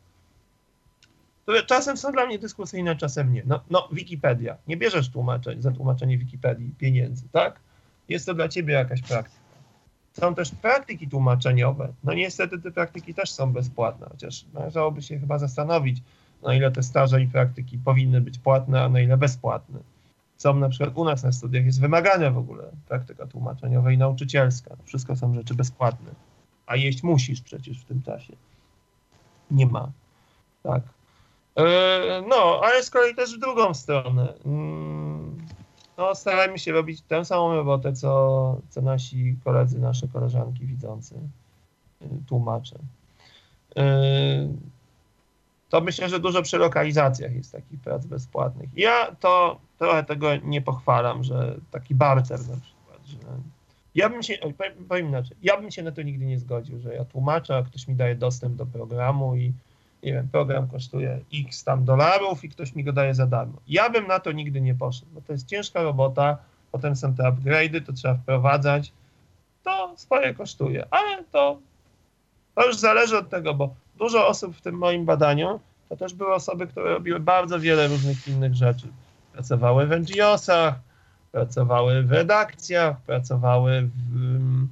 które czasem są dla mnie dyskusyjne, czasem nie. No, no Wikipedia. Nie bierzesz tłumaczeń za tłumaczenie Wikipedii pieniędzy, tak? Jest to dla ciebie jakaś praktyka. Są też praktyki tłumaczeniowe. No niestety te praktyki też są bezpłatne, chociaż należałoby się chyba zastanowić, na ile te staże i praktyki powinny być płatne, a na ile bezpłatne. Są na przykład u nas na studiach jest wymagana w ogóle praktyka tłumaczeniowa i nauczycielska. Wszystko są rzeczy bezpłatne. A jeść musisz przecież w tym czasie. Nie ma. Tak. E, no, ale z kolei też w drugą stronę. No, starajmy się robić tę samą robotę, co, co nasi koledzy, nasze koleżanki widzący, y, tłumacze. Y, to myślę, że dużo przy lokalizacjach jest takich prac bezpłatnych. Ja to trochę tego nie pochwalam, że taki barter na przykład, że ja bym się, powiem inaczej, ja bym się na to nigdy nie zgodził, że ja tłumaczę, a ktoś mi daje dostęp do programu i nie wiem, program kosztuje x tam dolarów i ktoś mi go daje za darmo. Ja bym na to nigdy nie poszedł, bo to jest ciężka robota, potem są te upgrade'y, to trzeba wprowadzać, to swoje kosztuje, ale to, to już zależy od tego, bo dużo osób w tym moim badaniu to też były osoby, które robiły bardzo wiele różnych innych rzeczy. Pracowały w NGO-sach, pracowały w redakcjach, pracowały w,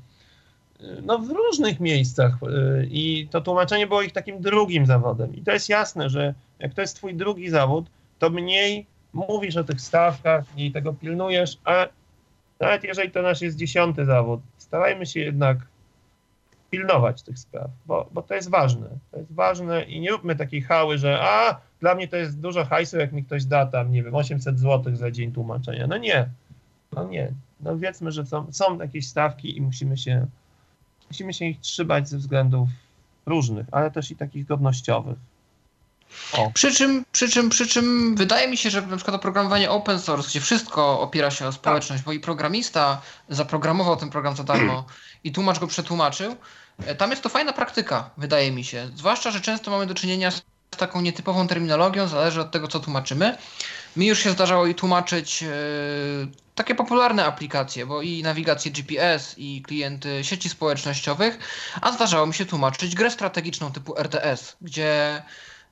no, w różnych miejscach y, i to tłumaczenie było ich takim drugim zawodem. I to jest jasne, że jak to jest twój drugi zawód, to mniej mówisz o tych stawkach, mniej tego pilnujesz, a nawet jeżeli to nasz jest dziesiąty zawód, starajmy się jednak pilnować tych spraw, bo, bo to jest ważne. To jest ważne i nie róbmy takiej hały, że a, dla mnie to jest dużo hajsu, jak mi ktoś da tam, nie wiem, 800 zł za dzień tłumaczenia. No nie, no nie. No wiedzmy, że są, są jakieś stawki i musimy się musimy się ich trzymać ze względów różnych, ale też i takich godnościowych. O. Przy, czym, przy, czym, przy czym wydaje mi się, że na przykład oprogramowanie open source, gdzie wszystko opiera się o społeczność, tak. bo i programista zaprogramował ten program za darmo i tłumacz go przetłumaczył, e, tam jest to fajna praktyka, wydaje mi się. Zwłaszcza, że często mamy do czynienia z taką nietypową terminologią, zależy od tego, co tłumaczymy. Mi już się zdarzało i tłumaczyć yy, takie popularne aplikacje, bo i nawigację GPS, i klienty sieci społecznościowych, a zdarzało mi się tłumaczyć grę strategiczną typu RTS, gdzie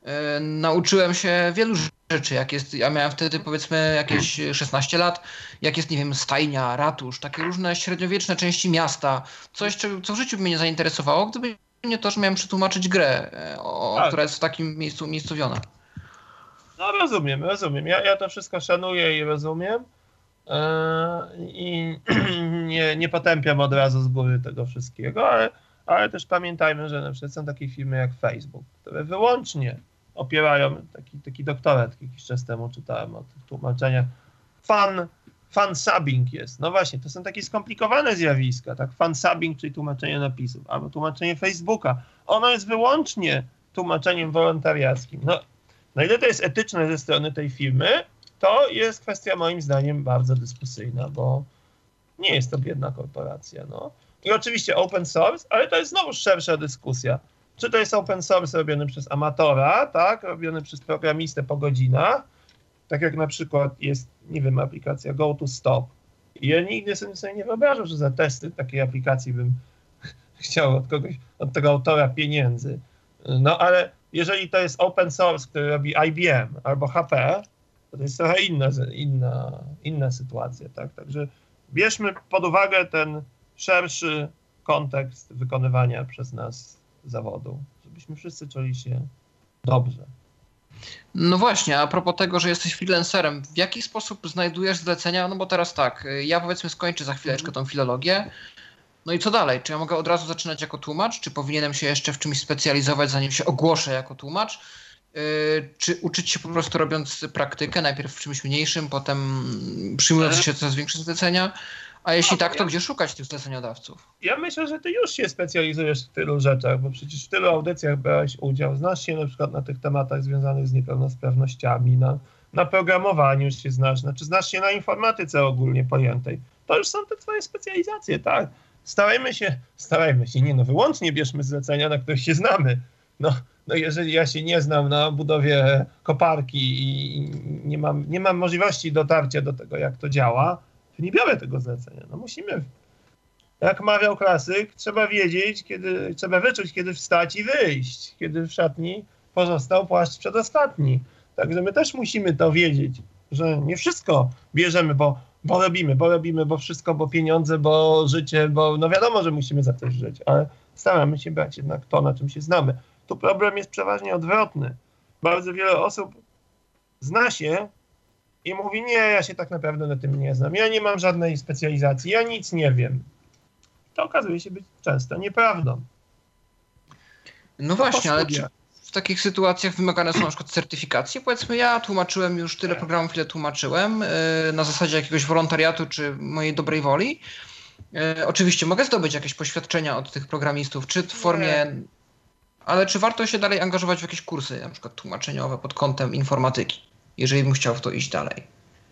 yy, nauczyłem się wielu rzeczy, jak jest, ja miałem wtedy powiedzmy jakieś 16 lat, jak jest, nie wiem, stajnia, ratusz, takie różne średniowieczne części miasta, coś, co w życiu by mnie zainteresowało, gdyby nie to, że miałem przetłumaczyć grę, e, o, tak. która jest w takim miejscu miejscowiona. No rozumiem, rozumiem. Ja, ja to wszystko szanuję i rozumiem. Yy, I nie, nie potępiam od razu z góry tego wszystkiego, ale, ale też pamiętajmy, że na przykład są takie firmy jak Facebook, które wyłącznie opierają, taki, taki doktorat jakiś czas temu czytałem o tych tłumaczeniach, fan, fan subbing jest. No właśnie, to są takie skomplikowane zjawiska, tak? Fan subbing, czyli tłumaczenie napisów, albo tłumaczenie Facebooka. Ono jest wyłącznie tłumaczeniem wolontariackim. No, na ile to jest etyczne ze strony tej firmy, to jest kwestia moim zdaniem bardzo dyskusyjna, bo nie jest to biedna korporacja. No. I oczywiście open source, ale to jest znowu szersza dyskusja. Czy to jest open source robiony przez amatora, tak, robiony przez programistę po godzinach, tak jak na przykład jest, nie wiem, aplikacja Go to Stop. Ja nigdy sobie nie wyobrażam, że za testy takiej aplikacji bym chciał od kogoś, od tego autora pieniędzy. No ale jeżeli to jest open source, który robi IBM albo HP, to jest trochę inna, inna, inna sytuacja, tak? Także bierzmy pod uwagę ten szerszy kontekst wykonywania przez nas zawodu, żebyśmy wszyscy czuli się dobrze. No właśnie, a propos tego, że jesteś freelancerem, w jaki sposób znajdujesz zlecenia? No bo teraz tak, ja powiedzmy skończę za chwileczkę tą filologię, no i co dalej? Czy ja mogę od razu zaczynać jako tłumacz? Czy powinienem się jeszcze w czymś specjalizować, zanim się ogłoszę jako tłumacz? Yy, czy uczyć się po prostu robiąc praktykę, najpierw w czymś mniejszym, potem przyjmując się coraz większe zlecenia? A jeśli no, tak, to gdzie szukać tych zleceniodawców? Ja myślę, że ty już się specjalizujesz w tylu rzeczach, bo przecież w tylu audycjach brałeś udział. Znasz się na przykład na tych tematach związanych z niepełnosprawnościami, na, na programowaniu już się znasz, znaczy znasz się na informatyce ogólnie pojętej. To już są te twoje specjalizacje, tak? starajmy się, starajmy się, nie no, wyłącznie bierzmy zlecenia, na których się znamy. No, no jeżeli ja się nie znam na budowie koparki i nie mam, nie mam możliwości dotarcia do tego, jak to działa, to nie biorę tego zlecenia. No musimy, jak mawiał klasyk, trzeba wiedzieć, kiedy, trzeba wyczuć, kiedy wstać i wyjść, kiedy w szatni pozostał płaszcz przedostatni. Także my też musimy to wiedzieć, że nie wszystko bierzemy, bo, bo robimy, bo robimy, bo wszystko, bo pieniądze, bo życie, bo no wiadomo, że musimy za coś żyć, ale staramy się brać jednak to, na czym się znamy. Tu problem jest przeważnie odwrotny. Bardzo wiele osób zna się i mówi, nie, ja się tak naprawdę na tym nie znam, ja nie mam żadnej specjalizacji, ja nic nie wiem. To okazuje się być często nieprawdą. No właśnie, ale czy w takich sytuacjach wymagane są na przykład certyfikacje? Powiedzmy, ja tłumaczyłem już tyle programów, ile tłumaczyłem, yy, na zasadzie jakiegoś wolontariatu czy mojej dobrej woli. Yy, oczywiście mogę zdobyć jakieś poświadczenia od tych programistów, czy w formie. Ale czy warto się dalej angażować w jakieś kursy, na przykład tłumaczeniowe pod kątem informatyki, jeżeli bym chciał w to iść dalej?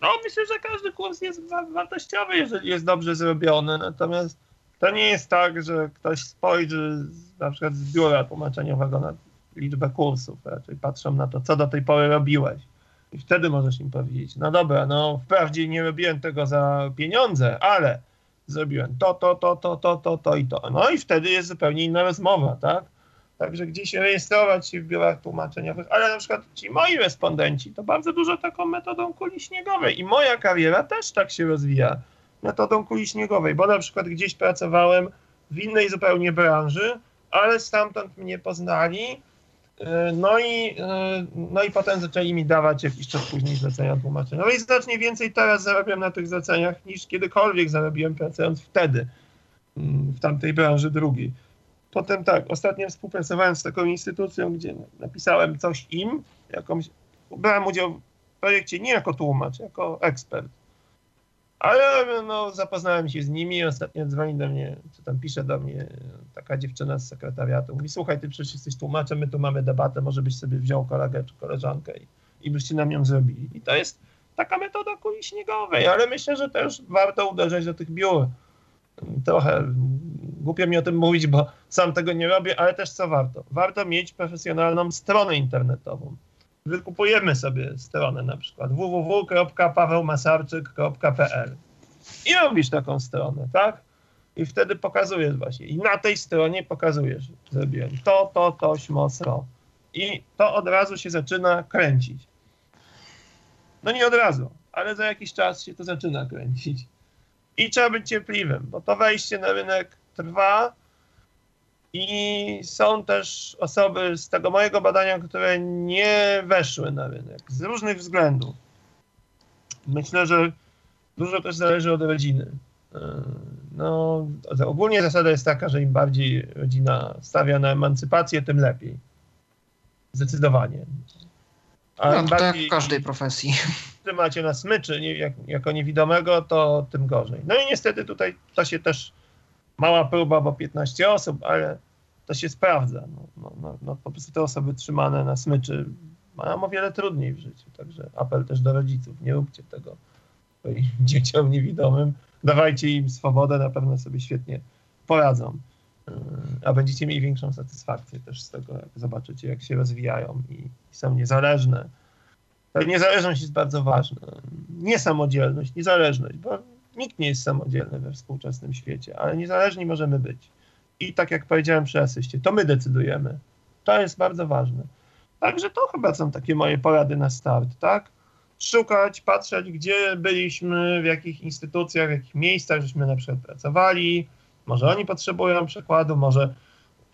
No, myślę, że każdy kurs jest wartościowy, jeżeli jest dobrze zrobiony. Natomiast to nie jest tak, że ktoś spojrzy na przykład z biura tłumaczeniowego na liczbę kursów. Raczej patrzą na to, co do tej pory robiłeś. I wtedy możesz im powiedzieć, no dobra, no wprawdzie nie robiłem tego za pieniądze, ale zrobiłem to, to, to, to, to, to, to i to. No i wtedy jest zupełnie inna rozmowa, tak? Także gdzieś rejestrować się w biurach tłumaczeniowych, ale na przykład ci moi respondenci to bardzo dużo taką metodą kuli śniegowej i moja kariera też tak się rozwija metodą kuli śniegowej, bo na przykład gdzieś pracowałem w innej zupełnie branży, ale stamtąd mnie poznali, e, no i, e, no i potem zaczęli mi dawać jakiś czas później zlecenia tłumaczenia. No i znacznie więcej teraz zarabiam na tych zleceniach niż kiedykolwiek zarobiłem pracując wtedy mm, w tamtej branży drugiej. Potem tak, ostatnio współpracowałem z taką instytucją, gdzie napisałem coś im, jakąś, brałem udział w projekcie nie jako tłumacz, jako ekspert. Ale no, zapoznałem się z nimi, ostatnio dzwoni do mnie, czy tam pisze do mnie taka dziewczyna z sekretariatu. Mówi, słuchaj, ty przecież jesteś tłumaczem, my tu mamy debatę, może byś sobie wziął kolegę czy koleżankę i, i byście nam ją zrobili. I to jest taka metoda kuli śniegowej, ale myślę, że też warto uderzać do tych biur trochę głupio mi o tym mówić, bo sam tego nie robię, ale też co warto? Warto mieć profesjonalną stronę internetową. Wykupujemy sobie stronę na przykład www.pawełmasarczyk.pl i robisz taką stronę, tak? I wtedy pokazujesz właśnie. I na tej stronie pokazujesz, zrobiłem to, to, to, śmosro. I to od razu się zaczyna kręcić. No nie od razu, ale za jakiś czas się to zaczyna kręcić. I trzeba być cierpliwym, bo to wejście na rynek trwa i są też osoby z tego mojego badania, które nie weszły na rynek z różnych względów. Myślę, że dużo też zależy od rodziny. E, no, ogólnie zasada jest taka, że im bardziej rodzina stawia na emancypację, tym lepiej. Zdecydowanie. A no, to tak w każdej profesji. macie na smyczy jak, jako niewidomego, to tym gorzej. No i niestety tutaj to się też mała próba, bo 15 osób, ale to się sprawdza. No, no, no, no po prostu te osoby trzymane na smyczy mają o wiele trudniej w życiu. Także apel też do rodziców, nie róbcie tego swoim dzieciom niewidomym. Dawajcie im swobodę, na pewno sobie świetnie poradzą. A będziecie mieli większą satysfakcję też z tego, jak zobaczycie, jak się rozwijają i, są niezależne Niezależność jest bardzo ważna. Nie samodzielność, niezależność, bo nikt nie jest samodzielny we współczesnym świecie, ale niezależni możemy być. I tak jak powiedziałem przy asyście, to my decydujemy. To jest bardzo ważne. Także to chyba są takie moje porady na start, tak? Szukać, patrzeć, gdzie byliśmy, w jakich instytucjach, w jakich miejscach żeśmy na przykład pracowali. Może oni potrzebują przekładu, może,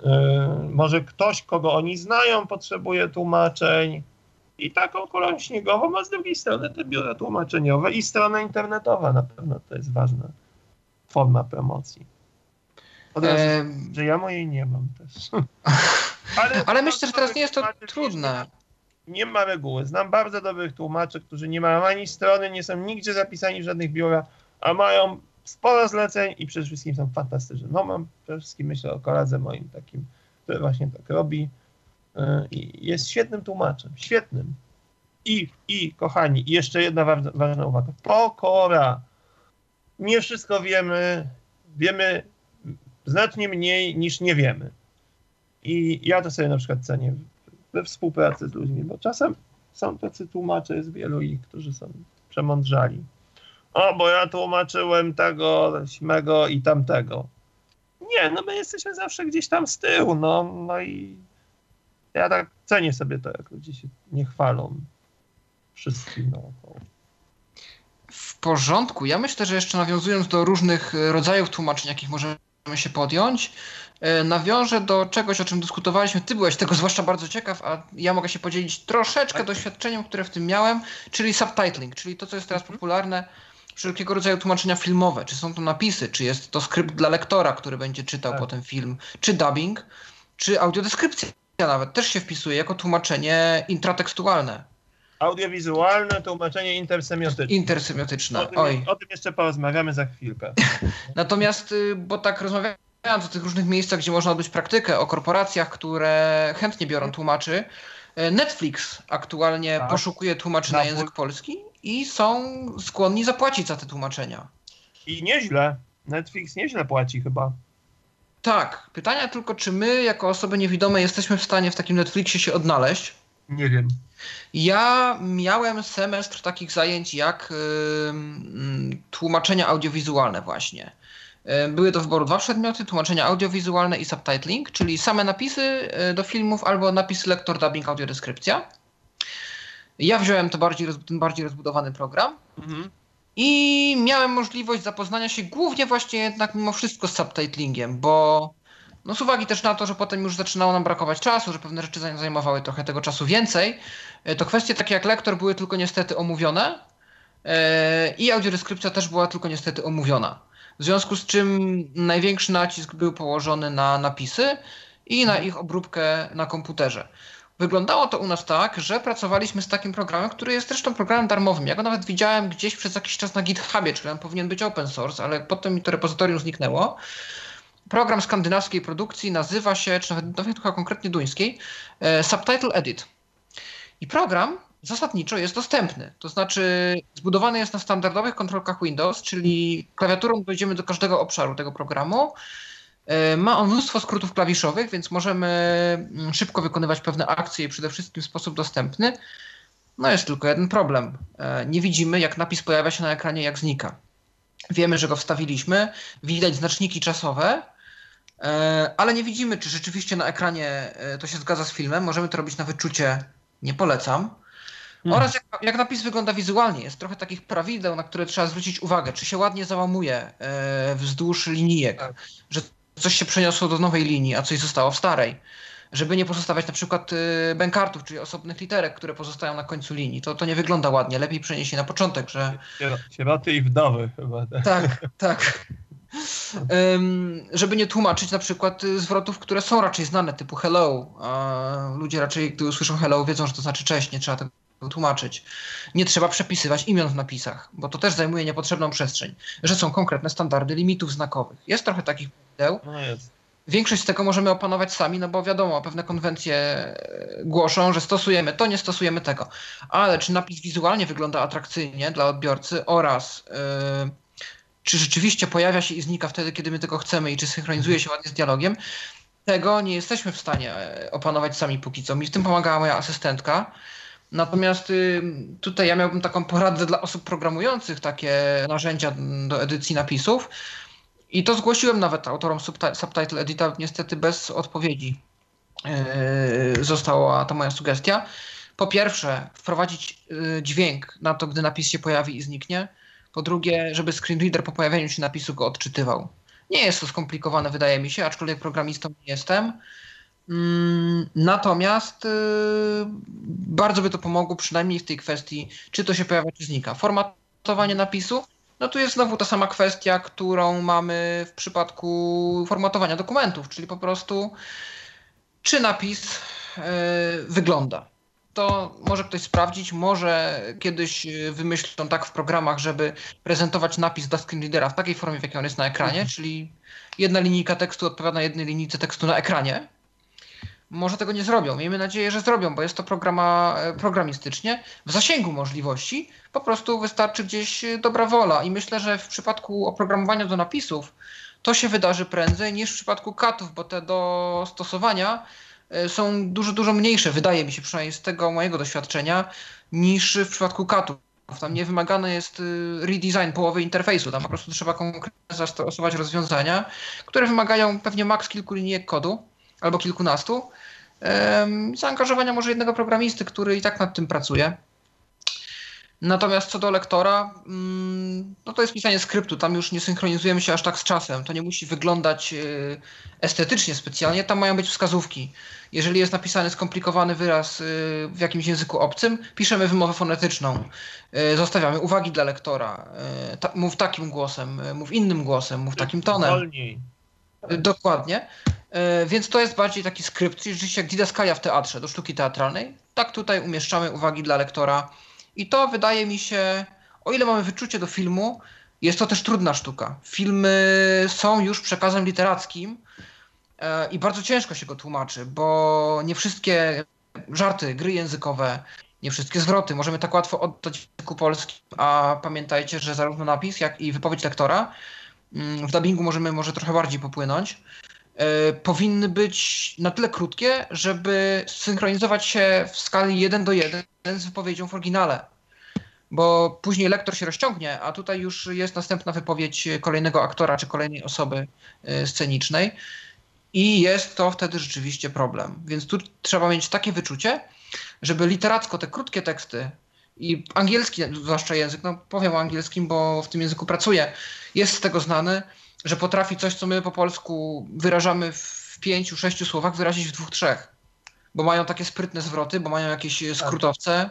yy, może ktoś, kogo oni znają, potrzebuje tłumaczeń i taką kulą śniegową, a z drugiej strony te biura tłumaczeniowe i strona internetowa na pewno to jest ważna forma promocji. Od razu, e... że ja mojej nie mam też. Ale, Ale myślę, że teraz nie jest to trudne. Nie ma reguły. Znam bardzo dobrych tłumaczy, którzy nie mają ani strony, nie są nigdzie zapisani w żadnych biurach, a mają sporo zleceń i przede wszystkim są fantastyczni. No mam przede wszystkim myślę o koledze moim takim, który właśnie tak robi E, jest świetnym tłumaczem, świetnym. I, i kochani, i jeszcze jedna ważna, ważna uwaga. Pokora. Nie wszystko wiemy, wiemy znacznie mniej niż nie wiemy. I ja to sobie na przykład cenię we współpracy z ludźmi, bo czasem są tacy tłumacze, jest wielu ich, którzy są przemądrzali. O, bo ja tłumaczyłem tego, śmego i tamtego. Nie, no my jesteśmy zawsze gdzieś tam z tyłu, no, no i ja tak cenię sobie to, jak ludzie się nie chwalą wszystkim naokoło. W porządku. Ja myślę, że jeszcze nawiązując do różnych rodzajów tłumaczeń, jakich możemy się podjąć, e, nawiążę do czegoś, o czym dyskutowaliśmy. Ty byłeś tego zwłaszcza bardzo ciekaw, a ja mogę się podzielić troszeczkę tak. doświadczeniem, które w tym miałem, czyli subtitling, czyli to, co jest teraz mhm. popularne, wszelkiego rodzaju tłumaczenia filmowe. Czy są to napisy, czy jest to skrypt dla lektora, który będzie czytał tak. potem film, czy dubbing, czy audiodeskrypcja nawet też się wpisuje jako tłumaczenie intratekstualne. Audiowizualne tłumaczenie intersemiotyczne. Intersemiotyczne, o tym, oj. O tym jeszcze porozmawiamy za chwilkę. Natomiast, y, bo tak rozmawiając o tych różnych miejscach, gdzie można odbyć praktykę, o korporacjach, które chętnie biorą tłumaczy, y, Netflix aktualnie tak. poszukuje tłumaczy na, na język polski i są skłonni zapłacić za te tłumaczenia. I nieźle. Netflix nieźle płaci chyba. Tak. Pytania tylko, czy my, jako osoby niewidome, jesteśmy w stanie w takim Netflixie się odnaleźć? Nie wiem. Ja miałem semestr takich zajęć jak yy, tłumaczenia audiowizualne właśnie. Były do wyboru dwa przedmioty, tłumaczenia audiowizualne i subtitling, czyli same napisy do filmów albo napisy lektor, dubbing, audiodeskrypcja. Ja wziąłem to bardziej, ten bardziej rozbudowany program mhm. I miałem możliwość zapoznania się głównie właśnie jednak mimo wszystko z subtitlingiem, bo no z uwagi też na to, że potem już zaczynało nam brakować czasu, że pewne rzeczy zajmowały trochę tego czasu więcej, e, to kwestie takie jak lektor były tylko niestety omówione e, i audiodeskrypcja też była tylko niestety omówiona. W związku z czym największy nacisk był położony na napisy i na ich obróbkę na komputerze. Wyglądało to u nas tak, że pracowaliśmy z takim programem, który jest zresztą programem darmowym. Ja go nawet widziałem gdzieś przez jakiś czas na GitHubie, czyli on powinien być open source, ale potem mi to repozytorium zniknęło. Program skandynawskiej produkcji nazywa się, czy nawet, nawet chyba konkretnie duńskiej, e, Subtitle Edit. I program zasadniczo jest dostępny. To znaczy zbudowany jest na standardowych kontrolkach Windows, czyli klawiaturą dojdziemy do każdego obszaru tego programu. E, ma on mnóstwo skrótów klawiszowych, więc możemy mm, szybko wykonywać pewne akcje i przede wszystkim w sposób dostępny. No jest tylko jeden problem. E, nie widzimy, jak napis pojawia się na ekranie, jak znika. Wiemy, że go wstawiliśmy, widać znaczniki czasowe, e, ale nie widzimy, czy rzeczywiście na ekranie to się zgadza z filmem. Możemy to robić na wyczucie, nie polecam. Hmm. Oraz jak, jak, napis wygląda wizualnie. Jest trochę takich prawideł, na które trzeba zwrócić uwagę. Czy się ładnie załamuje wzdłuż linijek, tak. że coś się przeniosło do nowej linii, a coś zostało w starej. Żeby nie pozostawiać na przykład y, bękartów, czyli osobnych literek, które pozostają na końcu linii. To, to nie wygląda ładnie. Lepiej przenieść je na początek, że... Sieroty i wdowy chyba. Tak, tak. tak. Um, żeby nie tłumaczyć na przykład y, zwrotów, które są raczej znane, typu hello. A ludzie raczej, gdy usłyszą hello, wiedzą, że to znaczy cześć, nie trzeba tego tłumaczyć. Nie trzeba przepisywać imion w napisach, bo to też zajmuje niepotrzebną przestrzeń. Że są konkretne standardy limitów znakowych. Jest trochę takich pudeł. No Większość z tego możemy opanować sami, no bo wiadomo, pewne konwencje e, głoszą, że stosujemy to, nie stosujemy tego. Ale czy napis wizualnie wygląda atrakcyjnie dla odbiorcy oraz yy, czy rzeczywiście pojawia się i znika wtedy, kiedy my tego chcemy i czy synchronizuje się ładnie z dialogiem, tego nie jesteśmy w stanie e, opanować sami póki co. Mi w tym pomagała moja asystentka. Natomiast y, tutaj ja miałbym taką poradę dla osób programujących takie narzędzia do edycji napisów. I to zgłosiłem nawet autorom subtitle edita, niestety bez odpowiedzi yy, została ta moja sugestia. Po pierwsze, wprowadzić yy, dźwięk na to, gdy napis się pojawi i zniknie. Po drugie, żeby screenreader po pojawieniu się napisu go odczytywał. Nie jest to skomplikowane, wydaje mi się, aczkolwiek programistą nie jestem. Mm, natomiast y, bardzo by to pomogło, przynajmniej w tej kwestii, czy to się pojawia, czy znika. Formatowanie napisu, no tu jest znowu ta sama kwestia, którą mamy w przypadku formatowania dokumentów, czyli po prostu, czy napis y, wygląda. To może ktoś sprawdzić, może kiedyś wymyślą tak w programach, żeby prezentować napis dla screenreadera w takiej formie, w jakiej on jest na ekranie, mhm. czyli jedna linijka tekstu odpowiada jednej linijce tekstu na ekranie może tego nie zrobią. Miejmy nadzieję, że zrobią, bo jest to programa, e, programistycznie w zasięgu możliwości. Po prostu wystarczy gdzieś e, dobra wola i myślę, że w przypadku oprogramowania do napisów to się wydarzy prędzej niż w przypadku katów, bo te dostosowania e, są dużo, dużo mniejsze, wydaje mi się przynajmniej z tego mojego doświadczenia, niż w przypadku katów. Tam nie wymagany jest y, redesign połowy interfejsu, tam po prostu trzeba konkretnie zastosować rozwiązania, które wymagają pewnie maks kilku linijek kodu albo kilkunastu. Zaangażowania może jednego programisty, który i tak nad tym pracuje. Natomiast co do lektora, mm, no to jest pisanie skryptu. Tam już nie synchronizujemy się aż tak z czasem. To nie musi wyglądać y, estetycznie specjalnie. Tam mają być wskazówki. Jeżeli jest napisany skomplikowany wyraz y, w jakimś języku obcym, piszemy wymowę fonetyczną. Y, zostawiamy uwagi dla lektora. Mów takim głosem, mów innym głosem, mów takim tonem. Wolniej. Dokładnie. Więc to jest bardziej taki skrypt, rzeczywiście jak didaskalia w teatrze, do sztuki teatralnej. Tak tutaj umieszczamy uwagi dla lektora i to wydaje mi się, o ile mamy wyczucie do filmu, jest to też trudna sztuka. Filmy są już przekazem literackim e, i bardzo ciężko się go tłumaczy, bo nie wszystkie żarty, gry językowe, nie wszystkie zwroty możemy tak łatwo oddać w języku polskim, a pamiętajcie, że zarówno napis, jak i wypowiedź lektora mm, w dubbingu możemy może trochę bardziej popłynąć. E, powinny być na tyle krótkie, żeby synchronizować się w skali 1 do 1 z wypowiedzią w oryginale. Bo później lektor się rozciągnie, a tutaj już jest następna wypowiedź kolejnego aktora czy kolejnej osoby e, scenicznej. I jest to wtedy rzeczywiście problem. Więc tu trzeba mieć takie wyczucie, żeby literacko te krótkie teksty i angielski, zwłaszcza język, no powiem o angielskim, bo w tym języku pracuję, jest z tego znany, że potrafi coś, co my po polsku wyrażamy w pięciu, sześciu słowach, wyrazić w dwóch, trzech. Bo mają takie sprytne zwroty, bo mają jakieś e, skrótowce,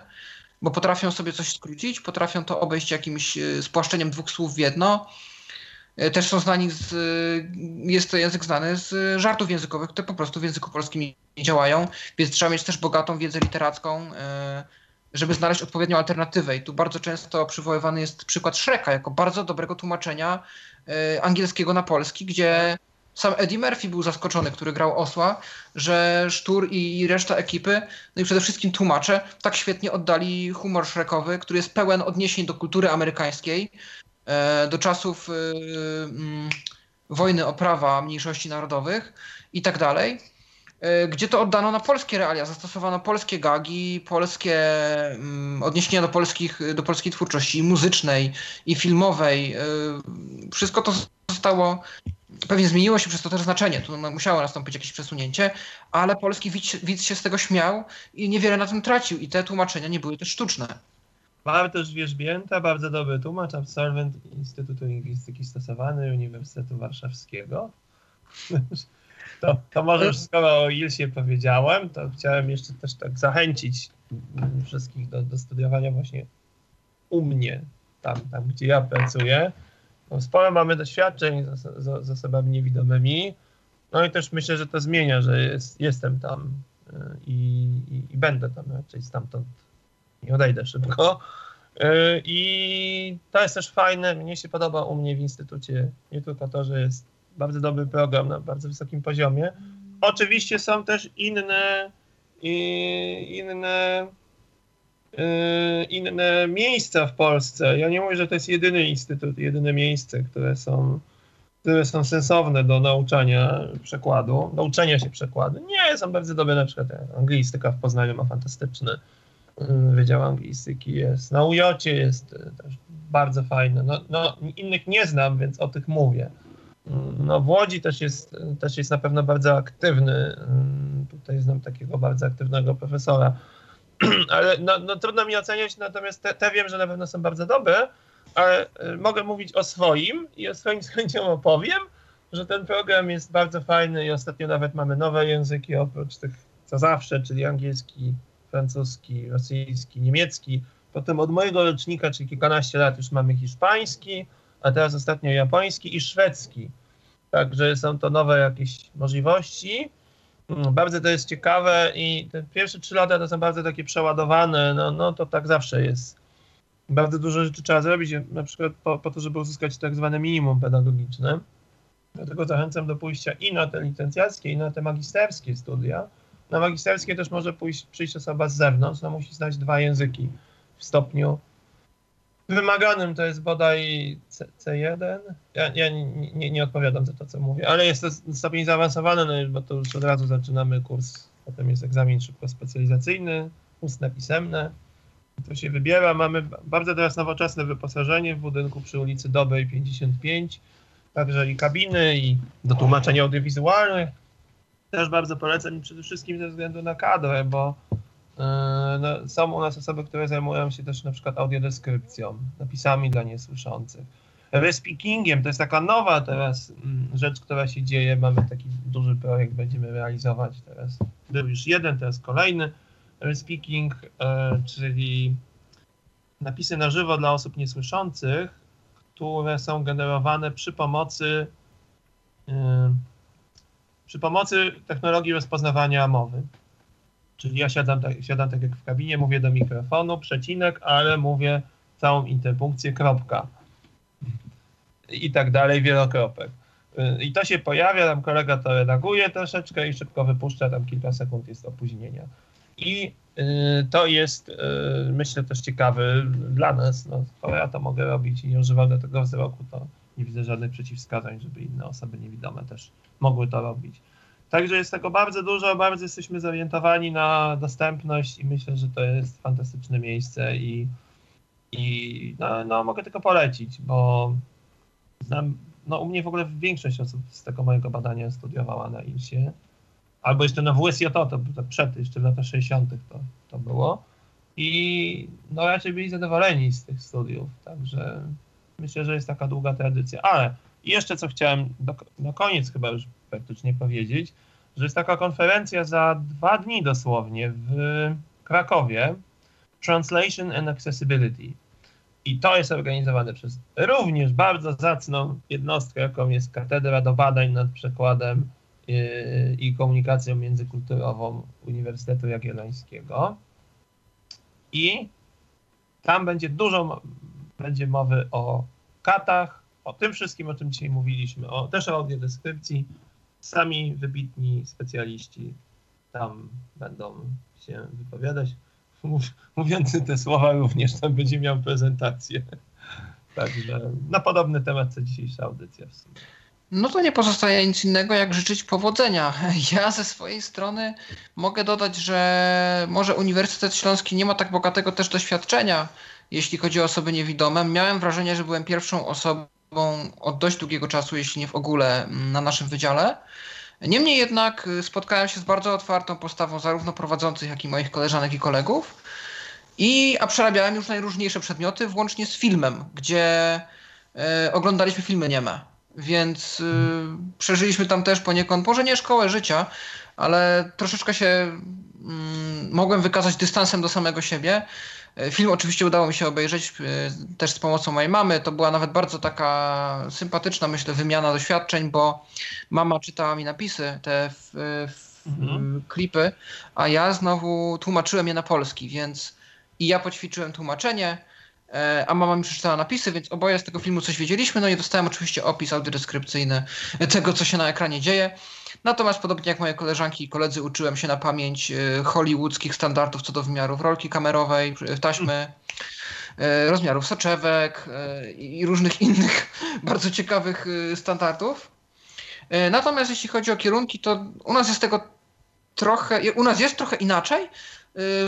bo potrafią sobie coś skrócić, potrafią to obejść jakimś e, spłaszczeniem dwóch słów w jedno. E, też są znani z, jest to język znany z żartów językowych, które po prostu w języku polskim nie działają, więc trzeba mieć też bogatą wiedzę literacką, żeby znaleźć odpowiednią alternatywę. I tu bardzo często przywoływany jest przykład Shreka jako bardzo dobrego tłumaczenia angielskiego na polski, gdzie sam Eddie Murphy był zaskoczony, który grał osła, że Sztur i reszta ekipy, no i przede wszystkim tłumacze, tak świetnie oddali humor szrekowy, który jest pełen odniesień do kultury amerykańskiej, e, do czasów e, mm, wojny o prawa mniejszości narodowych i tak dalej. Gdzie to oddano na polskie realia, zastosowano polskie gagi, polskie mm, odniesienia do, polskich, do polskiej twórczości muzycznej i filmowej. Wszystko to zostało, pewnie zmieniło się przez to też znaczenie, tu musiało nastąpić jakieś przesunięcie, ale polski widz, widz się z tego śmiał i niewiele na tym tracił i te tłumaczenia nie były też sztuczne. Też Wierzbięta, bardzo dobry tłumacz, absolwent Instytutu Lingwistyki Stosowanej Uniwersytetu Warszawskiego. To, to może już skoro o Ilsie powiedziałem, to chciałem jeszcze też tak zachęcić wszystkich do, do studiowania właśnie u mnie, tam, tam gdzie ja pracuję. No, sporo mamy doświadczeń z, z, z, osobami niewidomymi, no i też myślę, że to zmienia, że jest, jestem tam y, i, i, i będę tam raczej stamtąd nie odejdę szybko. Y, I to jest też fajne, mnie się podoba u mnie w instytucie, nie tylko to, że jest bardzo dobry program na bardzo wysokim poziomie. Oczywiście są też inne, inne, y, inne miejsca w Polsce. Ja nie mówię, że to jest jedyny instytut, jedyne miejsce, które są, które są sensowne do nauczania przekładu, do uczenia się przekładu. Nie, są bardzo dobre, na przykład anglistyka w Poznaniu ma fantastyczny y, Wydział Anglistyki jest. Na Ujocie jest też bardzo fajne. No, no, innych nie znam, więc o tych mówię. No w Łodzi też jest, też jest na pewno bardzo aktywny. Tutaj znam takiego bardzo aktywnego profesora. Ale no, no trudno mi oceniać, natomiast te, te, wiem, że na pewno są bardzo dobre, ale y, mogę mówić o swoim i o swoim z chęcią opowiem, że ten program jest bardzo fajny i ostatnio nawet mamy nowe języki oprócz tych co zawsze, czyli angielski, francuski, rosyjski, niemiecki. Potem od mojego rocznika, czyli kilkanaście lat już mamy hiszpański, a teraz ostatnio japoński i szwedzki. Także są to nowe jakieś możliwości. Mm, bardzo to jest ciekawe i te pierwsze trzy lata to są bardzo takie przeładowane, no, no to tak zawsze jest. Bardzo dużo rzeczy trzeba zrobić, na przykład po, po to, żeby uzyskać tak zwane minimum pedagogiczne. Dlatego zachęcam do pójścia i na te licencjackie, i na te magisterskie studia. Na magisterskie też może pójść, przyjść osoba z zewnątrz, no musi znać dwa języki w stopniu wymaganym to jest bodaj C, C1. Ja, ja nie, nie, nie, odpowiadam za to, co mówię, ale jest to stopień zaawansowany, no, bo to już od razu zaczynamy kurs, potem jest egzamin szybko specjalizacyjny, ustne, pisemne. To się wybiera. Mamy bardzo teraz nowoczesne wyposażenie w budynku przy ulicy Dobrej 55, także i kabiny, i do tłumaczeń audiowizualnych. Też bardzo polecam przede wszystkim ze względu na kadrę, bo no, są u nas osoby, które zajmują się też na przykład audiodeskrypcją, napisami dla niesłyszących. Respeakingiem to jest taka nowa teraz mm, rzecz, która się dzieje. Mamy taki duży projekt, będziemy realizować teraz. Był już jeden, teraz kolejny. Respeaking, e, czyli napisy na żywo dla osób niesłyszących, które są generowane przy pomocy e, przy pomocy technologii rozpoznawania mowy. Czyli ja siadam tak, siadam tak jak w kabinie, mówię do mikrofonu, przecinek, ale mówię całą interpunkcję, kropka. I tak dalej, wielokropek. I to się pojawia, tam kolega to redaguje troszeczkę i szybko wypuszcza, tam kilka sekund jest opóźnienia. I y, to jest, y, myślę, też ciekawy dla nas. No, skoro ja to mogę robić i nie używam do tego wzroku, to nie widzę żadnych przeciwwskazań, żeby inne osoby niewidome też mogły to robić. Także jest tego bardzo dużo, bardzo jesteśmy zorientowani na dostępność i myślę, że to jest fantastyczne miejsce i, i no, no mogę tylko polecić, bo znam, no u mnie w ogóle większość osób z tego mojego badania studiowała na ILSie, albo jeszcze na WSJ, to, to, przed, jeszcze w latach 60. To, to było i no raczej byli zadowoleni z tych studiów, także myślę, że jest taka długa tradycja, ale jeszcze co chciałem do, na koniec chyba już praktycznie powiedzieć, że jest taka konferencja za dwa dni dosłownie w Krakowie Translation and Accessibility. I to jest organizowane przez również bardzo zacną jednostkę, jaką jest Katedra do Badań nad Przekładem yy, i Komunikacją Międzykulturową Uniwersytetu Jagiellońskiego. I tam będzie dużo będzie mowy o katach, o tym wszystkim, o czym dzisiaj mówiliśmy, o, też o audiodeskrypcji, sami wybitni specjaliści tam będą się wypowiadać. mówiący te słowa również tam będzie miał prezentację. Także na podobny temat co dzisiejsza audycja w sumie. No to nie pozostaje nic innego, jak życzyć powodzenia. Ja ze swojej strony mogę dodać, że może Uniwersytet Śląski nie ma tak bogatego też doświadczenia, jeśli chodzi o osoby niewidome. Miałem wrażenie, że byłem pierwszą osobą od dość długiego czasu, jeśli nie w ogóle, na naszym wydziale. Niemniej jednak y, spotkałem się z bardzo otwartą postawą zarówno prowadzących, jak i moich koleżanek i kolegów. I, a przerabiałem już najróżniejsze przedmioty, włącznie z filmem, gdzie y, oglądaliśmy filmy nieme. Więc y, przeżyliśmy tam też poniekąd, może nie szkołę życia, ale troszeczkę się y, mogłem wykazać dystansem do samego siebie film oczywiście udało mi się obejrzeć e, też z pomocą mojej mamy. To była nawet bardzo taka sympatyczna, myślę, wymiana doświadczeń, bo mama czytała mi napisy, te w, w, mhm. klipy, a ja znowu tłumaczyłem je na polski, więc i ja poćwiczyłem tłumaczenie, e, a mama mi przeczytała napisy, więc oboje z tego filmu coś wiedzieliśmy. No i dostałem oczywiście opis audiodeskrypcyjny tego, co się na ekranie dzieje. Natomiast podobnie jak moje koleżanki i koledzy uczyłem się na pamięć e, hollywoodzkich standardów co do wymiarów rolki kamerowej, e, taśmy, e, rozmiarów soczewek i różnych innych bardzo ciekawych standardów. Natomiast jeśli chodzi o kierunki, to u nas jest tego trochę, u nas jest trochę inaczej.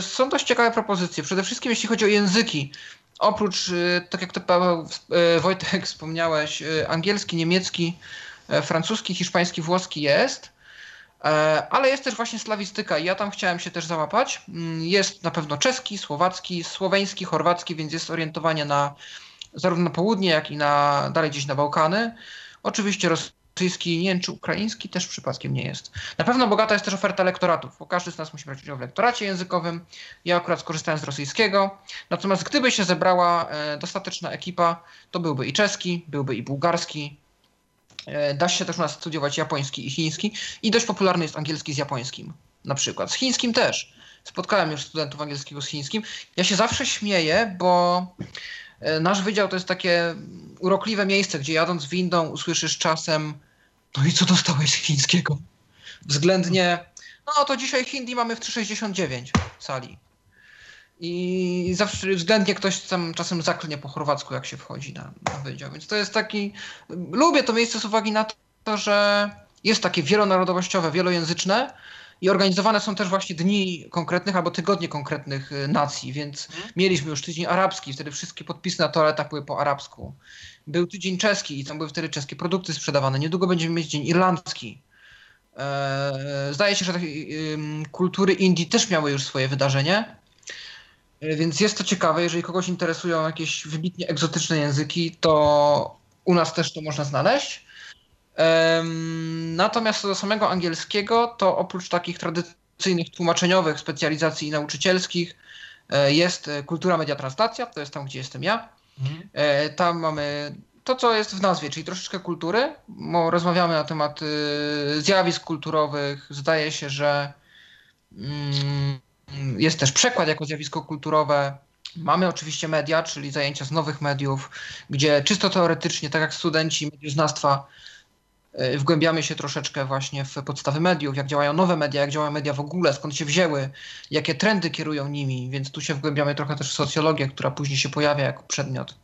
Są dość ciekawe propozycje. Przede wszystkim jeśli chodzi o języki. Oprócz, tak jak to Paweł, Wojtek wspomniałeś, angielski, niemiecki, francuski, hiszpański, włoski jest, e, ale jest też właśnie slawistyka i ja tam chciałem się też załapać. Mm, jest na pewno czeski, słowacki, słoweński, chorwacki, więc jest orientowanie na zarówno na południe, jak i na dalej gdzieś na Bałkany. Oczywiście rosyjski, nie wiem czy ukraiński też przypadkiem nie jest. Na pewno bogata jest też oferta lektoratów, bo każdy z nas musi brać udział w lektoracie językowym. Ja akurat skorzystałem z rosyjskiego. Natomiast gdyby się zebrała e, dostateczna ekipa, to byłby i czeski, byłby i bułgarski, E, da się też u nas studiować japoński i chiński i dość popularny jest angielski z japońskim na przykład. Z chińskim też. Spotkałem już studentów angielskiego z chińskim. Ja się zawsze śmieję, bo e, nasz wydział to jest takie urokliwe miejsce, gdzie jadąc windą usłyszysz czasem no i co dostałeś z chińskiego? Względnie no to dzisiaj hindi mamy w 369 sali. I zawsze względnie ktoś tam czasem zaklnie po chorwacku, jak się wchodzi na, na wydział. Więc to jest taki. Lubię to miejsce z uwagi na to, że jest takie wielonarodowościowe, wielojęzyczne i organizowane są też właśnie dni konkretnych albo tygodnie konkretnych y, nacji, więc hmm. mieliśmy już tydzień arabski, wtedy wszystkie podpisy na toaletach były po arabsku. Był tydzień czeski i tam były wtedy czeskie produkty sprzedawane. Niedługo będziemy mieć dzień irlandzki. Eee, zdaje się, że takie, kultury Indii też miały już swoje wydarzenie. E, więc jest to ciekawe, jeżeli kogoś interesują jakieś wybitnie egzotyczne języki, to u nas też to można znaleźć. Natomiast co do samego angielskiego, to oprócz takich tradycyjnych tłumaczeniowych specjalizacji nauczycielskich e, jest e, kultura media translacja, to jest tam, gdzie jestem ja. Mhm. Tam mamy to, co jest w nazwie, czyli troszeczkę kultury. Rozmawiamy na temat zjawisk kulturowych. Zdaje się, że mm, jest też przekład jako zjawisko kulturowe. Mamy oczywiście media, czyli zajęcia z nowych mediów, gdzie czysto teoretycznie, tak jak studenci medioznawstwa, e, wgłębiamy się troszeczkę właśnie w podstawy mediów, jak działają nowe media, jak działają media w ogóle, skąd się wzięły, jakie trendy kierują nimi, więc tu się wgłębiamy trochę też w socjologię, która później się pojawia jako przedmiot.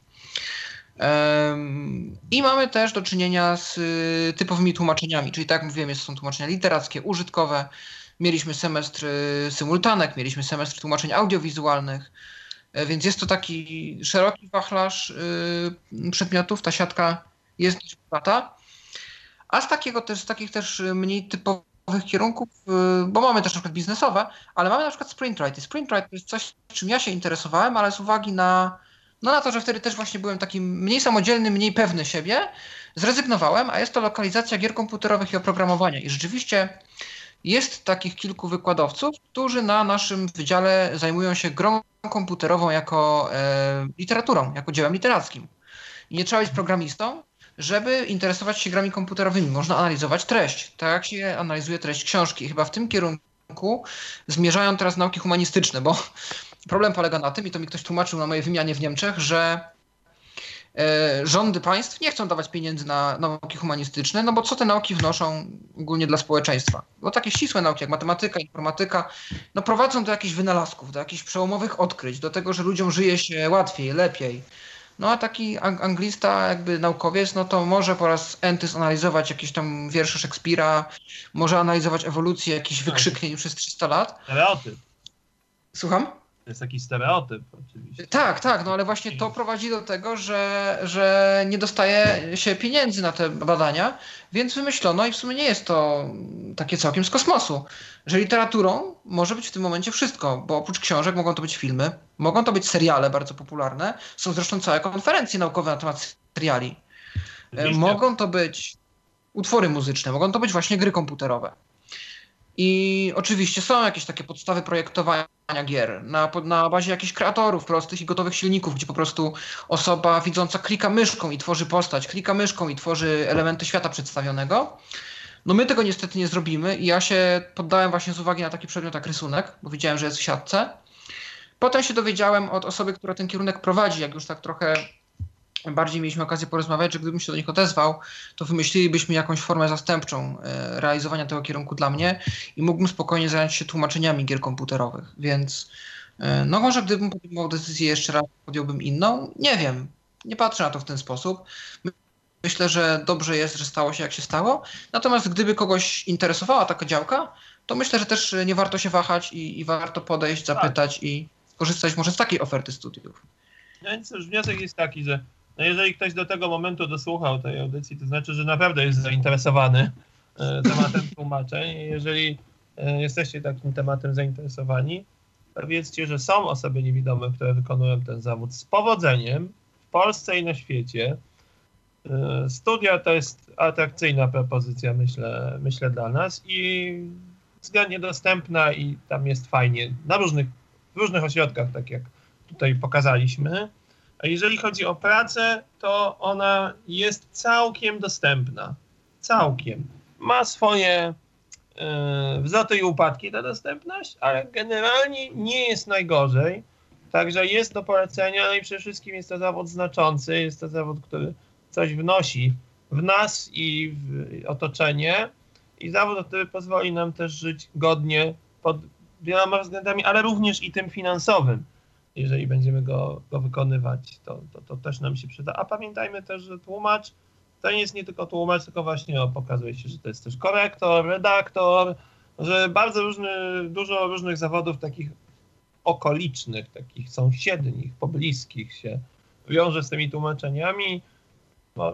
I mamy też do czynienia z y, typowymi tłumaczeniami, czyli tak jak mówiłem, są tłumaczenia literackie, użytkowe, Mieliśmy semestr y, symultanek, mieliśmy semestr tłumaczeń audiowizualnych, e, więc jest to taki szeroki wachlarz y, przedmiotów. Ta siatka jest bogata. A z, takiego też, z takich też mniej typowych kierunków, y, bo mamy też na przykład biznesowe, ale mamy na przykład sprintwrite. I sprintwrite to jest coś, czym ja się interesowałem, ale z uwagi na, no na to, że wtedy też właśnie byłem taki mniej samodzielny, mniej pewny siebie, zrezygnowałem, a jest to lokalizacja gier komputerowych i oprogramowania. I rzeczywiście jest takich kilku wykładowców, którzy na naszym wydziale zajmują się grą komputerową jako e, literaturą, jako dziełem literackim. I nie trzeba być programistą, żeby interesować się grami komputerowymi. Można analizować treść, tak jak się analizuje treść książki. Chyba w tym kierunku zmierzają teraz nauki humanistyczne, bo problem polega na tym, i to mi ktoś tłumaczył na mojej wymianie w Niemczech, że rządy państw nie chcą dawać pieniędzy na nauki humanistyczne, no bo co te nauki wnoszą ogólnie dla społeczeństwa? Bo takie ścisłe nauki jak matematyka, informatyka, no prowadzą do jakichś wynalazków, do jakichś przełomowych odkryć, do tego, że ludziom żyje się łatwiej, lepiej. No a taki anglista, jakby naukowiec, no to może po raz enty analizować jakieś tam wiersze Szekspira, może analizować ewolucję jakichś tak. wykrzyknień przez 300 lat. Stereotyp. Słucham? To jest taki stereotyp oczywiście. Tak, tak, no ale właśnie to prowadzi do tego, że, że nie dostaje się pieniędzy na te badania, więc wymyślono i w sumie nie jest to takie całkiem z kosmosu, że literaturą może być w tym momencie wszystko, bo oprócz książek mogą to być filmy, mogą to być seriale bardzo popularne, są zresztą całe konferencje naukowe na temat seriali. Oczywiście. Mogą to być utwory muzyczne, mogą to być właśnie gry komputerowe. I oczywiście są jakieś takie podstawy projektowania gier na, na bazie jakichś kreatorów prostych i gotowych silników, gdzie po prostu osoba widząca klika myszką i tworzy postać, klika myszką i tworzy elementy świata przedstawionego. No my tego niestety nie zrobimy i ja się poddałem właśnie z uwagi na taki przedmiot jak rysunek, bo widziałem, że jest w siatce. Potem się dowiedziałem od osoby, która ten kierunek prowadzi, jak już tak trochę bardziej mieliśmy okazję porozmawiać, że gdybym się do nich odezwał, to wymyślilibyśmy jakąś formę zastępczą e, realizowania tego kierunku dla mnie i mógłbym spokojnie zająć się tłumaczeniami gier komputerowych. Więc e, no może gdybym podjął decyzję jeszcze raz, podjąłbym inną. Nie wiem. Nie patrzę na to w ten sposób. Myślę, że dobrze jest, że stało się jak się stało. Natomiast gdyby kogoś interesowała taka działka, to myślę, że też nie warto się wahać i, i warto podejść, zapytać tak. i skorzystać może z takiej oferty studiów. No więc już wniosek jest taki, że no jeżeli ktoś do tego momentu dosłuchał tej audycji, to znaczy, że naprawdę jest zainteresowany e, tematem tłumaczeń. Jeżeli e, jesteście takim tematem zainteresowani, to wiedzcie, że są osoby niewidome, które wykonują ten zawód z powodzeniem w Polsce i na świecie. E, studia to jest atrakcyjna propozycja, myślę, myślę dla nas i względnie dostępna i tam jest fajnie na różnych, w różnych ośrodkach, tak jak tutaj pokazaliśmy. A jeżeli chodzi o pracę, to ona jest całkiem dostępna. Całkiem. Ma swoje yy, wzloty i upadki ta dostępność, ale generalnie nie jest najgorzej. Także jest do polecenia, no i przede wszystkim jest to zawód znaczący, jest to zawód, który coś wnosi w nas i w otoczenie i zawód, który pozwoli nam też żyć godnie pod wieloma względami, ale również i tym finansowym jeżeli będziemy go, go wykonywać, to, to, to też nam się przyda. A pamiętajmy też, że tłumacz to nie jest nie tylko tłumacz, tylko właśnie o, pokazuje się, że to jest też korektor, redaktor, że bardzo różny, dużo różnych zawodów takich okolicznych, takich sąsiednich, pobliskich się wiąże z tymi tłumaczeniami.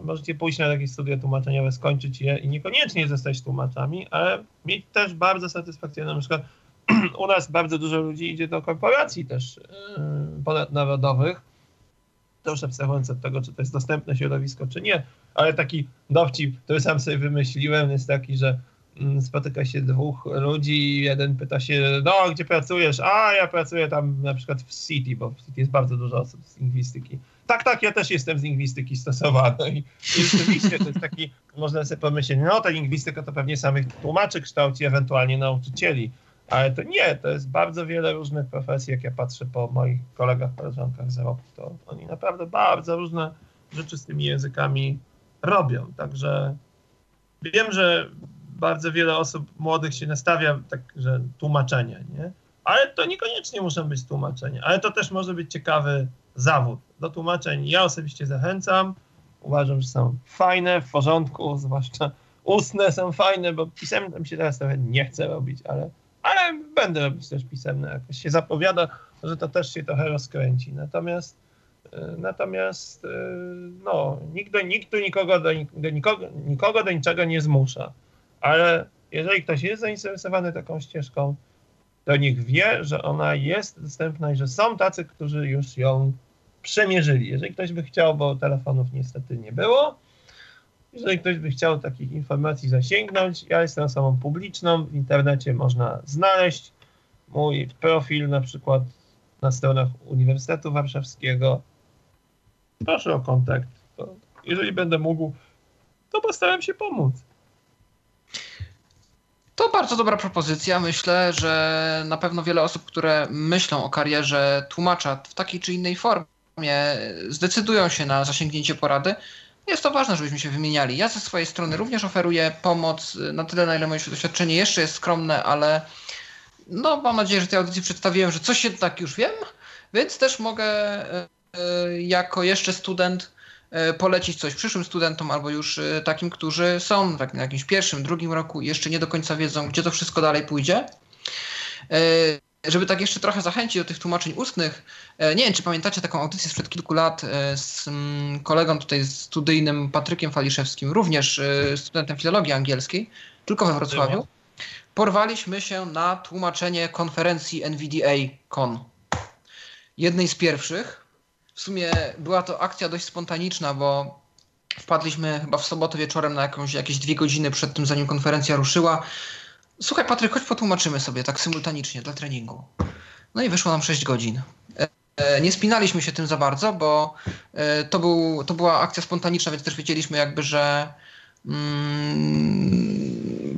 Możecie pójść na takie studia tłumaczeniowe, skończyć je i niekoniecznie zostać tłumaczami, ale mieć też bardzo satysfakcjonujące. Na przykład u nas bardzo dużo ludzi idzie do korporacji też yy, ponadnarodowych, też abstrahując od tego, czy to jest dostępne środowisko, czy nie, ale taki dowcip, który sam sobie wymyśliłem, jest taki, że mm, spotyka się dwóch ludzi i jeden pyta się, no gdzie pracujesz? A ja pracuję tam na przykład w City, bo w City jest bardzo dużo osób z lingwistyki. Tak, tak, ja też jestem z lingwistyki stosowanej. I rzeczywiście to jest taki, można sobie pomyśleć, no ta lingwistyka to pewnie samych tłumaczy kształci, ewentualnie nauczycieli. Ale to nie, to jest bardzo wiele różnych profesji. Jak ja patrzę po moich kolegach, koleżankach z Europy, to oni naprawdę bardzo różne rzeczy z tymi językami robią. Także wiem, że bardzo wiele osób młodych się nastawia tak, że tłumaczenie, nie? Ale to niekoniecznie muszą być tłumaczenia, ale to też może być ciekawy zawód. Do tłumaczeń ja osobiście zachęcam. Uważam, że są fajne, w porządku, zwłaszcza ustne są fajne, bo pisemne mi się teraz trochę nie chce robić, ale, ale będę robić też pisemne. Jakoś się zapowiada, że to też się trochę rozkręci. Natomiast E, natomiast e, no, nikt, nikt tu nikogo do, do, nikogo, nikogo do niczego nie zmusza. Ale jeżeli ktoś jest zainteresowany taką ścieżką, to niech wie, że ona jest dostępna i że są tacy, którzy już ją przemierzyli. Jeżeli ktoś by chciał, bo telefonów niestety nie było, jeżeli ktoś by chciał takich informacji zasięgnąć, ja jestem osobą publiczną, w internecie można znaleźć mój profil na przykład na stronach Uniwersytetu Warszawskiego, proszę o kontakt. Jeżeli będę mógł, to postaram się pomóc. To bardzo dobra propozycja. Myślę, że na pewno wiele osób, które myślą o karierze tłumacza w takiej czy innej formie, zdecydują się na zasięgnięcie porady. Jest to ważne, żebyśmy się wymieniali. Ja ze swojej strony również oferuję pomoc na tyle, na ile moje doświadczenie jeszcze jest skromne, ale no, mam nadzieję, że tej audycji przedstawiłem, że coś jednak już wiem, więc też mogę e, E, jako jeszcze student polecić coś przyszłym studentom albo już takim, którzy są tak, na jakimś pierwszym, drugim roku i jeszcze nie do końca wiedzą, gdzie to wszystko dalej pójdzie. Żeby tak jeszcze trochę zachęcić do tych tłumaczeń ustnych, nie wiem, czy pamiętacie taką audycję sprzed kilku lat z mm, kolegą tutaj studyjnym Patrykiem Faliszewskim, również studentem filologii angielskiej, tylko we Wrocławiu. Porwaliśmy się na tłumaczenie konferencji NVDA Con. Jednej z pierwszych, w sumie była to akcja dość spontaniczna, bo wpadliśmy chyba w sobotę wieczorem na jakąś, jakieś dwie godziny przed tym, zanim konferencja ruszyła. Słuchaj, Patryk, chodź potłumaczymy sobie tak symultanicznie dla treningu. No i wyszło nam 6 godzin. E, e, nie spinaliśmy się tym za bardzo, bo e, to, był, to była akcja spontaniczna, więc też wiedzieliśmy jakby, że mm,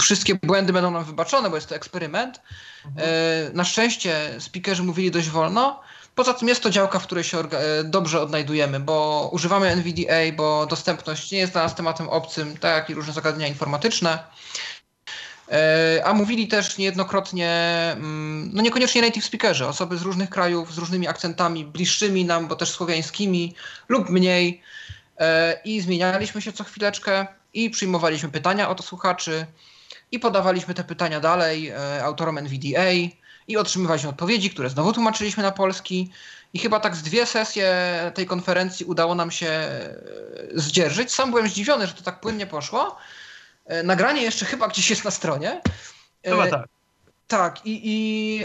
wszystkie błędy będą nam wybaczone, bo jest to eksperyment. Na szczęście speakerzy mówili dość wolno, Poza tym jest to działka, w której się dobrze odnajdujemy, bo używamy NVDA, bo dostępność nie jest dla nas tematem obcym, tak jak i różne zagadnienia informatyczne. E, a mówili też niejednokrotnie, mm, no niekoniecznie native speakerzy, osoby z różnych krajów, z różnymi akcentami, bliższymi nam, bo też słowiańskimi lub mniej. E, I zmienialiśmy się co chwileczkę i przyjmowaliśmy pytania od słuchaczy i podawaliśmy te pytania dalej autorom NVDA i otrzymywaliśmy odpowiedzi, które znowu tłumaczyliśmy na polski. I chyba tak z dwie sesje tej konferencji udało nam się e, zdzierżyć. Sam byłem zdziwiony, że to tak płynnie poszło. E, nagranie jeszcze chyba gdzieś jest na stronie. E, chyba tak. Tak, i, i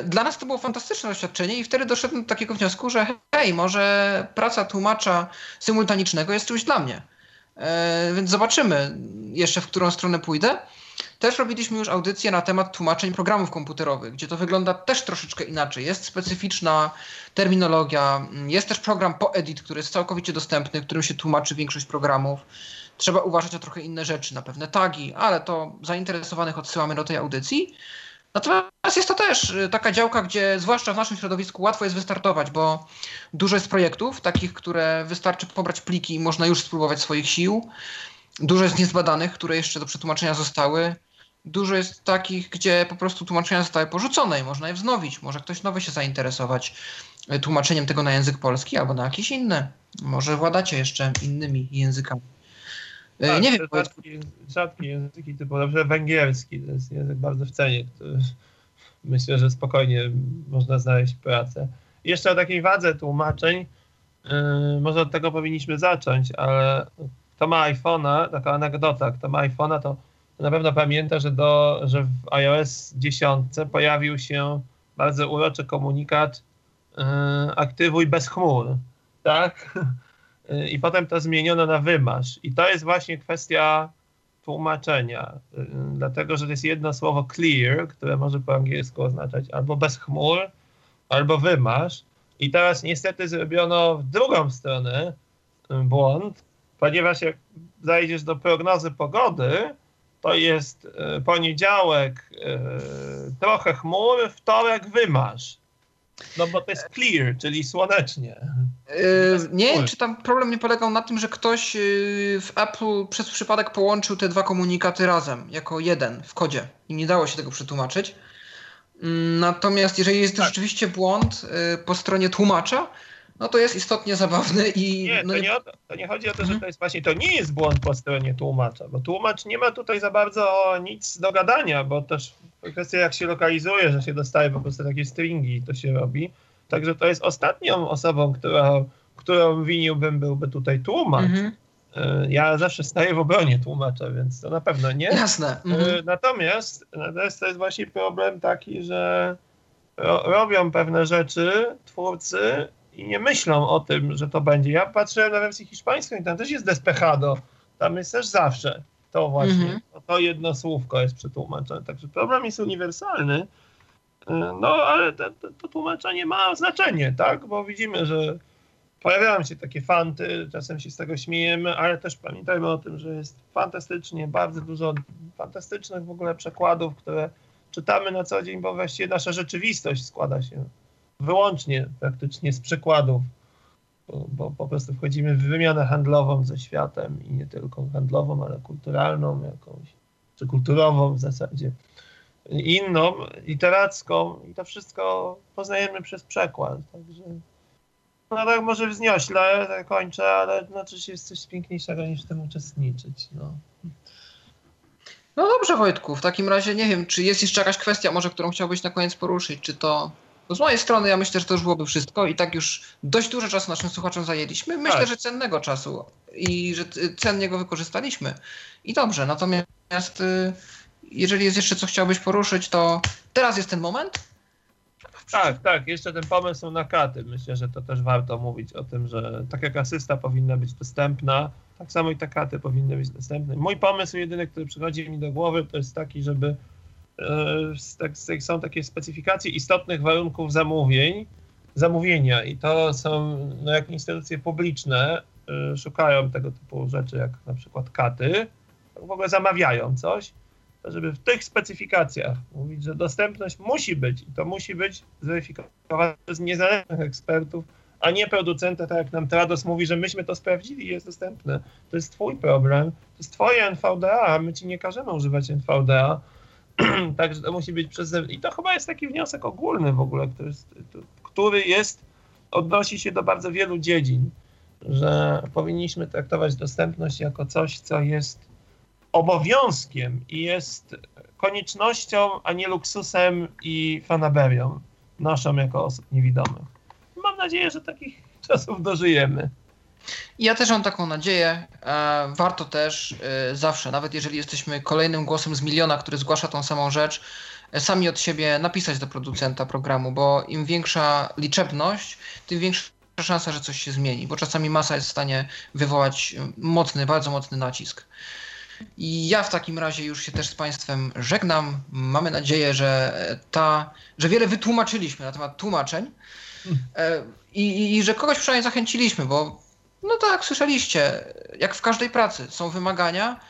y, dla nas to było fantastyczne doświadczenie, i wtedy doszedłem do takiego wniosku, że hej, może praca tłumacza symultanicznego jest czymś dla mnie. Y, więc zobaczymy jeszcze, w którą stronę pójdę. Też robiliśmy już audycję na temat tłumaczeń programów komputerowych, gdzie to wygląda też troszeczkę inaczej. Jest specyficzna terminologia, jest też program PoEdit, który jest całkowicie dostępny, którym się tłumaczy większość programów. Trzeba uważać na trochę inne rzeczy, na pewne tagi, ale to zainteresowanych odsyłamy do tej audycji. Natomiast jest to też y, taka działka, gdzie zwłaszcza w naszym środowisku łatwo jest wystartować, bo dużo jest projektów, takich, które wystarczy pobrać pliki i można już spróbować swoich sił. Dużo jest niezbadanych, które jeszcze do przetłumaczenia zostały. Dużo jest takich, gdzie po prostu tłumaczenia zostały porzucone i można je wznowić. Może ktoś nowy się zainteresować e, tłumaczeniem tego na język polski albo na jakieś inne. Może władacie jeszcze innymi językami. E, tak, nie wiem, rzadkie, rzadkie języki typu na węgierski, to jest język bardzo w cenie. Myślę, że spokojnie można znaleźć pracę. jeszcze o takiej wadze tłumaczeń, yy, może od tego powinniśmy zacząć, ale kto ma iPhone'a, taka anegdota, kto ma iPhone'a, to na pewno pamięta, że, do, że w iOS 10 pojawił się bardzo uroczy komunikat yy, aktywuj bez chmur, tak? I potem to zmieniono na wymasz. I to jest właśnie kwestia tłumaczenia, yy, dlatego że to jest jedno słowo clear, które może po angielsku oznaczać albo bez chmur, albo wymasz. I teraz niestety zrobiono w drugą stronę yy, błąd, ponieważ jak zajdziesz do prognozy pogody, to jest poniedziałek trochę chmur, wtorek wymasz. No bo to jest clear, czyli słonecznie. Yy, nie czy tam problem nie polegał na tym, że ktoś yy, w Apple przez przypadek połączył te dwa komunikaty razem, jako jeden w kodzie i nie dało się tego przetłumaczyć. Mm, natomiast jeżeli jest to tak. rzeczywiście błąd yy, po stronie tłumacza, no to jest istotnie zabawny i... Nie, no to, nie to, to nie chodzi o to, że to jest właśnie, to nie jest błąd po stronie tłumacza, bo tłumacz nie ma tutaj za bardzo nic do gadania, bo też kwestia jak się lokalizuje, że się dostaje po prostu takie stringi to się robi. Także to jest ostatnią osobą, która, którą winiłbym byłby tutaj tłumacz. Mhm. E, ja zawsze staję w obronie tłumacza, więc to na pewno nie. Jasne. E, mhm. Natomiast, natomiast to jest właśnie problem taki, że robią pewne rzeczy twórcy i nie myślą o tym, że to będzie. Ja patrzyłem na wersję hiszpańską i tam też jest despejado. Tam jest też zawsze to właśnie. Mm -hmm. To jedno słówko jest przetłumaczone. Także problem jest uniwersalny. E, no, ale to, to, tłumaczenie ma znaczenie, tak? Bo widzimy, że pojawiają się takie fanty, czasem się z tego śmiejemy, ale też pamiętajmy o tym, że jest fantastycznie, bardzo dużo fantastycznych w ogóle przekładów, które czytamy na co dzień, bo właściwie nasza rzeczywistość składa się wyłącznie praktycznie z przykładów, bo, po prostu wchodzimy w wymianę handlową ze światem i nie tylko handlową, ale kulturalną jakąś, czy kulturową w zasadzie, inną, literacką i to wszystko poznajemy przez przekład, także no tak może wzniośle tak kończę, ale znaczy się jest coś piękniejszego niż w tym uczestniczyć, no. No dobrze Wojtku, w takim razie nie wiem, czy jest jeszcze jakaś kwestia może, którą chciałbyś na koniec poruszyć, czy to no z mojej strony ja myślę, że to już byłoby wszystko i tak już dość dużo czasu naszym słuchaczom zajęliśmy. Myślę, tak. że cennego czasu i że cennie go wykorzystaliśmy. I dobrze, natomiast y, jeżeli jest jeszcze co chciałbyś poruszyć, to teraz jest ten moment. Tak, tak, jeszcze ten pomysł na katy. Myślę, że to też warto mówić o tym, że tak jak asysta powinna być dostępna, tak samo i te katy powinny być dostępne. Mój pomysł jedyny, który przychodzi mi do głowy, to jest taki, żeby są takie specyfikacje istotnych warunków zamówień, zamówienia i to są, no jak instytucje publiczne y, szukają tego typu rzeczy, jak na przykład katy, w ogóle zamawiają coś, to żeby w tych specyfikacjach mówić, że dostępność musi być i to musi być zweryfikowane przez niezależnych ekspertów, a nie producenta, tak jak nam Trados mówi, że myśmy to sprawdzili jest dostępne. To jest twój problem, to jest twoje NVDA, a my ci nie każemy używać NVDA, Także to musi być przez. I to chyba jest taki wniosek ogólny w ogóle, który jest, który jest odnosi się do bardzo wielu dziedzin, że powinniśmy traktować dostępność jako coś, co jest obowiązkiem i jest koniecznością, a nie luksusem i fanaberią naszą jako osób niewidomych. Mam nadzieję, że takich czasów dożyjemy. Ja też mam taką nadzieję. E, warto też e, zawsze, nawet jeżeli jesteśmy kolejnym głosem z miliona, który zgłasza tą samą rzecz, e, sami od siebie napisać do producenta programu, bo im większa liczebność, tym większa szansa, że coś się zmieni, bo czasami masa jest w stanie wywołać mocny, bardzo mocny nacisk. I ja w takim razie już się też z Państwem żegnam. Mamy nadzieję, że ta, że wiele wytłumaczyliśmy na temat tłumaczeń i, i że kogoś przynajmniej zachęciliśmy, bo no tak, słyszeliście. Jak w każdej pracy są wymagania,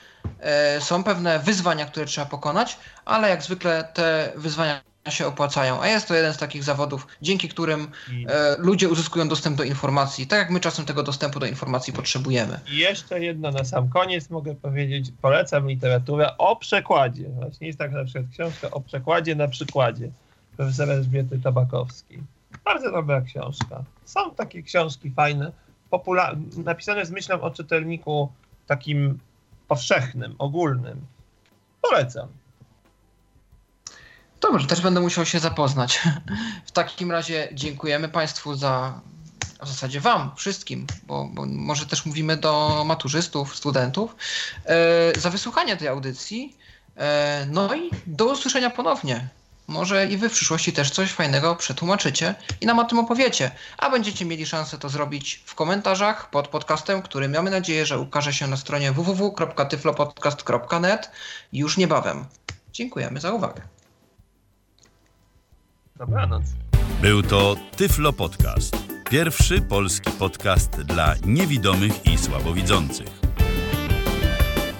e, są pewne wyzwania, które trzeba pokonać, ale jak zwykle te wyzwania, się opłacają, a jest to jeden z takich zawodów, dzięki którym e, ludzie uzyskują dostęp do informacji, tak jak my czasem tego dostępu do informacji potrzebujemy. I jeszcze jedno na sam koniec mogę powiedzieć, polecam literaturę o przekładzie. Właśnie jest taka na przykład książka o przekładzie na przykładzie profesora Elżbiety Tabakowskiej. Bardzo dobra książka. Są takie książki fajne, popula- napisane z myślą o czytelniku takim powszechnym, ogólnym. Polecam. Dobrze, też będę musiał się zapoznać. W takim razie dziękujemy Państwu za, w zasadzie Wam, wszystkim, bo, bo może też mówimy do maturzystów, studentów, e, za wysłuchanie tej audycji. E, no i do usłyszenia ponownie. Może i Wy w przyszłości też coś fajnego przetłumaczycie i nam o tym opowiecie, a będziecie mieli szansę to zrobić w komentarzach pod podcastem, który mamy nadzieję, że ukaże się na stronie www.tyflopodcast.net już niebawem. Dziękujemy za uwagę. Dobranoc. Był to Tyflo Podcast. Pierwszy polski podcast dla niewidomych i słabowidzących.